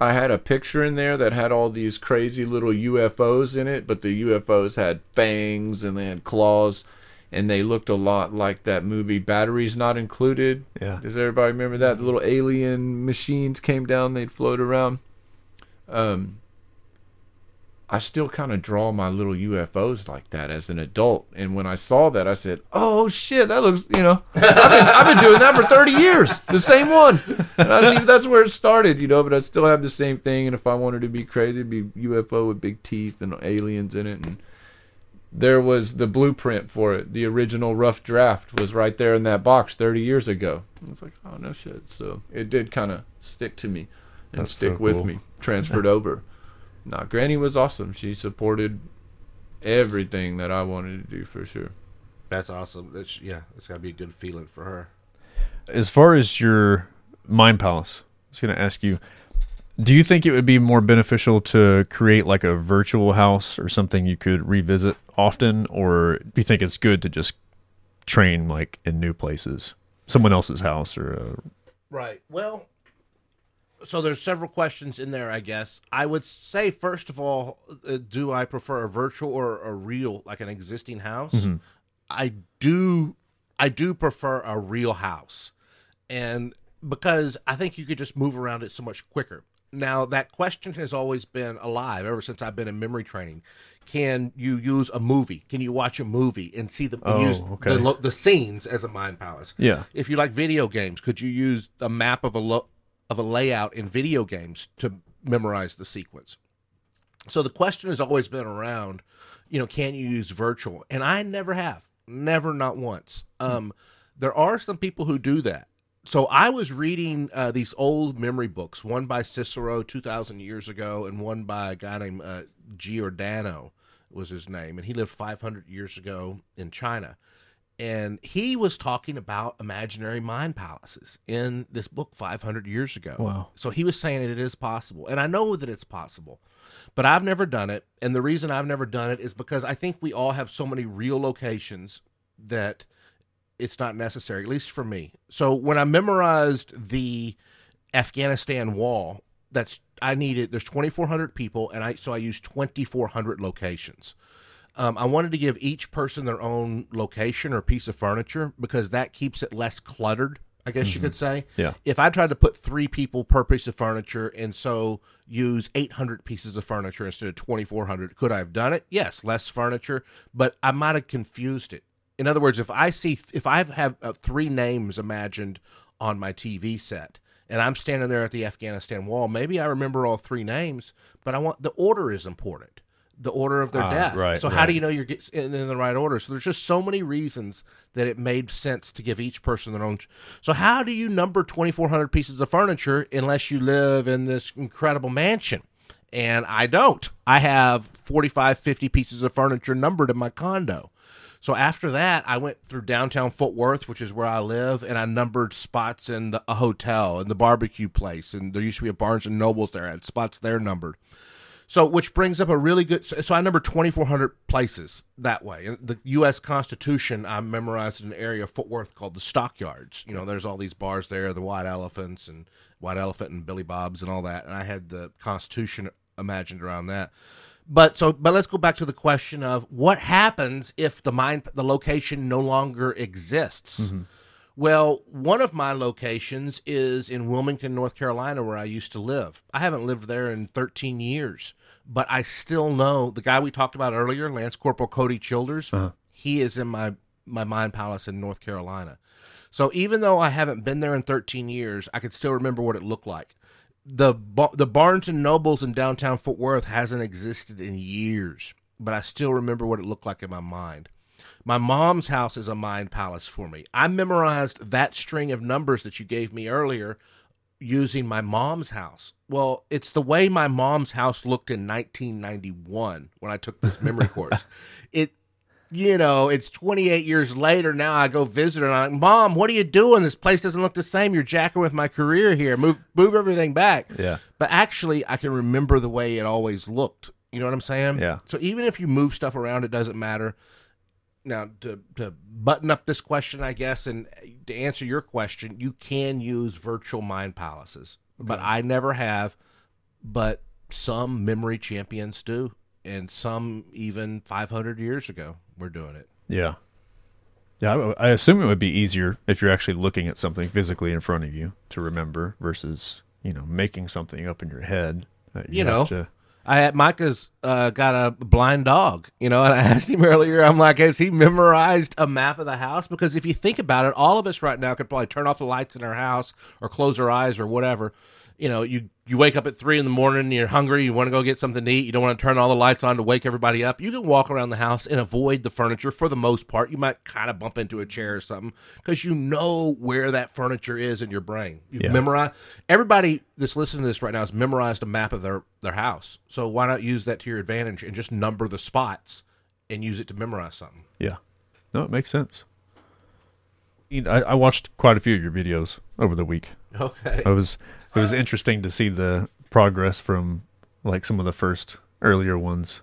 i had a picture in there that had all these crazy little ufos in it but the ufos had fangs and they had claws and they looked a lot like that movie batteries not included. Yeah. does everybody remember that? The little alien machines came down they'd float around. Um I still kind of draw my little UFOs like that as an adult. And when I saw that, I said, "Oh shit, that looks you know, I've been, I've been doing that for thirty years, the same one." And I that's where it started, you know. But I still have the same thing. And if I wanted to be crazy, it'd be UFO with big teeth and aliens in it. And there was the blueprint for it. The original rough draft was right there in that box thirty years ago. It's like, oh no shit. So it did kind of stick to me and That's stick so with me. Transferred over. Nah, Granny was awesome. She supported everything that I wanted to do for sure. That's awesome. That's yeah. It's got to be a good feeling for her. As far as your mind palace, I was going to ask you, do you think it would be more beneficial to create like a virtual house or something you could revisit often, or do you think it's good to just train like in new places, someone else's house or a Right. Well, so there's several questions in there, I guess. I would say first of all, uh, do I prefer a virtual or a real, like an existing house? I do. I do prefer a real house, and because I think you could just move around it so much quicker. Now that question has always been alive ever since I've been in memory training. Can you use a movie? Can you watch a movie and see the Oh, use okay. the, the scenes as a mind palace? Yeah. if you like video games, could you use a map of a lo- of a layout in video games to memorize the sequence? So the question has always been around, you know, can you use virtual? And I never have, never, not once. Um, there are some people who do that. So I was reading uh, these old memory books, one by Cicero two thousand years ago, and one by a guy named uh, Giordano. was his name, and he lived 500 years ago in China. And he was talking about imaginary mind palaces in this book 500 years ago. Wow. So he was saying that it is possible. And I know that it's possible, but I've never done it. And the reason I've never done it is because I think we all have so many real locations that it's not necessary, at least for me. So when I memorized the Afghanistan wall, that's I needed. There's 2,400 people, and I so I used 2,400 locations. Um, I wanted to give each person their own location or piece of furniture because that keeps it less cluttered. I guess you could say. Yeah. If I tried to put three people per piece of furniture and so use 800 pieces of furniture instead of 2,400, could I have done it? Yes, less furniture, but I might have confused it. In other words, if I see, if I have uh, three names imagined on my TV set and I'm standing there at the Afghanistan wall, maybe I remember all three names, but I want the order is important. The order of their Ah, death. right, so how right. do you know you're in, in the right order? So there's just so many reasons that it made sense to give each person their own. So how do you number 2,400 pieces of furniture unless you live in this incredible mansion? And I don't. I have 45, 50 pieces of furniture numbered in my condo. So after that, I went through downtown Fort Worth, which is where I live, and I numbered spots in the, a hotel and the barbecue place. And there used to be a Barnes and Nobles there. I had spots there numbered. So, which brings up a really good. So, so I number 2,400 places that way. And the U.S. Constitution, I memorized in an area of Fort Worth called the Stockyards. You know, there's all these bars there, the White Elephants and White Elephant and Billy Bob's and all that. And I had the Constitution imagined around that. But so, but let's go back to the question of what happens if the mind, the location no longer exists. Mm-hmm. Well, one of my locations is in Wilmington, North Carolina, where I used to live. I haven't lived there in 13 years, but I still know the guy we talked about earlier, Lance Corporal Cody Childers. Uh-huh. He is in my my mind palace in North Carolina. So even though I haven't been there in 13 years, I could still remember what it looked like. The the Barnes and Nobles in downtown Fort Worth hasn't existed in years, but I still remember what it looked like in my mind. My mom's house is a mind palace for me. I memorized that string of numbers that you gave me earlier using my mom's house. Well, it's the way my mom's house looked in 1991 when I took this memory course. It you know, it's 28 years later now. I go visit her and I'm like, Mom, what are you doing? This place doesn't look the same. You're jacking with my career here. Move, move everything back. Yeah. But actually, I can remember the way it always looked. You know what I'm saying? Yeah. So even if you move stuff around, it doesn't matter. Now, to, to button up this question, I guess, and to answer your question, you can use virtual mind palaces, but I never have. But some memory champions do, and some even 500 years ago were doing it. Yeah. Yeah, I, I assume it would be easier if you're actually looking at something physically in front of you to remember versus, you know, making something up in your head. that You have know. to- I had Micah's uh, got a blind dog, you know, and I asked him earlier. I'm like, has he memorized a map of the house? Because if you think about it, all of us right now could probably turn off the lights in our house or close our eyes or whatever. You know, you you wake up at three in the morning, you're hungry, you want to go get something to eat, you don't want to turn all the lights on to wake everybody up. You can walk around the house and avoid the furniture for the most part. You might kind of bump into a chair or something because you know where that furniture is in your brain. You've Yeah. memorized. Everybody that's listening to this right now has memorized a map of their their house. So why not use that to your advantage and just number the spots and use it to memorize something? Yeah. No, it makes sense. I, I watched quite a few of your videos over the week. Okay. I was it was interesting to see the progress from like some of the first earlier ones.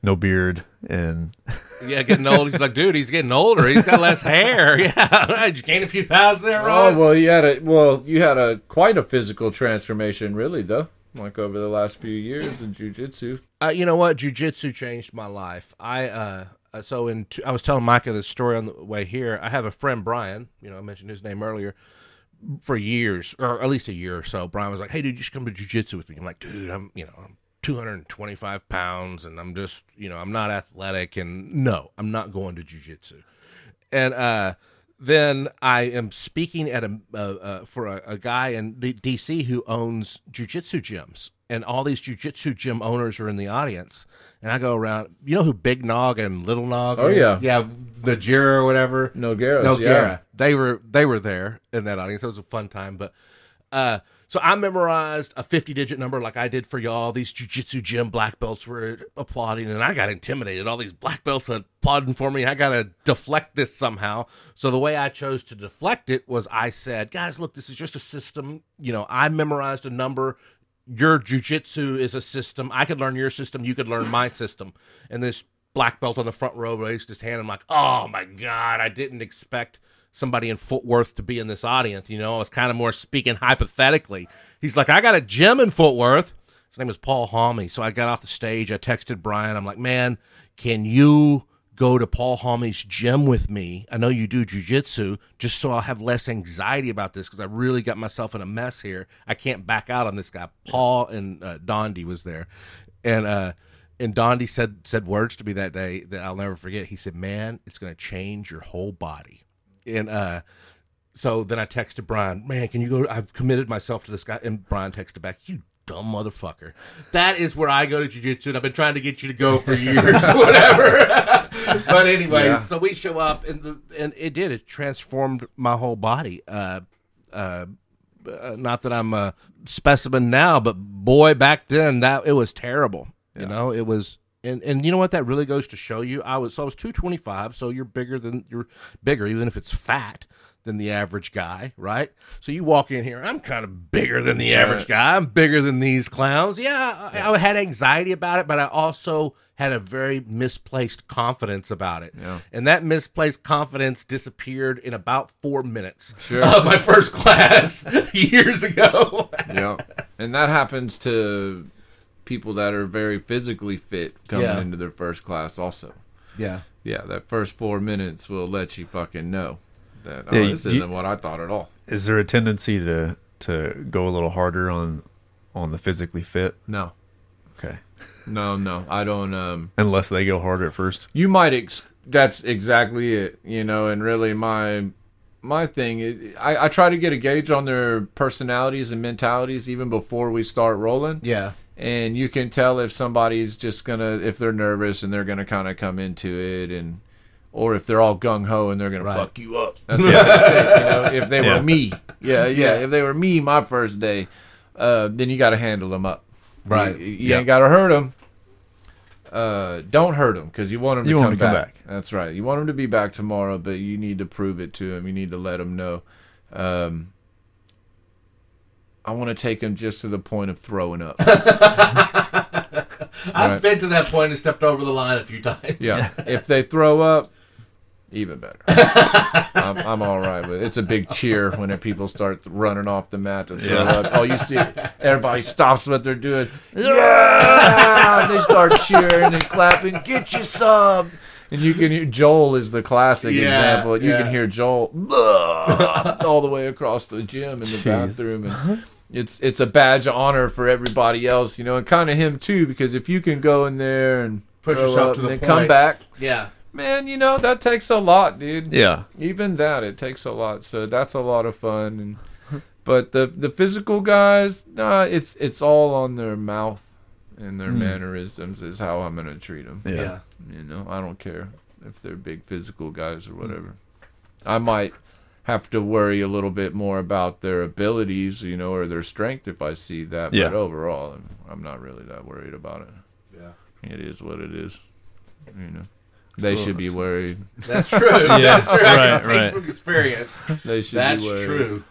No beard and Yeah, getting old. He's like, dude, he's getting older. He's got less hair. Yeah, you gained a few pounds there, Oh well, you had a well, you had a quite a physical transformation, really, though. Like over the last few years in jujitsu. Uh, you know what? Jujitsu changed my life. I uh, uh, so in t- I was telling Micah this story on the way here. I have a friend Brian. You know, I mentioned his name earlier. For years, or at least a year or so, Brian was like, "Hey, dude, you should come to jujitsu with me." I'm like, "Dude, I'm you know I'm 225 pounds, and I'm just you know I'm not athletic, and no, I'm not going to jujitsu." and uh, then I am speaking at a uh, uh, for a, a guy in D- DC who owns jujitsu gyms, and all these jujitsu gym owners are in the audience. And I go around. You know who Big Nog and Little Nog? Oh, is? yeah. yeah, the Jira or whatever. Nogueiras, Nogueira. yeah. They were they were there in that audience. It was a fun time, but uh, So I memorized a 50 digit number like I did for y'all. These jujitsu gym black belts were applauding, and I got intimidated. All these black belts applauding for me. I got to deflect this somehow. So the way I chose to deflect it was I said, guys, look, this is just a system. You know, I memorized a number. Your jujitsu is a system. I could learn your system. You could learn my system. And this black belt on the front row raised his hand. I'm like, oh my God, I didn't expect somebody in Fort Worth to be in this audience. You know, I was kind of more speaking hypothetically. He's like, I got a gym in Fort Worth. His name is Paul Halmy. So I got off the stage. I texted Brian. I'm like, man, can you go to Paul Halmy's gym with me? I know you do jujitsu, just so I'll have less anxiety about this because I really got myself in a mess here. I can't back out on this guy. Paul and uh, Dondi was there, and uh, and Dondi said said words to me that day that I'll never forget. He said, "Man, it's going to change your whole body." And uh, so then I texted Brian, "Man, can you go? I've committed myself to this guy." And Brian texted back, "You dumb motherfucker." That is where I go to jujitsu, and I've been trying to get you to go for years, whatever. but anyways, Yeah. so we show up, and the and it did. It transformed my whole body. Uh, uh, uh, not that I'm a specimen now, but boy, back then that it was terrible. You know, it was, and and you know what? That really goes to show you. I was so I was two twenty five, so you're bigger than you're bigger, even if it's fat than the average guy, right? So you walk in here, I'm kind of bigger than the average guy. I'm bigger than these clowns. Yeah, I, I had anxiety about it, but I also had a very misplaced confidence about it. Yeah. And that misplaced confidence disappeared in about four minutes Sure. of my first class years ago. yeah, and that happens to people that are very physically fit coming Yeah. into their first class. Also, yeah. yeah, that first four minutes will let you fucking know that oh, Yeah, you- this you- isn't what I thought at all. Is there a tendency to to go a little harder on on the physically fit? No, Okay. no, no, I don't. Um, Unless they go harder at first. you might. Ex- that's exactly it. You know, and really my my thing. is- I I try to get a gauge on their personalities and mentalities even before we start rolling. Yeah. and you can tell if somebody's just gonna if they're nervous and they're gonna kind of come into it and or if they're all gung ho and they're gonna Right. fuck you up. That's what I think, you know, if they Yeah. were me, yeah, yeah, Yeah. If they were me, my first day, uh, then you got to handle them up. Right. You, you Yeah. ain't got to hurt them. Uh, don't hurt them because you want them to, You come, want 'em to come back. back. That's right. You want them to be back tomorrow, but you need to prove it to them. You need to let them know. Um, I want to take them just to the point of throwing up. I've Right. been to that point and stepped over the line a few times. Yeah. if they throw up, even better. I'm, I'm all right with it. It's a big cheer when people start running off the mat to throw up. Oh, you see, everybody stops what they're doing. Yeah! they start cheering and clapping. Get you some. And you can hear Joel is the classic Yeah, example. You yeah. can hear Joel all the way across the gym in the bathroom, and it's it's a badge of honor for everybody else, you know, and kind of him too, because if you can go in there and Push yourself up to and the then come back, Yeah. Man, you know that takes a lot, dude. Yeah. Even that, it takes a lot. So that's a lot of fun. And but the the physical guys, nah, it's it's all on their mouth and their hmm. mannerisms is how I'm gonna treat them. Yeah. Yeah. You know, I don't care if they're big physical guys or hmm. whatever. I might have to worry a little bit more about their abilities, you know, or their strength if I see that. Yeah. But overall, I'm, I'm not really that worried about it. Yeah. It is what it is. You know, they should be worried. That's true. That's true. I right, can right. from experience. They should That's be worried. That's true.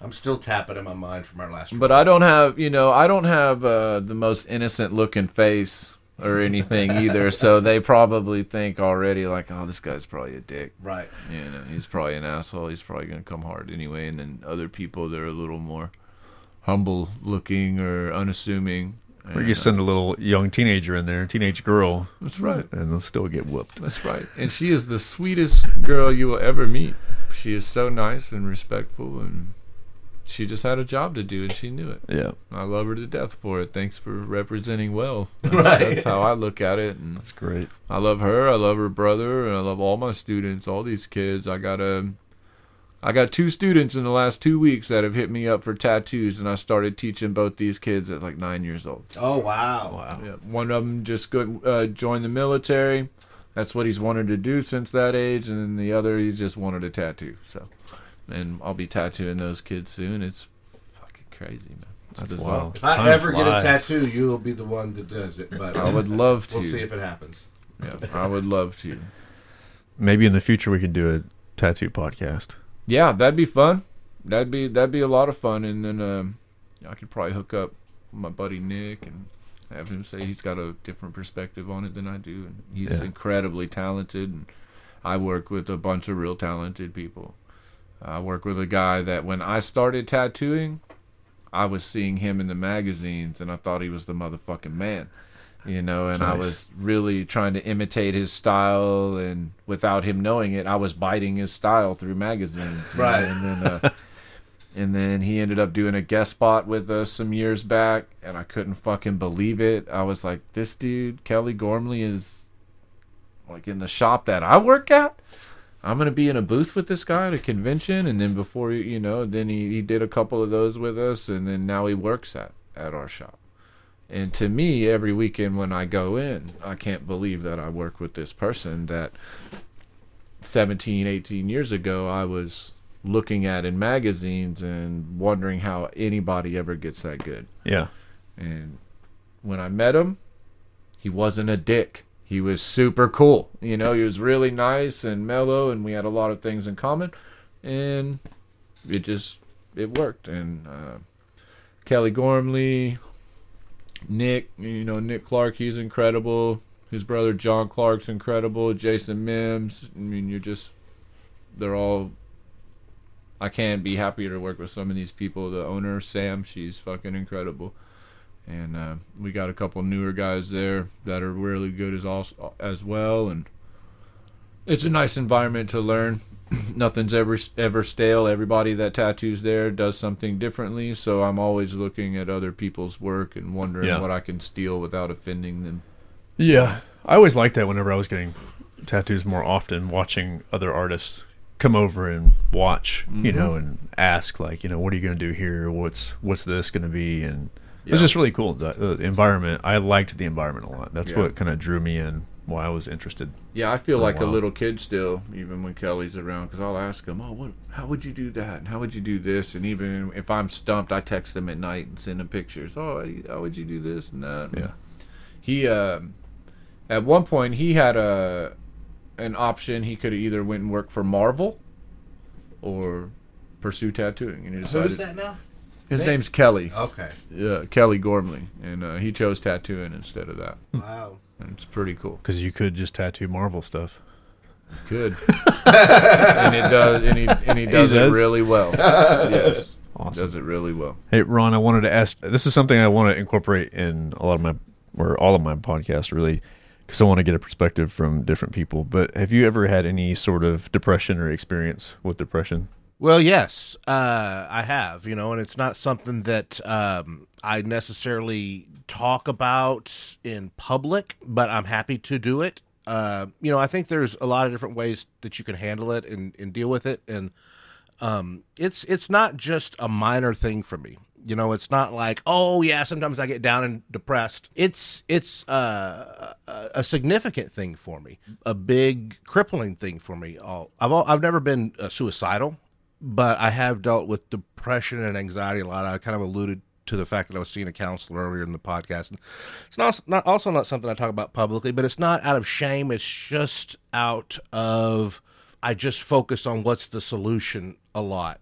I'm still tapping in my mind from our last. But I don't have, you know, I don't have uh, the most innocent looking face or anything either. so they probably think already like, oh, this guy's probably a dick. right. You know, he's probably an asshole. He's probably gonna come hard anyway. And then other people, they're a little more humble looking or unassuming. Or you uh, send a little young teenager in there, teenage girl, that's right. and they'll still get whooped. That's right. And she is the sweetest girl you will ever meet. She is so nice and respectful, and she just had a job to do, and she knew it. Yeah. I love her to death for it. Thanks for representing well. That's, Right. that's how I look at it. And That's great. I love her. I love her brother, and I love all my students, all these kids. I got a, I got two students in the last two weeks that have hit me up for tattoos, and I started teaching both these kids at like nine years old. Oh wow. Wow. Yeah, one of them just go, uh, joined the military. That's what he's wanted to do since that age, and then the other he's just wanted a tattoo. So, and I'll be tattooing those kids soon. It's fucking crazy, man. That's wild. If I Time ever get a tattoo, you will be the one that does it. But I would love to. we'll see if it happens. yeah, I would love to. Maybe in the future we can do a tattoo podcast. Yeah, that'd be fun. That'd be that'd be a lot of fun, and then um, I could probably hook up my buddy Nick and have him say he's got a different perspective on it than I do, and he's Yeah. incredibly talented. And I work with a bunch of real talented people. I work with a guy that when I started tattooing, I was seeing him in the magazines, and I thought he was the motherfucking man. You know, and I was really trying to imitate his style, and without him knowing it, I was biting his style through magazines. you know, Right. And then, uh, and then he ended up doing a guest spot with us some years back, and I couldn't fucking believe it. I was like, this dude, Kelly Gormley, is like in the shop that I work at. I'm gonna be in a booth with this guy at a convention, and then before you you know, then he, he did a couple of those with us, and then now he works at at our shop. And to me, every weekend when I go in, I can't believe that I work with this person that 17, 18 years ago I was looking at in magazines and wondering how anybody ever gets that good. Yeah. And when I met him, he wasn't a dick. He was super cool. You know, he was really nice and mellow, and we had a lot of things in common. And it just it worked. And uh, Kelly Gormley, Nick, you know Nick Clark, he's incredible. His brother John Clark's incredible. Jason Mims. I mean, you're just they're all. I can't be happier to work with some of these people. The owner Sam, she's fucking incredible and uh, we got a couple newer guys there that are really good as also as well and it's a nice environment to learn nothing's ever ever stale everybody that tattoos there does something differently so i'm always looking at other people's work and wondering Yeah. what i can steal without offending them Yeah. I always liked that whenever I was getting tattoos more often, watching other artists come over and watch, you know, mm-hmm. and ask like, you know, what are you going to do here? What's what's this going to be? And it was just really cool. The, the environment, I liked the environment a lot. That's Yeah. what kind of drew me in. Why I was interested. Yeah, I feel for a like a little kid still, even when Kelly's around, because I'll ask him, "Oh, what? How would you do that? And how would you do this?" And even if I'm stumped, I text him at night and send him pictures. Oh, how would you do this and that? Yeah. He, um at one point, he had a an option. He could have either went and worked for Marvel or pursue tattooing, and he decided. Who's that now? His Name? name's Kelly. Okay. Yeah, Kelly Gormley, and uh, he chose tattooing instead of that. Wow. And it's pretty cool. Because you could just tattoo Marvel stuff. Good. and it does, and he and he does, it does? really well. Yes, Awesome. does it really well. Hey, Ron, I wanted to ask. This is something I want to incorporate in a lot of my, or all of my podcasts, really, because I want to get a perspective from different people. But have you ever had any sort of depression or experience with depression? Well, yes, uh, I have, you know, and it's not something that um, I necessarily talk about in public, but I'm happy to do it. Uh, you know, I think there's a lot of different ways that you can handle it and, and deal with it, and um, it's it's not just a minor thing for me. You know, it's not like, oh yeah, sometimes I get down and depressed. It's it's uh, a, significant thing for me, a big crippling thing for me. All I've al- I've never been uh, suicidal, but I have dealt with depression and anxiety a lot. I kind of alluded to the fact that I was seeing a counselor earlier in the podcast. And it's not, not also not something I talk about publicly, but it's not out of shame. It's just out of I just focus on what's the solution a lot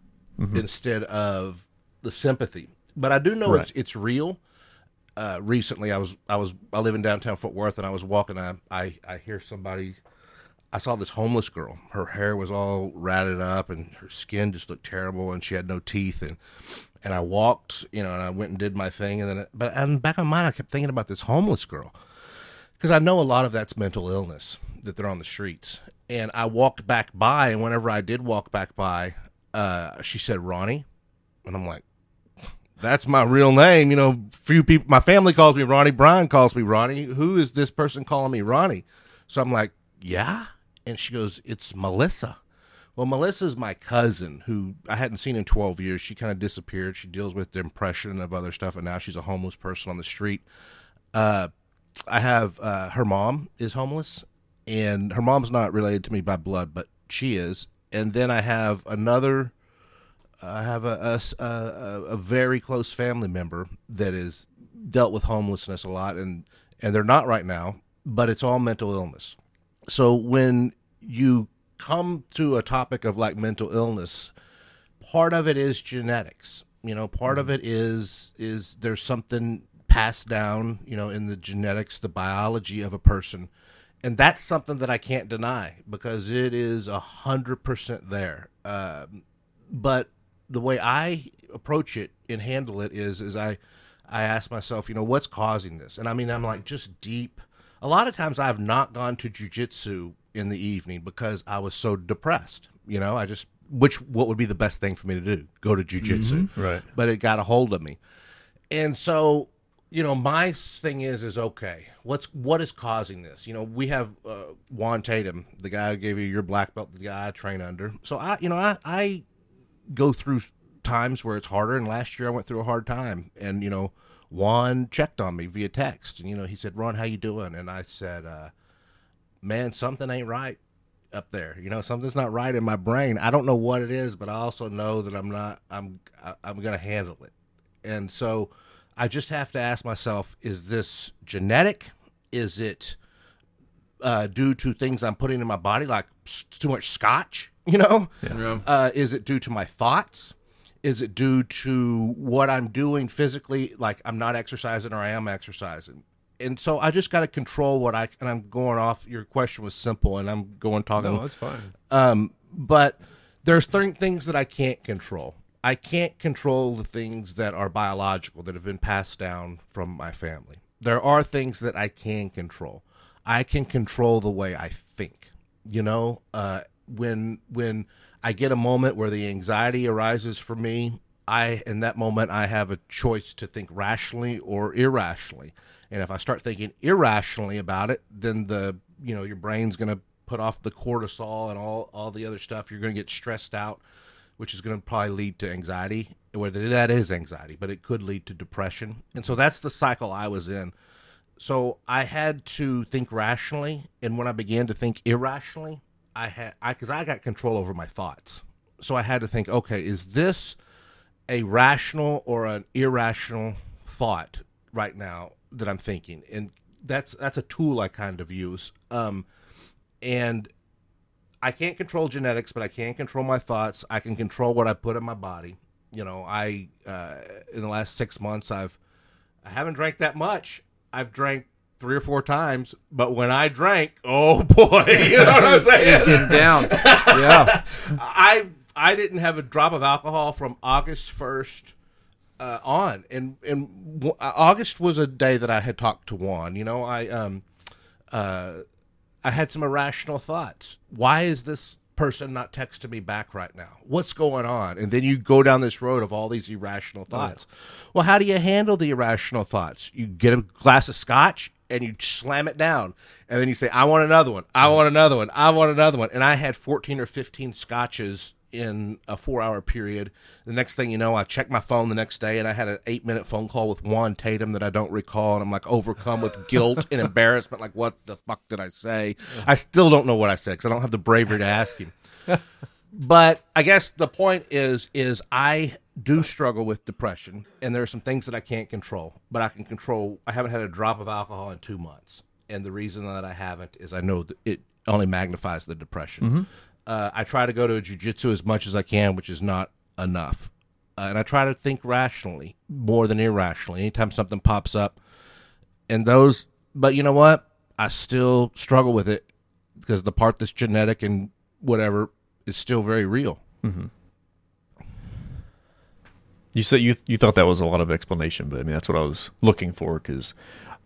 instead of the sympathy. But I do know Right. it's it's real. Uh, recently, I was I was I live in downtown Fort Worth, and I was walking. I I, I hear somebody. I saw this homeless girl. Her hair was all ratted up, and her skin just looked terrible, and she had no teeth. and And I walked, you know, and I went and did my thing, and then, but in the back of my mind, I kept thinking about this homeless girl because I know a lot of that's mental illness that they're on the streets. And I walked back by, and whenever I did walk back by, uh, she said Ronnie, and I'm like, that's my real name. You know, few people, my family calls me Ronnie. Brian calls me Ronnie. Who is this person calling me Ronnie? So I'm like, yeah. And she goes, it's Melissa. Well, Melissa's my cousin who I hadn't seen in 12 years. She kind of disappeared. She deals with depression and other stuff, and now she's a homeless person on the street. Uh, I have uh, her mom is homeless, and her mom's not related to me by blood, but she is. And then I have another I have a a very close family member that has dealt with homelessness a lot, and and they're not right now, but it's all mental illness. So when you come to a topic of like mental illness, part of it is genetics. You know, part of it is is there's something passed down, you know, in the genetics, the biology of a person. And that's something that I can't deny because it is a hundred percent there. Um, but the way I approach it and handle it is is I I ask myself, you know, what's causing this? And I mean, I'm like just deep. A lot of times I've not gone to jujitsu in the evening because I was so depressed. You know, I just which what would be the best thing for me to do? Go to jujitsu. Right. But it got a hold of me. And so, you know, my thing is is okay. What's what is causing this? You know, we have uh, Juan Tatum, the guy who gave you your black belt, the guy I train under. So I, you know, I I go through times where it's harder. And last year I went through a hard time, and you know, Juan checked on me via text, and you know, he said, "Ron, how you doing?" And I said, uh, "Man, something ain't right." up there. You know something's not right in my brain. I don't know what it is but i also know that i'm not i'm I- i'm gonna handle it. And so i just have to ask myself is this genetic? Is it uh, due to things i'm putting in my body like too much scotch you know? Yeah. uh, is it due to my thoughts? Is it due to what i'm doing physically? Like i'm not exercising or i am exercising and so i just got to control what i and i'm going off your question was simple and i'm going talking No, that's fine. um, but there's certain things that I can't control. I can't control the things that are biological that have been passed down from my family. There are things that I can control. I can control the way I think. You know, uh, when when I get a moment where the anxiety arises for me, I in that moment I have a choice to think rationally or irrationally. And if I start thinking irrationally about it, then the you know your brain's going to put off the cortisol and all all the other stuff. You're going to get stressed out, which is going to probably lead to anxiety. Whether that is anxiety, but it could lead to depression. And so that's the cycle I was in. So I had to think rationally, and when I began to think irrationally, I had I because I got control over my thoughts. So I had to think, okay, is this a rational or an irrational thought right now that I'm thinking? And that's that's a tool I kind of use. Um, and I can't control genetics, but I can control my thoughts. I can control what I put in my body. You know, I uh, in the last six months, I've I haven't drank that much. I've drank three or four times, but when I drank, oh boy, you know what I'm saying? Getting down. Yeah. I I didn't have a drop of alcohol from August first uh, on, and and w- uh, August was a day that I had talked to Juan. You know, I um uh I had some irrational thoughts. Why is this person not texting me back right now? What's going on? And then you go down this road of all these irrational thoughts. Well, how do you handle the irrational thoughts? You get a glass of scotch and you slam it down. And then you say, I want another one. I want another one. I want another one. And I had 14 or 15 scotches in a four hour period. The next thing you know, I checked my phone the next day and I had an eight minute phone call with Juan Tatum that I don't recall. And I'm like overcome with guilt and embarrassment. Like, what the fuck did I say? I still don't know what I said because I don't have the bravery to ask him. but I guess the point is, is I do struggle with depression and there are some things that I can't control, but I can control. I haven't had a drop of alcohol in two months. And the reason that I haven't is I know that it only magnifies the depression. Mm-hmm. Uh, I try to go to jujitsu as much as I can, which is not enough. Uh, and I try to think rationally more than irrationally. Anytime something pops up, and those, but you know what? I still struggle with it because the part that's genetic and whatever is still very real. You said you you thought that was a lot of explanation, but I mean that's what I was looking for because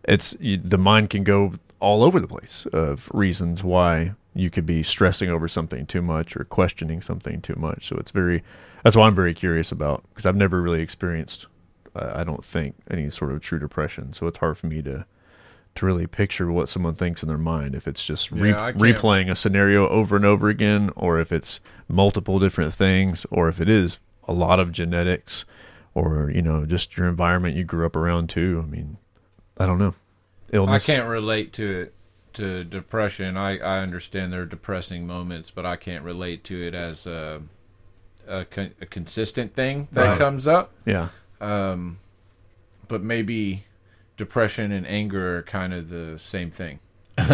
it's you, the mind can go all over the place of reasons why you could be stressing over something too much or questioning something too much. So it's very that's why I'm very curious about because I've never really experienced uh, I don't think any sort of true depression. So it's hard for me to to really picture what someone thinks in their mind if it's just re- Yeah, replaying a scenario over and over again or if it's multiple different things or if it is a lot of genetics or you know just your environment you grew up around too i mean i don't know I can't relate to it to depression. I, I understand there are depressing moments, but I can't relate to it as uh, a, con- a consistent thing that Right. comes up. Yeah. Um, but maybe depression and anger are kind of the same thing yeah,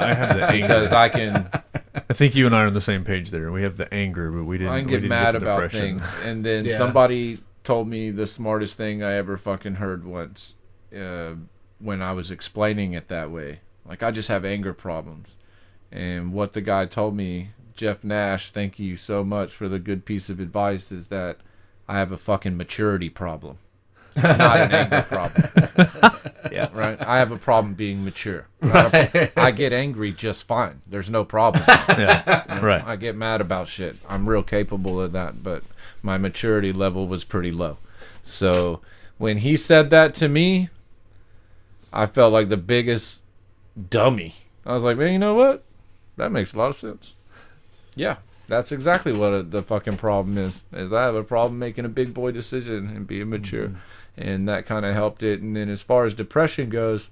I have the anger. because I can I think you and I are on the same page there. We have the anger, but we didn't. I can get didn't mad the about depression. things, and then Yeah. somebody told me the smartest thing I ever fucking heard once uh, when I was explaining it that way. Like I just have anger problems, and what the guy told me, Jeff Nash, thank you so much for the good piece of advice, is that I have a fucking maturity problem, not an anger problem. Yeah. Right? I have a problem being mature. I, I get angry just fine. There's no problem. Yeah. right. I get mad about shit. I'm real capable of that, but my maturity level was pretty low. So when he said that to me, I felt like the biggest dummy. I was like, man, you know what? That makes a lot of sense. Yeah, that's exactly what a, the fucking problem is. Is I have a problem making a big boy decision and being mature, and that kind of helped it. And then as far as depression goes,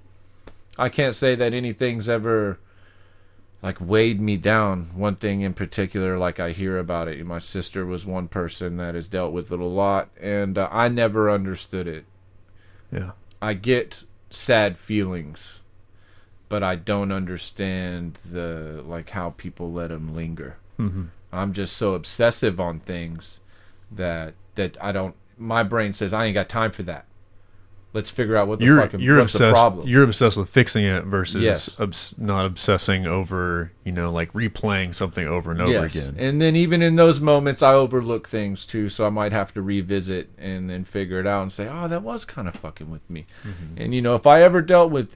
I can't say that anything's ever like weighed me down. One thing in particular, like I hear about it. My sister was one person that has dealt with it a lot, and uh, I never understood it. Yeah. I get sad feelings, but I don't understand the like how people let them linger. Mhm. I'm just so obsessive on things that that I don't. My brain says I ain't got time for that. Let's figure out what the You're fucking you're what's the obsessed. problem. You're obsessed with fixing it versus Yes. obs- not obsessing over you know like replaying something over and over Yes. again. And then even in those moments, I overlook things too, so I might have to revisit and then figure it out and say, "Oh, that was kind of fucking with me." Mm-hmm. And you know, if I ever dealt with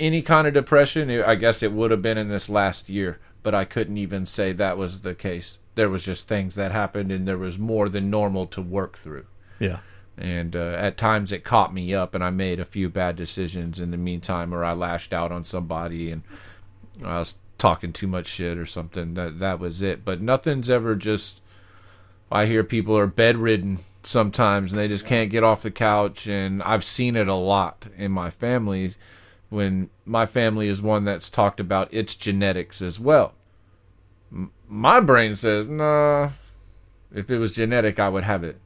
any kind of depression, I guess it would have been in this last year, but I couldn't even say that was the case. There was just things that happened, and there was more than normal to work through. yeah. And uh, at times it caught me up, and I made a few bad decisions in the meantime, or I lashed out on somebody, and I was talking too much shit or something. That that was it. But nothing's ever just. I hear people are bedridden sometimes, and they just can't get off the couch, and I've seen it a lot in my family. When my family is one that's talked about its genetics as well. M- my brain says, nah. If it was genetic, I would have it.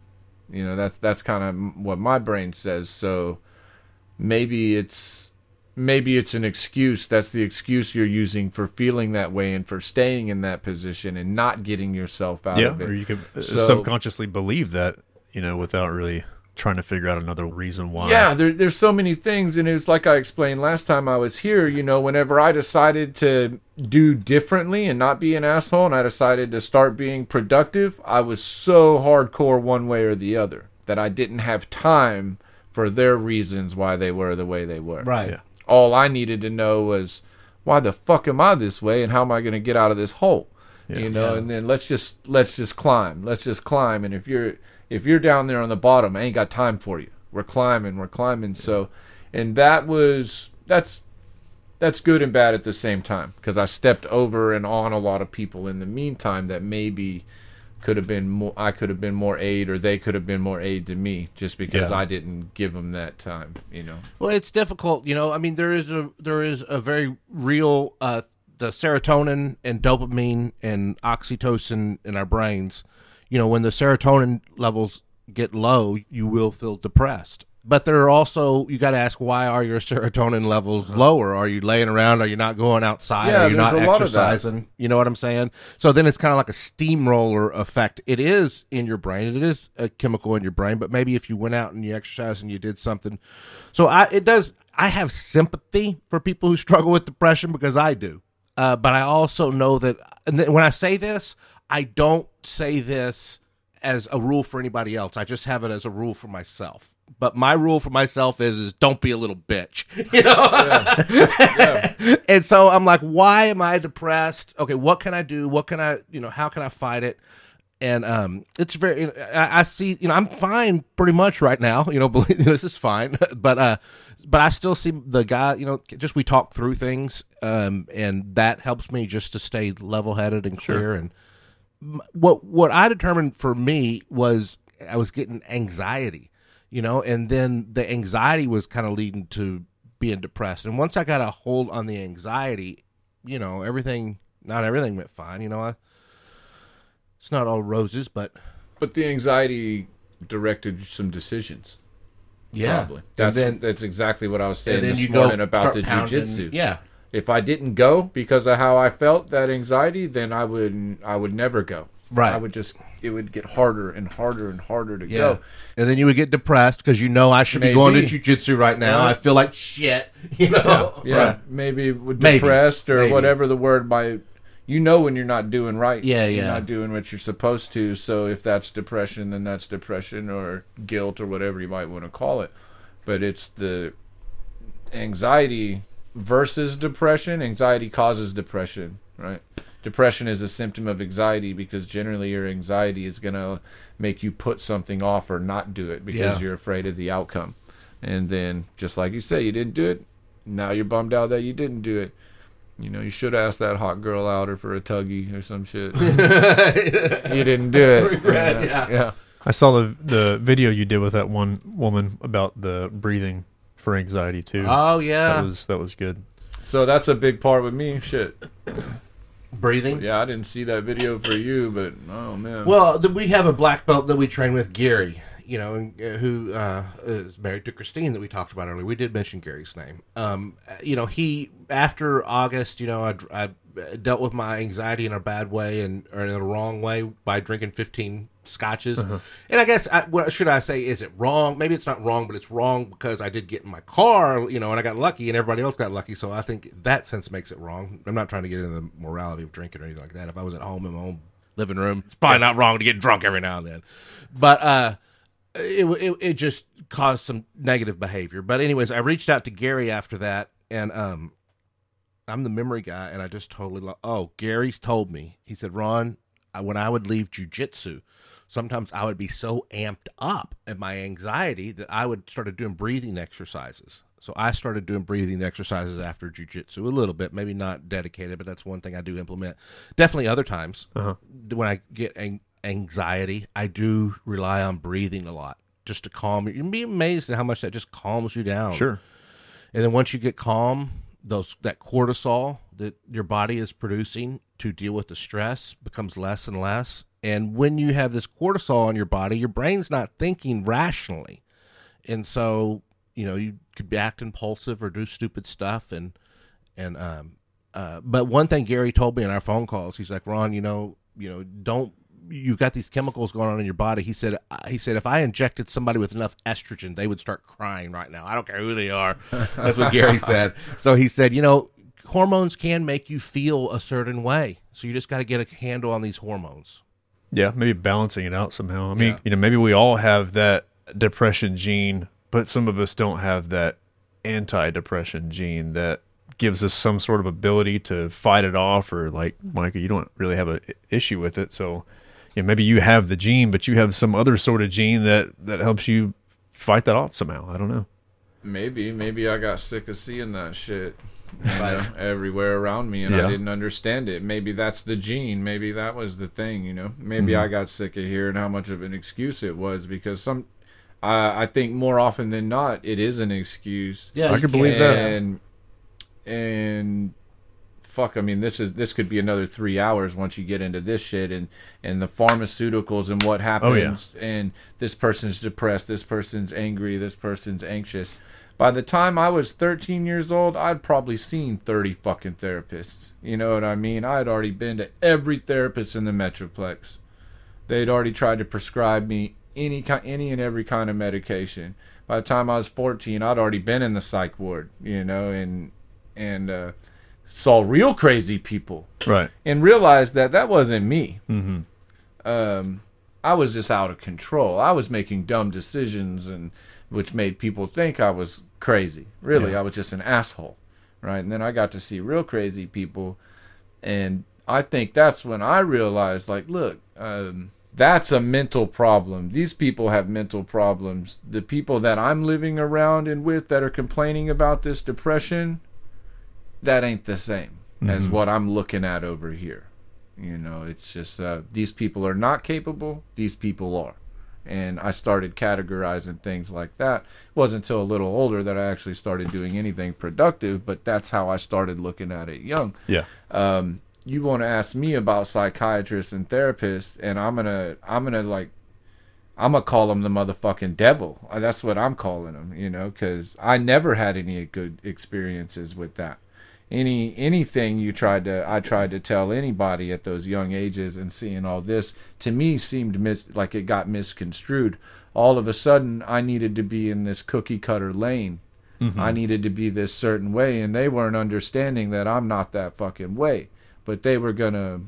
You know, that's that's kind of what my brain says. So maybe it's maybe it's an excuse. That's the excuse you're using for feeling that way and for staying in that position and not getting yourself out Yeah. of it. Yeah, or you could uh, So- subconsciously believe that you know without really trying to figure out another reason why. Yeah, there, there's so many things, and it was like I explained last time I was here. You know, whenever I decided to do differently and not be an asshole, and I decided to start being productive, I was so hardcore one way or the other that I didn't have time for their reasons why they were the way they were. Right. Yeah. All I needed to know was why the fuck am I this way, and how am I going to get out of this hole? you know, Yeah. and then let's just let's just climb. Let's just climb. And if you're if you're down there on the bottom, I ain't got time for you. We're climbing, we're climbing. So, and that was that's that's good and bad at the same time because I stepped over and on a lot of people in the meantime that maybe could have been more I could have been more aid or they could have been more aid to me just because Yeah. I didn't give them that time, you know. Well, it's difficult, you know. I mean, there is a there is a very real uh, the serotonin and dopamine and oxytocin in our brains. You know, when the serotonin levels get low, you will feel depressed. But there are also you got to ask why are your serotonin levels lower? Are you laying around? Are you not going outside? Yeah, are you there's not a lot of that. exercising? You know what I'm saying? So then it's kind of like a steamroller effect. It is in your brain. It is a chemical in your brain. But maybe if you went out and you exercised and you did something, so I it does. I have sympathy for people who struggle with depression because I do. Uh, but I also know that and then when I say this, I don't say this as a rule for anybody else. I just have it as a rule for myself. But my rule for myself is is don't be a little bitch. You know? and so I'm like, why am I depressed? Okay, what can I do? What can I, you know, how can I fight it? And um, it's very. I, I see, you know, I'm fine pretty much right now. You know, believe this is fine, but uh, but I still see the guy. You know, just we talk through things, um, and that helps me just to stay level headed and clear. And m- what what I determined for me was I was getting anxiety, you know, and then the anxiety was kind of leading to being depressed. And once I got a hold on the anxiety, you know, everything not everything went fine. You know, I, it's not all roses, but But the anxiety directed some decisions. Probably. That's then, that's exactly what I was saying this morning about the jujitsu. Yeah. If I didn't go because of how I felt that anxiety, then I would I would never go. Right. I would just it would get harder and harder and harder to Yeah. go. And then you would get depressed because you know I should be going to jujitsu right now. Yeah. I feel like shit. You know. Yeah, Right. maybe with Maybe. depressed or Maybe. whatever the word might. You know when you're not doing right. Yeah, You're yeah. not doing what you're supposed to. So if that's depression, then that's depression or guilt or whatever you might want to call it. But it's the anxiety versus depression. Anxiety causes depression, right? Depression is a symptom of anxiety because generally your anxiety is going to make you put something off or not do it because Yeah. you're afraid of the outcome. And then, just like you say, you didn't do it. Now you're bummed out that you didn't do it. You know, you should ask that hot girl out or for a tuggy or some shit. you didn't do it. Regret, yeah. yeah. yeah. I saw the the video you did with that one woman about the breathing for anxiety too. Oh yeah. that was that was good. So that's a big part with me. Shit. Breathing. Yeah, I didn't see that video for you, but oh man. Well, the, we have a black belt that we train with, Gary. You know, and, uh, who uh, is married to Christine that we talked about earlier. We did mention Gary's name. Um, uh, you know, he after August, you know, I, I dealt with my anxiety in a bad way and or in the wrong way by drinking fifteen scotches. And I guess I, what should I say? Is it wrong? Maybe it's not wrong, but it's wrong because I did get in my car, you know, and I got lucky, and everybody else got lucky. So I think that sense makes it wrong. I'm not trying to get into the morality of drinking or anything like that. If I was at home in my own living room, it's probably not wrong to get drunk every now and then. But uh, it, it it just caused some negative behavior. But anyways, I reached out to Gary after that, and um, I'm the memory guy, and I just totally lo- oh Gary's told me he said Ron, when I would leave jujitsu, sometimes I would be so amped up in my anxiety that I would start doing breathing exercises. So I started doing breathing exercises after jujitsu a little bit, maybe not dedicated, but that's one thing I do implement. Definitely other times uh-huh. when I get an- anxiety, I do rely on breathing a lot just to calm you. You'd be amazed at how much that just calms you down. Sure. And then once you get calm, those that cortisol that your body is producing to deal with the stress becomes less and less. And when you have this cortisol in your body, your brain's not thinking rationally. And so, you know, you could be act impulsive or do stupid stuff and and um uh but one thing Gary told me in our phone calls, he's like, "Ron, you know, you know, don't you've got these chemicals going on in your body." He said uh, he said if I injected somebody with enough estrogen, they would start crying right now. I don't care who they are. That's what Gary said. So he said, "You know, hormones can make you feel a certain way. So you just got to get a handle on these hormones." Yeah, maybe balancing it out somehow. I mean, Yeah. you know, maybe we all have that depression gene, but some of us don't have that anti-depression gene that gives us some sort of ability to fight it off or like Micah, you don't really have an issue with it. So, you know, maybe you have the gene, but you have some other sort of gene that that helps you fight that off somehow. I don't know. Maybe, maybe I got sick of seeing that shit know, everywhere around me, and Yeah. I didn't understand it. Maybe that's the gene. Maybe that was the thing. You know, maybe mm-hmm. I got sick of hearing how much of an excuse it was because some. I I think more often than not, it is an excuse. Yeah, I can believe that. and and fuck i mean this is this could be another three hours once you get into this shit and and the pharmaceuticals and what oh, happens and this person's depressed this person's angry this person's anxious by the time i was 13 years old i'd probably seen 30 fucking therapists you know what i mean i'd already been to every therapist in the metroplex they'd already tried to prescribe me any kind, any and every kind of medication. By the time I was 14, I'd already been in the psych ward, you know, and and uh, saw real crazy people Right. and realized that that wasn't me. Mm-hmm. Um, I was just out of control. I was making dumb decisions, and which made people think I was crazy. Really, Yeah. I was just an asshole, right? And then I got to see real crazy people, and I think that's when I realized, like, look, um, that's a mental problem. These people have mental problems. The people that I'm living around and with that are complaining about this depression, that ain't the same as what I'm looking at over here. You know, it's just uh, these people are not capable. These people are, and I started categorizing things like that. It wasn't until a little older that I actually started doing anything productive. But that's how I started looking at it young Yeah. um, you want to ask me about psychiatrists and therapists, and I'm gonna I'm gonna like I'm gonna call them the motherfucking devil. That's what I'm calling them, you know, because I never had any good experiences with that. Any anything you tried to, I tried to tell anybody at those young ages, and seeing all this to me seemed mis- like it got misconstrued. All of a sudden, I needed to be in this cookie cutter lane. Mm-hmm. I needed to be this certain way, and they weren't understanding that I'm not that fucking way. But they were gonna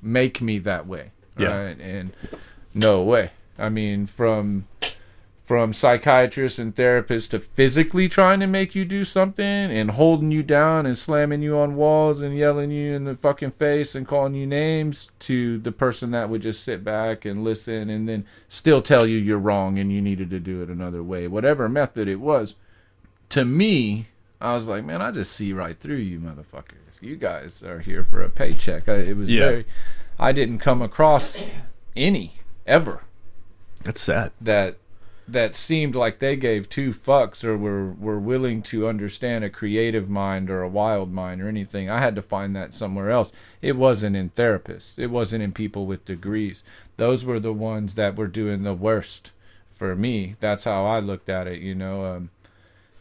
make me that way. Yeah. Right? And no way. I mean, from from psychiatrists and therapists to physically trying to make you do something and holding you down and slamming you on walls and yelling you in the fucking face and calling you names to the person that would just sit back and listen and then still tell you you're wrong and you needed to do it another way. Whatever method it was. To me, I was like, man, I just see right through you motherfuckers. You guys are here for a paycheck. I, it was Yeah. very I didn't come across any ever That's sad. that that seemed like they gave two fucks or were were willing to understand a creative mind or a wild mind or anything. I had to find that somewhere else. It wasn't in therapists. It wasn't in people with degrees. Those were the ones that were doing the worst for me. That's how I looked at it, you know. Um,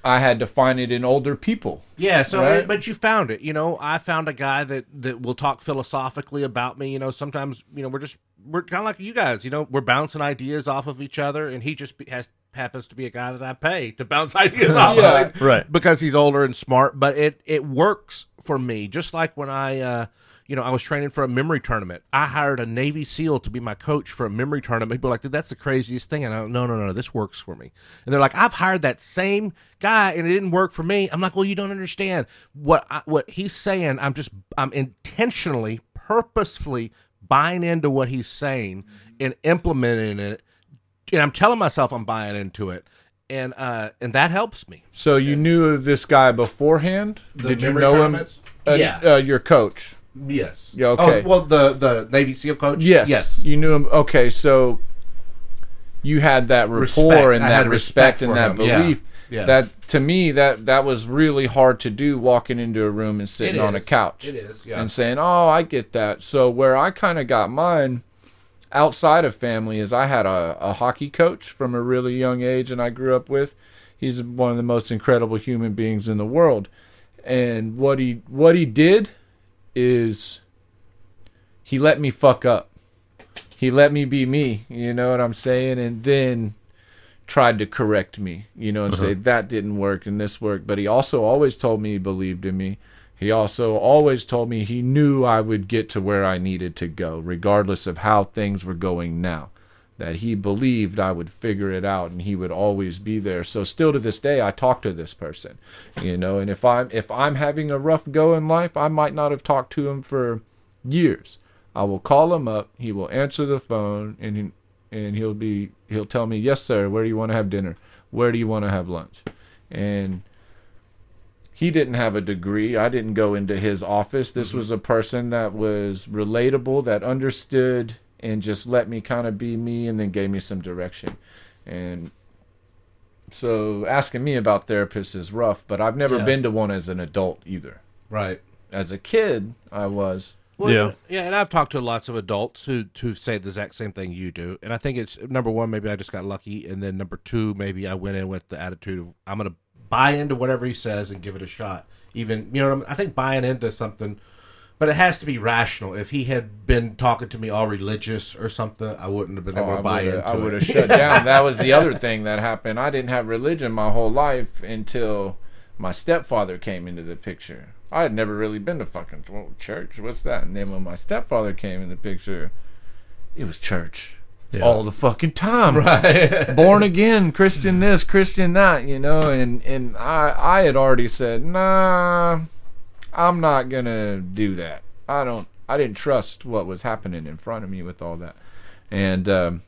I had to find it in older people. Yeah, so Right? but you found it. You know, I found a guy that that will talk philosophically about me. You know, sometimes you know we're just we're kind of like you guys. You know, we're bouncing ideas off of each other, and he just has happens to be a guy that I pay to bounce ideas off Yeah. of. Right. because he's older and smart. But it it works for me. Just like when I. uh you know, I was training for a memory tournament. I hired a Navy SEAL to be my coach for a memory tournament. People are like, dude, that's the craziest thing. And I no, no, no, this works for me. And they're like, I've hired that same guy and it didn't work for me. I'm like, well, you don't understand what I, what he's saying. I'm just, I'm intentionally, purposefully buying into what he's saying and implementing it. And I'm telling myself I'm buying into it. And uh, and that helps me. So you knew this guy beforehand? Did you memory know him? Uh, Yeah. uh, your coach. Yes. Yeah, okay. Oh, well, the the Navy SEAL coach. Yes. Yes. You knew him. Okay, so you had that rapport Respect. and I that respect, respect and that him. Belief. Yeah. That to me, that that was really hard to do. Walking into a room and sitting on a couch It is, yeah. and saying, "Oh, I get that." So where I kind of got mine outside of family is I had a, a hockey coach from a really young age, and I grew up with. He's one of the most incredible human beings in the world, and what he what he did is he let me fuck up. He let me be me, you know what I'm saying? And then tried to correct me, you know, and say uh-huh. that didn't work and this worked. But he also always told me he believed in me. He also always told me he knew I would get to where I needed to go, regardless of how things were going now. That he believed I would figure it out and he would always be there. So still to this day I talk to this person. You know, and if I'm if I'm having a rough go in life, I might not have talked to him for years. I will call him up, he will answer the phone and he, and he'll be he'll tell me, "Yes, sir. Where do you want to have dinner? Where do you want to have lunch?" And he didn't have a degree. I didn't go into his office. This mm-hmm. was a person that was relatable, that understood and just let me kind of be me and then gave me some direction. And so asking me about therapists is rough, but I've never Yeah. been to one as an adult either. Right. As a kid, I was. Well, Yeah. yeah, and I've talked to lots of adults who who say the exact same thing you do, and I think it's number one, maybe I just got lucky, and then number two, maybe I went in with the attitude of I'm going to buy into whatever he says and give it a shot. Even you know, I, mean? I think buying into something, but it has to be rational. If he had been talking to me all religious or something, I wouldn't have been oh, able Oh, to I buy into I would have shut down. That was the other thing that happened. I didn't have religion my whole life until my stepfather came into the picture. I had never really been to fucking well, church. What's that? And then when my stepfather came in the picture, it was church Yeah. all the fucking time. Right. Born again, Christian this, Christian that, you know. And and I I had already said, nah, I'm not gonna do that. I don't. I didn't trust what was happening in front of me with all that. And um,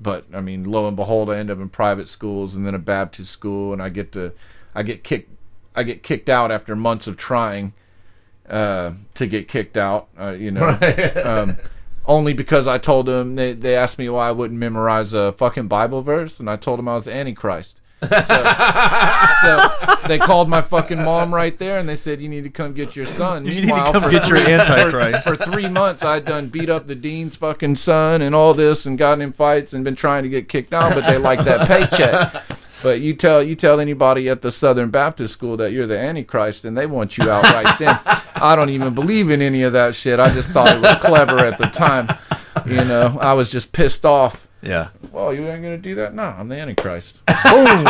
but I mean, lo and behold, I end up in private schools and then a Baptist school, and I get to, I get kicked, I get kicked out after months of trying uh, to get kicked out. Uh, you know, um, only because I told them they they asked me why I wouldn't memorize a fucking Bible verse, and I told them I was the Antichrist. So, so they called my fucking mom right there, and they said you need to come get your son. You need to come for get your Antichrist. For, for three months, I'd done beat up the dean's fucking son and all this, and gotten in fights and been trying to get kicked out, but they like that paycheck. But you tell you tell anybody at the Southern Baptist School that you're the Antichrist, and they want you out right then. I don't even believe in any of that shit. I just thought it was clever at the time. You know, I was just pissed off. Yeah. Well, you ain't gonna do that? No, I'm the Antichrist. Boom.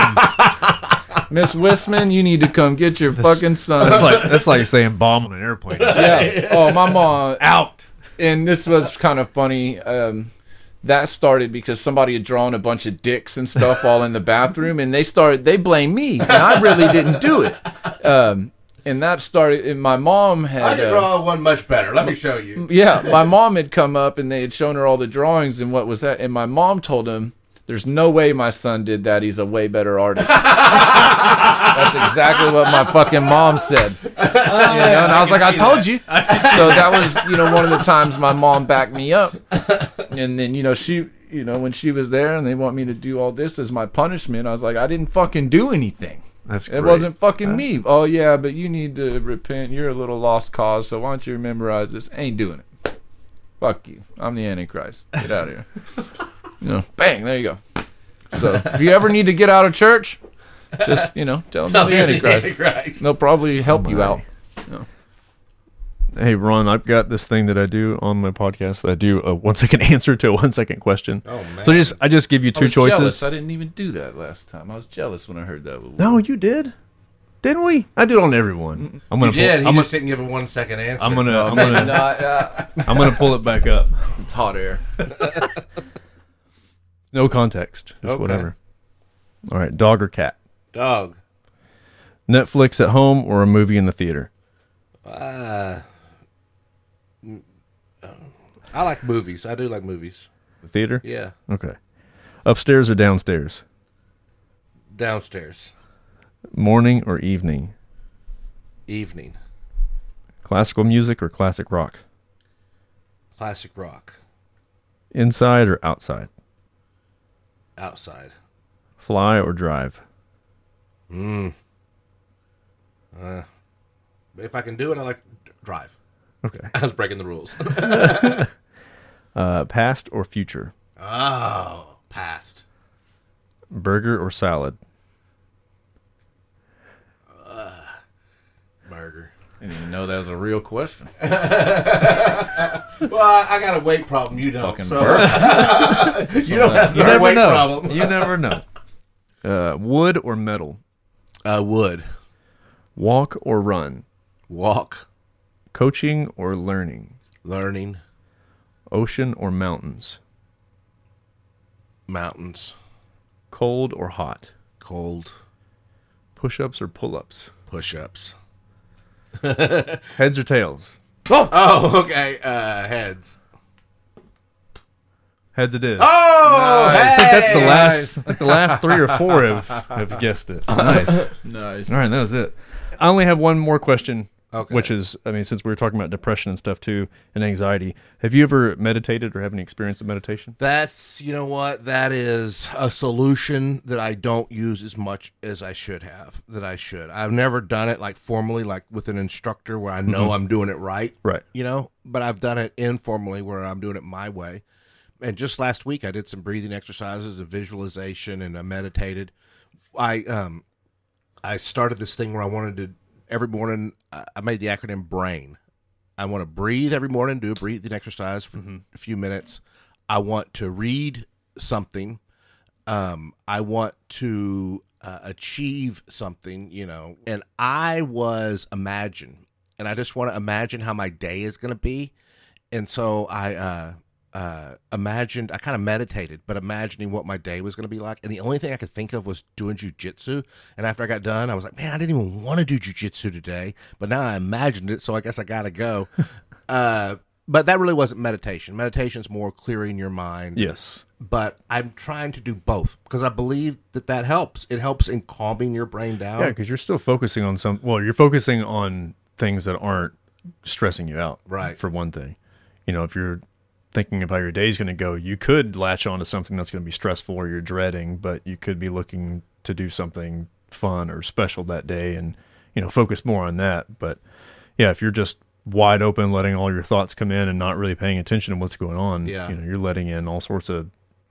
Miss Wisman, you need to come get your fucking son. That's like that's like saying bomb on an airplane. yeah. Oh, my mom. Out. And this was kind of funny. Um, that started because somebody had drawn a bunch of dicks and stuff all in the bathroom, and they started. They blamed me, and I really didn't do it. Um, and that started. And my mom had. I can uh, draw one much better. Let me show you. yeah, my mom had come up and they had shown her all the drawings and what was that. And my mom told him, "There's no way my son did that. He's a way better artist." That's exactly what my fucking mom said. You know, and I was like, "I told you." So that was, you know, one of the times my mom backed me up. And then, you know, she, you know, when she was there and they want me to do all this as my punishment, I was like, "I didn't fucking do anything." That's It wasn't fucking me. Oh yeah, but you need to repent. You're a little lost cause, so why don't you memorize this? Ain't doing it. Fuck you. I'm the Antichrist. Get out of here. you know, bang. There you go. So if you ever need to get out of church, just you know, tell them you're the Antichrist. Antichrist. They'll probably help you my. out. Hey Ron, I've got this thing that I do on my podcast. That I do a one second answer to a one second question. Oh man. So just I just give you I two was choices. Jealous. I didn't even do that last time. I was jealous when I heard that. No, you did, didn't we? I do it on everyone. I'm gonna. did. Pull, He I'm, just gonna didn't give a one second answer. I'm gonna. No, I'm gonna. not. Uh, I'm gonna pull it back up. it's hot air. No context. Just Okay. whatever. All right, dog or cat? dog. Netflix at home or a movie in the theater? Uh, I like movies. I do like movies. The theater. Yeah, Okay. Upstairs or downstairs? downstairs. Morning or evening? Evening. Classical music or classic rock? Classic rock. Inside or outside? Outside. Fly or drive? Mm. Uh, if I can do it, I like drive. Okay. I was breaking the rules. Uh, past or future? oh, past. Burger or salad? Burger. I didn't even know that was a real question. Well, I, I got a weight problem. You don't. Fucking so you don't have You a never weight know. problem. You never know. Uh, wood or metal? Uh, wood. Walk or run? Walk. Coaching or learning? Learning. Ocean or mountains? Mountains. Cold or hot? Cold. Push ups or pull ups? Push ups. Heads or tails? Oh, oh okay. Uh, heads. Heads it is. Oh, I think that's the hey! last like the last three or four have, have guessed it. Nice. Nice. All right, that was it. I only have one more question, Okay. which is, I mean, since we were talking about depression and stuff too, and anxiety, have you ever meditated or have any experience of meditation? That's you know what that is a solution that I don't use as much as I should have. That I should. I've never done it like formally, like with an instructor where I know I'm doing it right. Right. You know, but I've done it informally where I'm doing it my way. And just last week, I did some breathing exercises and visualization, and I meditated. I um, I started this thing where I wanted to every morning. I made the acronym BRAIN. I want to breathe every morning, do a breathing exercise for a few minutes. I want to read something. Um, I want to uh, achieve something, you know. And I was imagine, and I just want to imagine how my day is going to be. And so I uh, uh, imagined, I kind of meditated, but imagining what my day was going to be like. And the only thing I could think of was doing jujitsu. And after I got done, I was like, man, I didn't even want to do jujitsu today, but now I imagined it, so I guess I got to go. uh, but that really wasn't meditation. Meditation's more clearing your mind Yes. but I'm trying to do both because I believe that that helps. It helps in calming your brain down. Yeah, because you're still focusing on some. Well, you're focusing on things that aren't stressing you out. Right. For one thing, you know, if you're thinking of how your day is going to go, you could latch on to something that's going to be stressful or you're dreading, but you could be looking to do something fun or special that day and you know focus more on that. But yeah if you're just wide open letting all your thoughts come in and not really paying attention to what's going on Yeah. you know you're letting in all sorts of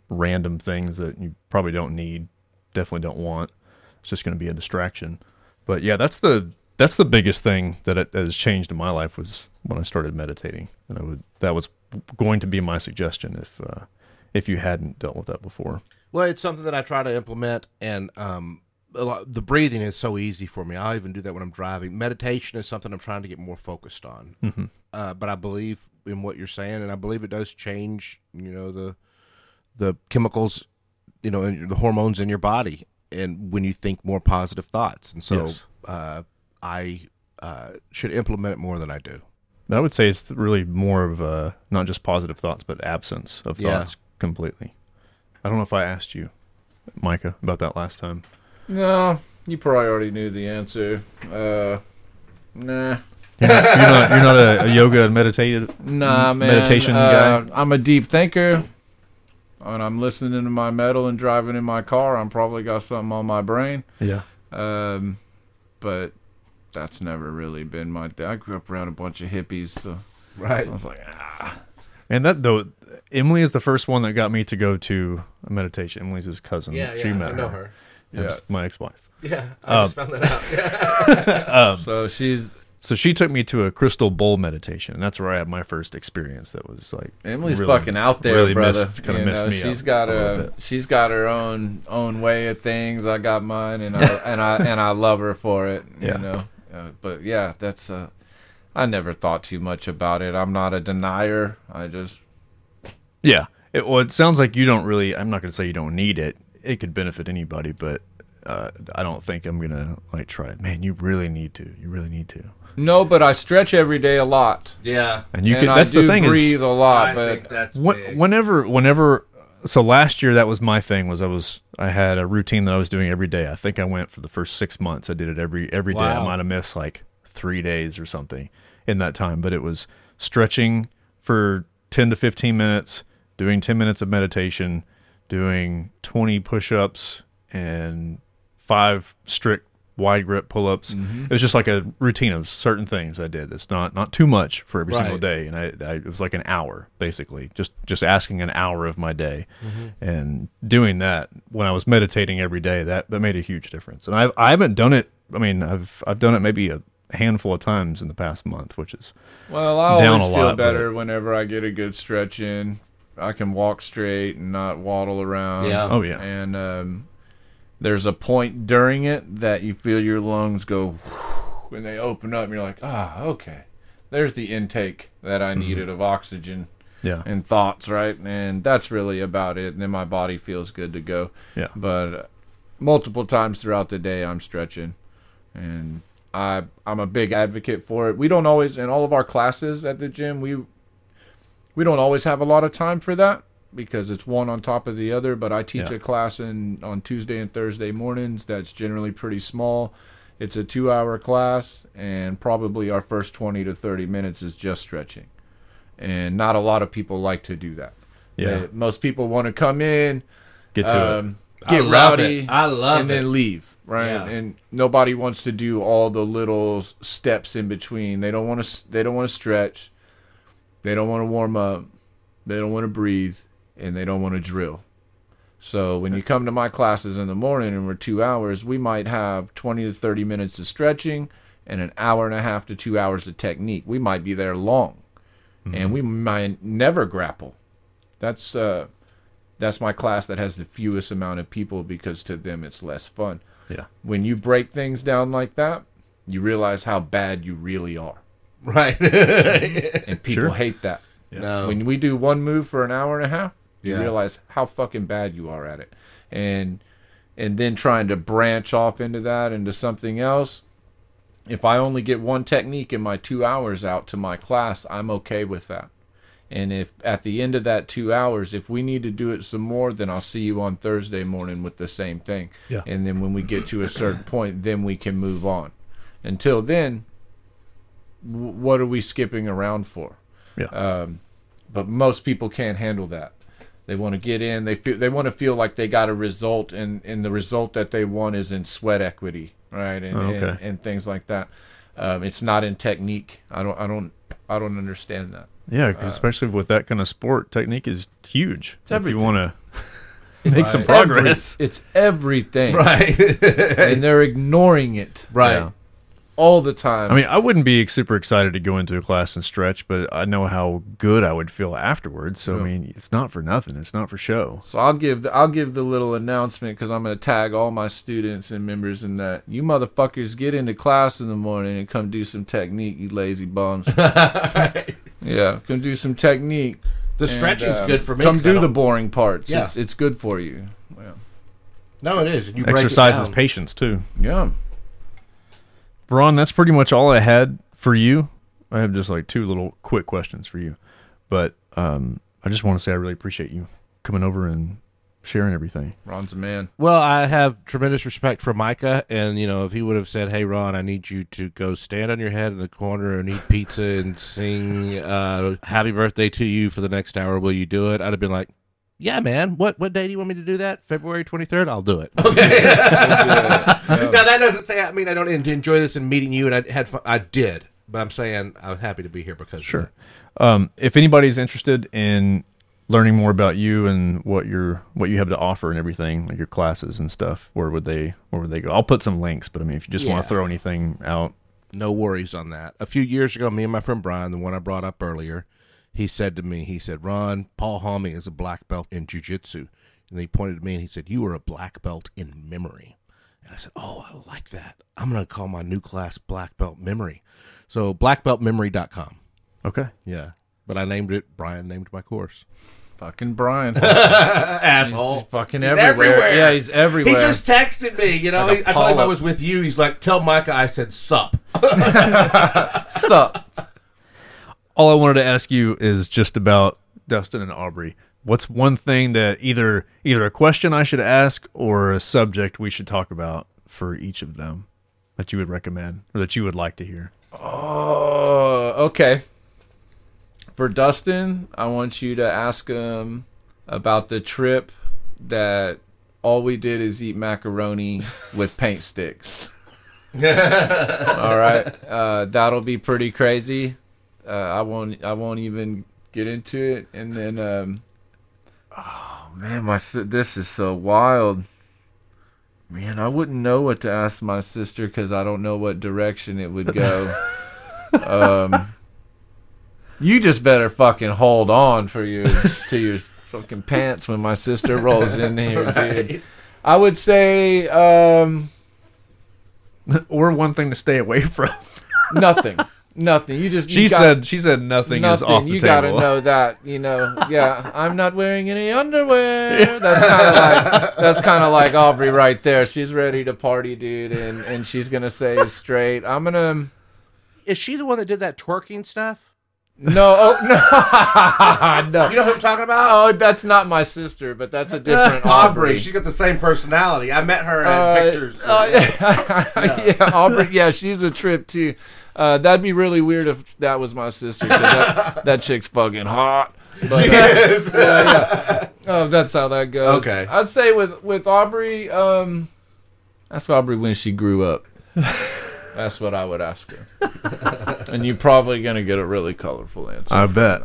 random things that you probably don't need definitely don't want. It's just going to be a distraction. But yeah that's the that's the biggest thing that, it, that has changed in my life was when i started meditating. And i would that was going to be my suggestion if uh, if you hadn't dealt with that before Well, it's something that I try to implement, and um, a lot, the breathing is so easy for me. I'll even do that when I'm driving. Meditation is something I'm trying to get more focused on. Mm-hmm. Uh, but I believe in what you're saying, and I believe it does change. You know the the chemicals, you know, and the hormones in your body, and when you think more positive thoughts, and so Yes. uh, I uh, should implement it more than I do. I would say it's really more of uh, not just positive thoughts, but absence of Yeah. thoughts completely. I don't know if I asked you, Micah, about that last time. No, you probably already knew the answer. Uh, nah. You're not, you're not, you're not a, a yoga and meditative. Nah, man. meditation uh, guy? I'm a deep thinker. When I'm listening to my metal and driving in my car, I'm probably got something on my brain. Yeah. Um, but that's never really been my thing. I grew up around a bunch of hippies, so Right. I was like, ah. And that though, Emily is the first one that got me to go to a meditation. Emily's his cousin. Yeah, she met her. It was my ex-wife. Yeah, I just found that out. So she's So she took me to a crystal bowl meditation, and that's where I had my first experience. That was like Emily's really- fucking out there, really brother. messed- kinda You messed know, me she's up got a a she's got her own own way of things. I got mine, and I and I and I love her for it. You Yeah. know, uh, but yeah, that's uh, I never thought too much about it. I'm not a denier. I just Yeah. It, well, it sounds like you don't really. I'm not going to say you don't need it. It could benefit anybody, but uh, I don't think I'm going to like try it. Man, you really need to. You really need to. no, but I stretch every day a lot, yeah, And you and could. I That's do the thing breathe is a lot. I but think that's when, big. whenever whenever. So last year that was my thing. Was I was I had a routine that I was doing every day. I think I went for the first six months. I did it every every day. I might have missed like three days or something in that time, but it was stretching for ten to fifteen minutes, doing ten minutes of meditation, doing twenty push-ups and five strict wide grip pull-ups. It was just like a routine of certain things I did. It's not not too much for every single day, and I, I it was like an hour basically, just just asking an hour of my day, and doing that when I was meditating every day. That that made a huge difference. And I I haven't done it. I mean, I've I've done it maybe a handful of times in the past month, which is Well, I down always a feel lot, better whenever I get a good stretch in. I can walk straight and not waddle around. Yeah. Oh, yeah. And um, there's a point during it that you feel your lungs go when they open up. and You're like, ah, okay. There's the intake that Mm-hmm. I needed of oxygen yeah and thoughts, right? And that's really about it. And then my body feels good to go. yeah But multiple times throughout the day, I'm stretching, and I I'm a big advocate for it. We don't always in all of our classes at the gym we we don't always have a lot of time for that because it's one on top of the other. But I teach Yeah. a class in on Tuesday and Thursday mornings that's generally pretty small. It's a two hour class, and probably our first 20 to 30 minutes is just stretching. And not a lot of people like to do that. yeah. They- most people want to come in, Get to it. um, I get love rowdy, it. I love and it. then leave. Right, Yeah. and nobody wants to do all the little steps in between. They don't want to. They don't want to stretch. They don't want to warm up. They don't want to breathe, and they don't want to drill. So when you come to my classes in the morning and we're two hours, we might have twenty to thirty minutes of stretching and an hour and a half to two hours of technique. We might be there long, and we might never grapple. That's uh, that's my class that has the fewest amount of people because to them it's less fun. yeah. When you break things down like that, you realize how bad you really are, right. and people Sure. hate that. no, When we do one move for an hour and a half, you Yeah. realize how fucking bad you are at it, and and then trying to branch off into that into something else. If I only get one technique in my two hours out to my class, I'm okay with that. And if at the end of that two hours, if we need to do it some more, then I'll see you on Thursday morning with the same thing. Yeah. And then when we get to a certain point, then we can move on. Until then, w- what are we skipping around for? Yeah. Um, but most people can't handle that. They want to get in. They feel they want to feel like they got a result, and and the result that they want is in sweat equity, right? And Oh, okay. and, and things like that. Um, it's not in technique. I don't I don't I don't understand that. Yeah, 'cause especially with that kind of sport, technique is huge. If you want to make some progress. Every- it's everything, Right. and they're ignoring it right. All the time. I mean, I wouldn't be super excited to go into a class and stretch, but I know how good I would feel afterwards. So I mean, it's not for nothing. It's not for show. So I'll give the, I'll give the little announcement because I'm going to tag all my students and members in that. You motherfuckers get into class in the morning and come do some technique, you lazy bums. Yeah, come do some technique. The and, stretching's um, good for me. Come do the boring parts. Yeah. It's it's good for you. Yeah. No, it is. You break it Exercises down. patience too. yeah. Ron, that's pretty much all I had for you. I have just like two little quick questions for you, but um, I just want to say I really appreciate you coming over and sharing everything. Ron's a man. Well, I have tremendous respect for Micah, and you know, if he would have said, "Hey, Ron, I need you to go stand on your head in the corner and eat pizza and sing uh, Happy Birthday to you for the next hour, will you do it?" I'd have been like, "Yeah, man. What what day do you want me to do that? February twenty third? I'll do it." Okay. now that doesn't say I mean I don't enjoy this and meeting you, and I had fun. I did, but I'm saying I'm happy to be here because Sure. Um, if anybody's interested in learning more about you and what you're what you have to offer and everything, like your classes and stuff, where would they where would they go? I'll put some links, but I mean, if you just want to throw anything out, no worries on that. A few years ago, me and my friend Brian, the one I brought up earlier, he said to me, he said, Ron, Paul Halmy is a black belt in jujitsu. And he pointed to me and he said, You are a black belt in memory. And I said, Oh, I like that. I'm going to call my new class Black Belt Memory. So, blackbeltmemory.com. okay. Yeah. But I named it, Brian named my course. Fucking Brian. Asshole. He's fucking He's everywhere. everywhere. Yeah, he's everywhere. He just texted me, you know. Like he- I told him I was with you. He's like, Tell Micah I said sup. sup. All I wanted to ask you is just about Dustin and Aubrey. What's one thing that either either a question I should ask or a subject we should talk about for each of them that you would recommend or that you would like to hear? Oh, okay. For Dustin, I want you to ask him about the trip that all we did is eat macaroni with paint sticks. all right, uh, that'll be pretty crazy. Uh, I won't. I won't even get into it. And then, um, oh man, my this is so wild. Man, I wouldn't know what to ask my sister because I don't know what direction it would go. um, you just better fucking hold on for your to your fucking pants when my sister rolls in here, dude. I would say um, or one thing to stay away from. nothing, nothing. You just She you got- said she said nothing, is nothing. off the you table. gotta know that, you know. Yeah, I'm not wearing any underwear. That's kind of like that's kind of like Aubrey right there. She's ready to party, dude, and and she's gonna say straight. I'm gonna. Is she the one that did that twerking stuff? No, oh, no, no. You know who I'm talking about? Oh, that's not my sister, but that's a different Aubrey. Aubrey. She's got the same personality. I met her at Uh, Victor's. uh, yeah. yeah, Aubrey. Yeah, she's a trip too. Uh, that'd be really weird if that was my sister. that, that chick's fucking hot. But, uh, Yes. yeah, yeah. Oh, that's how that goes. Okay. I'd say with with Aubrey, um, ask Aubrey when she grew up. That's what I would ask her. and you're probably gonna get a really colorful answer. I bet.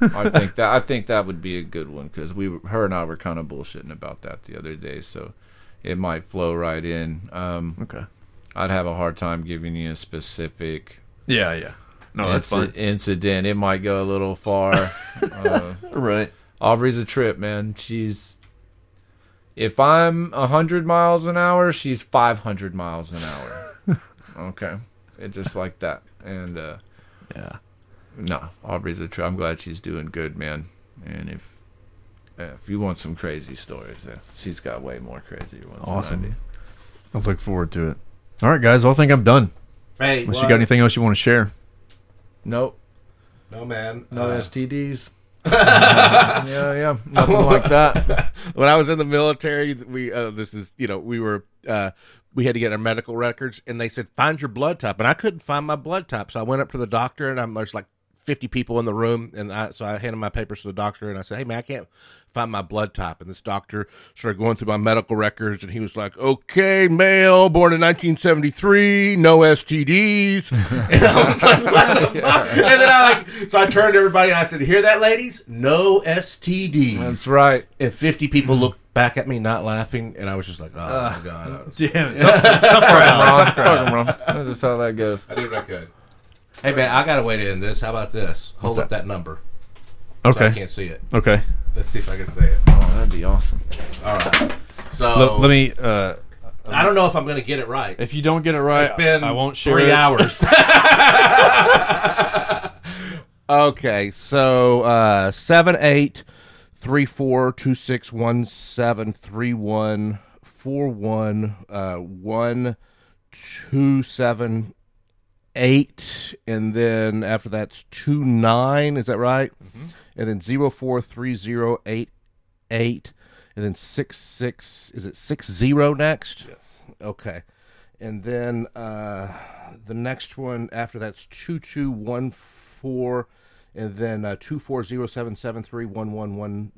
that. I think that I think that would be a good one because we, were- her and I were kind of bullshitting about that the other day, so it might flow right in. Um, Okay. I'd have a hard time giving you a specific Yeah, yeah. No, that's inci- fine. incident. It might go a little far. uh, Right. Aubrey's a trip, man. She's if I'm hundred miles an hour, she's five hundred miles an hour. okay, it just like that. And uh, Yeah. no, Aubrey's a trip. I'm glad she's doing good, man. And if uh, if you want some crazy stories, uh, she's got way more crazy ones. Awesome. Than I do. I look forward to it. All right, guys. Well, I think I'm done. Hey, Unless you got anything else you want to share. Nope, No, man. no Uh, STDs. yeah, yeah, nothing like that. when I was in the military, we uh, this is you know we were uh, we had to get our medical records, and they said find your blood type, and I couldn't find my blood type, so I went up to the doctor, and I'm there's like 50 people in the room, and I, so I handed my papers to the doctor, and I said, "Hey man, I can't find my blood type." And this doctor started going through my medical records, and he was like, "Okay, male, born in 1973, no STDs." and I was like, "What the fuck?" And then I like, so I turned to everybody and I said, "Hear that, ladies? No STDs." That's right. and 50 people looked back at me, not laughing, and I was just like, "Oh my uh, god." I, was, Damn, tough, tough crowd. Fuck 'em, bro. That's just how that goes. I did what I could. Hey man, I got a way to end this. How about this? Hold up that number. So I can't see it. Okay. Let's see if I can say it. Oh, that'd be awesome. All right. So Let, let me. Uh, I don't know if I'm going to get it right. if you don't get it right, It's been I won't share three it. hours. okay, so uh, seven eight three four two six one seven three one four one uh, one two seven eight, and then after that's two nine. Is that right? And then zero four three zero eight eight, and then six six. Is it six zero next? Yes. Okay, and then uh, the next one after that's two two one four, and then uh, two four zero seven seven three one one one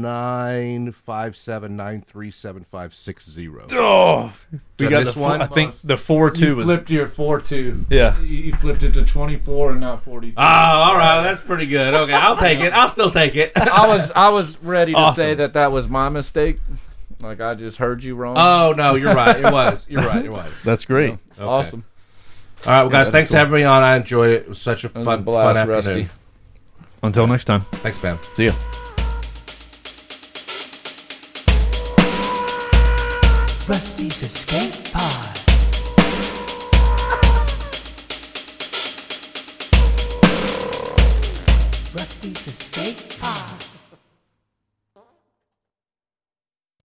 nine five seven nine three seven five six zero. Oh, we got miss the one? I think the four two You was. flipped your four two. Yeah. You, you flipped it to twenty four and not forty two. Oh, all right, that's pretty good. Okay, I'll take it. I'll still take it. I was I was ready to Awesome. say that that was my mistake. Like I just heard you wrong. Oh no, you're right. It was. You're right. It was. That's great. Awesome. All right, well, guys, that's thanks for cool. having me on. I enjoyed it. It was such a fun, a blast, fun Rusty. Afternoon. Until next time. Thanks, man. See ya. Rusty's Escape Pod. Rusty's Escape Pod.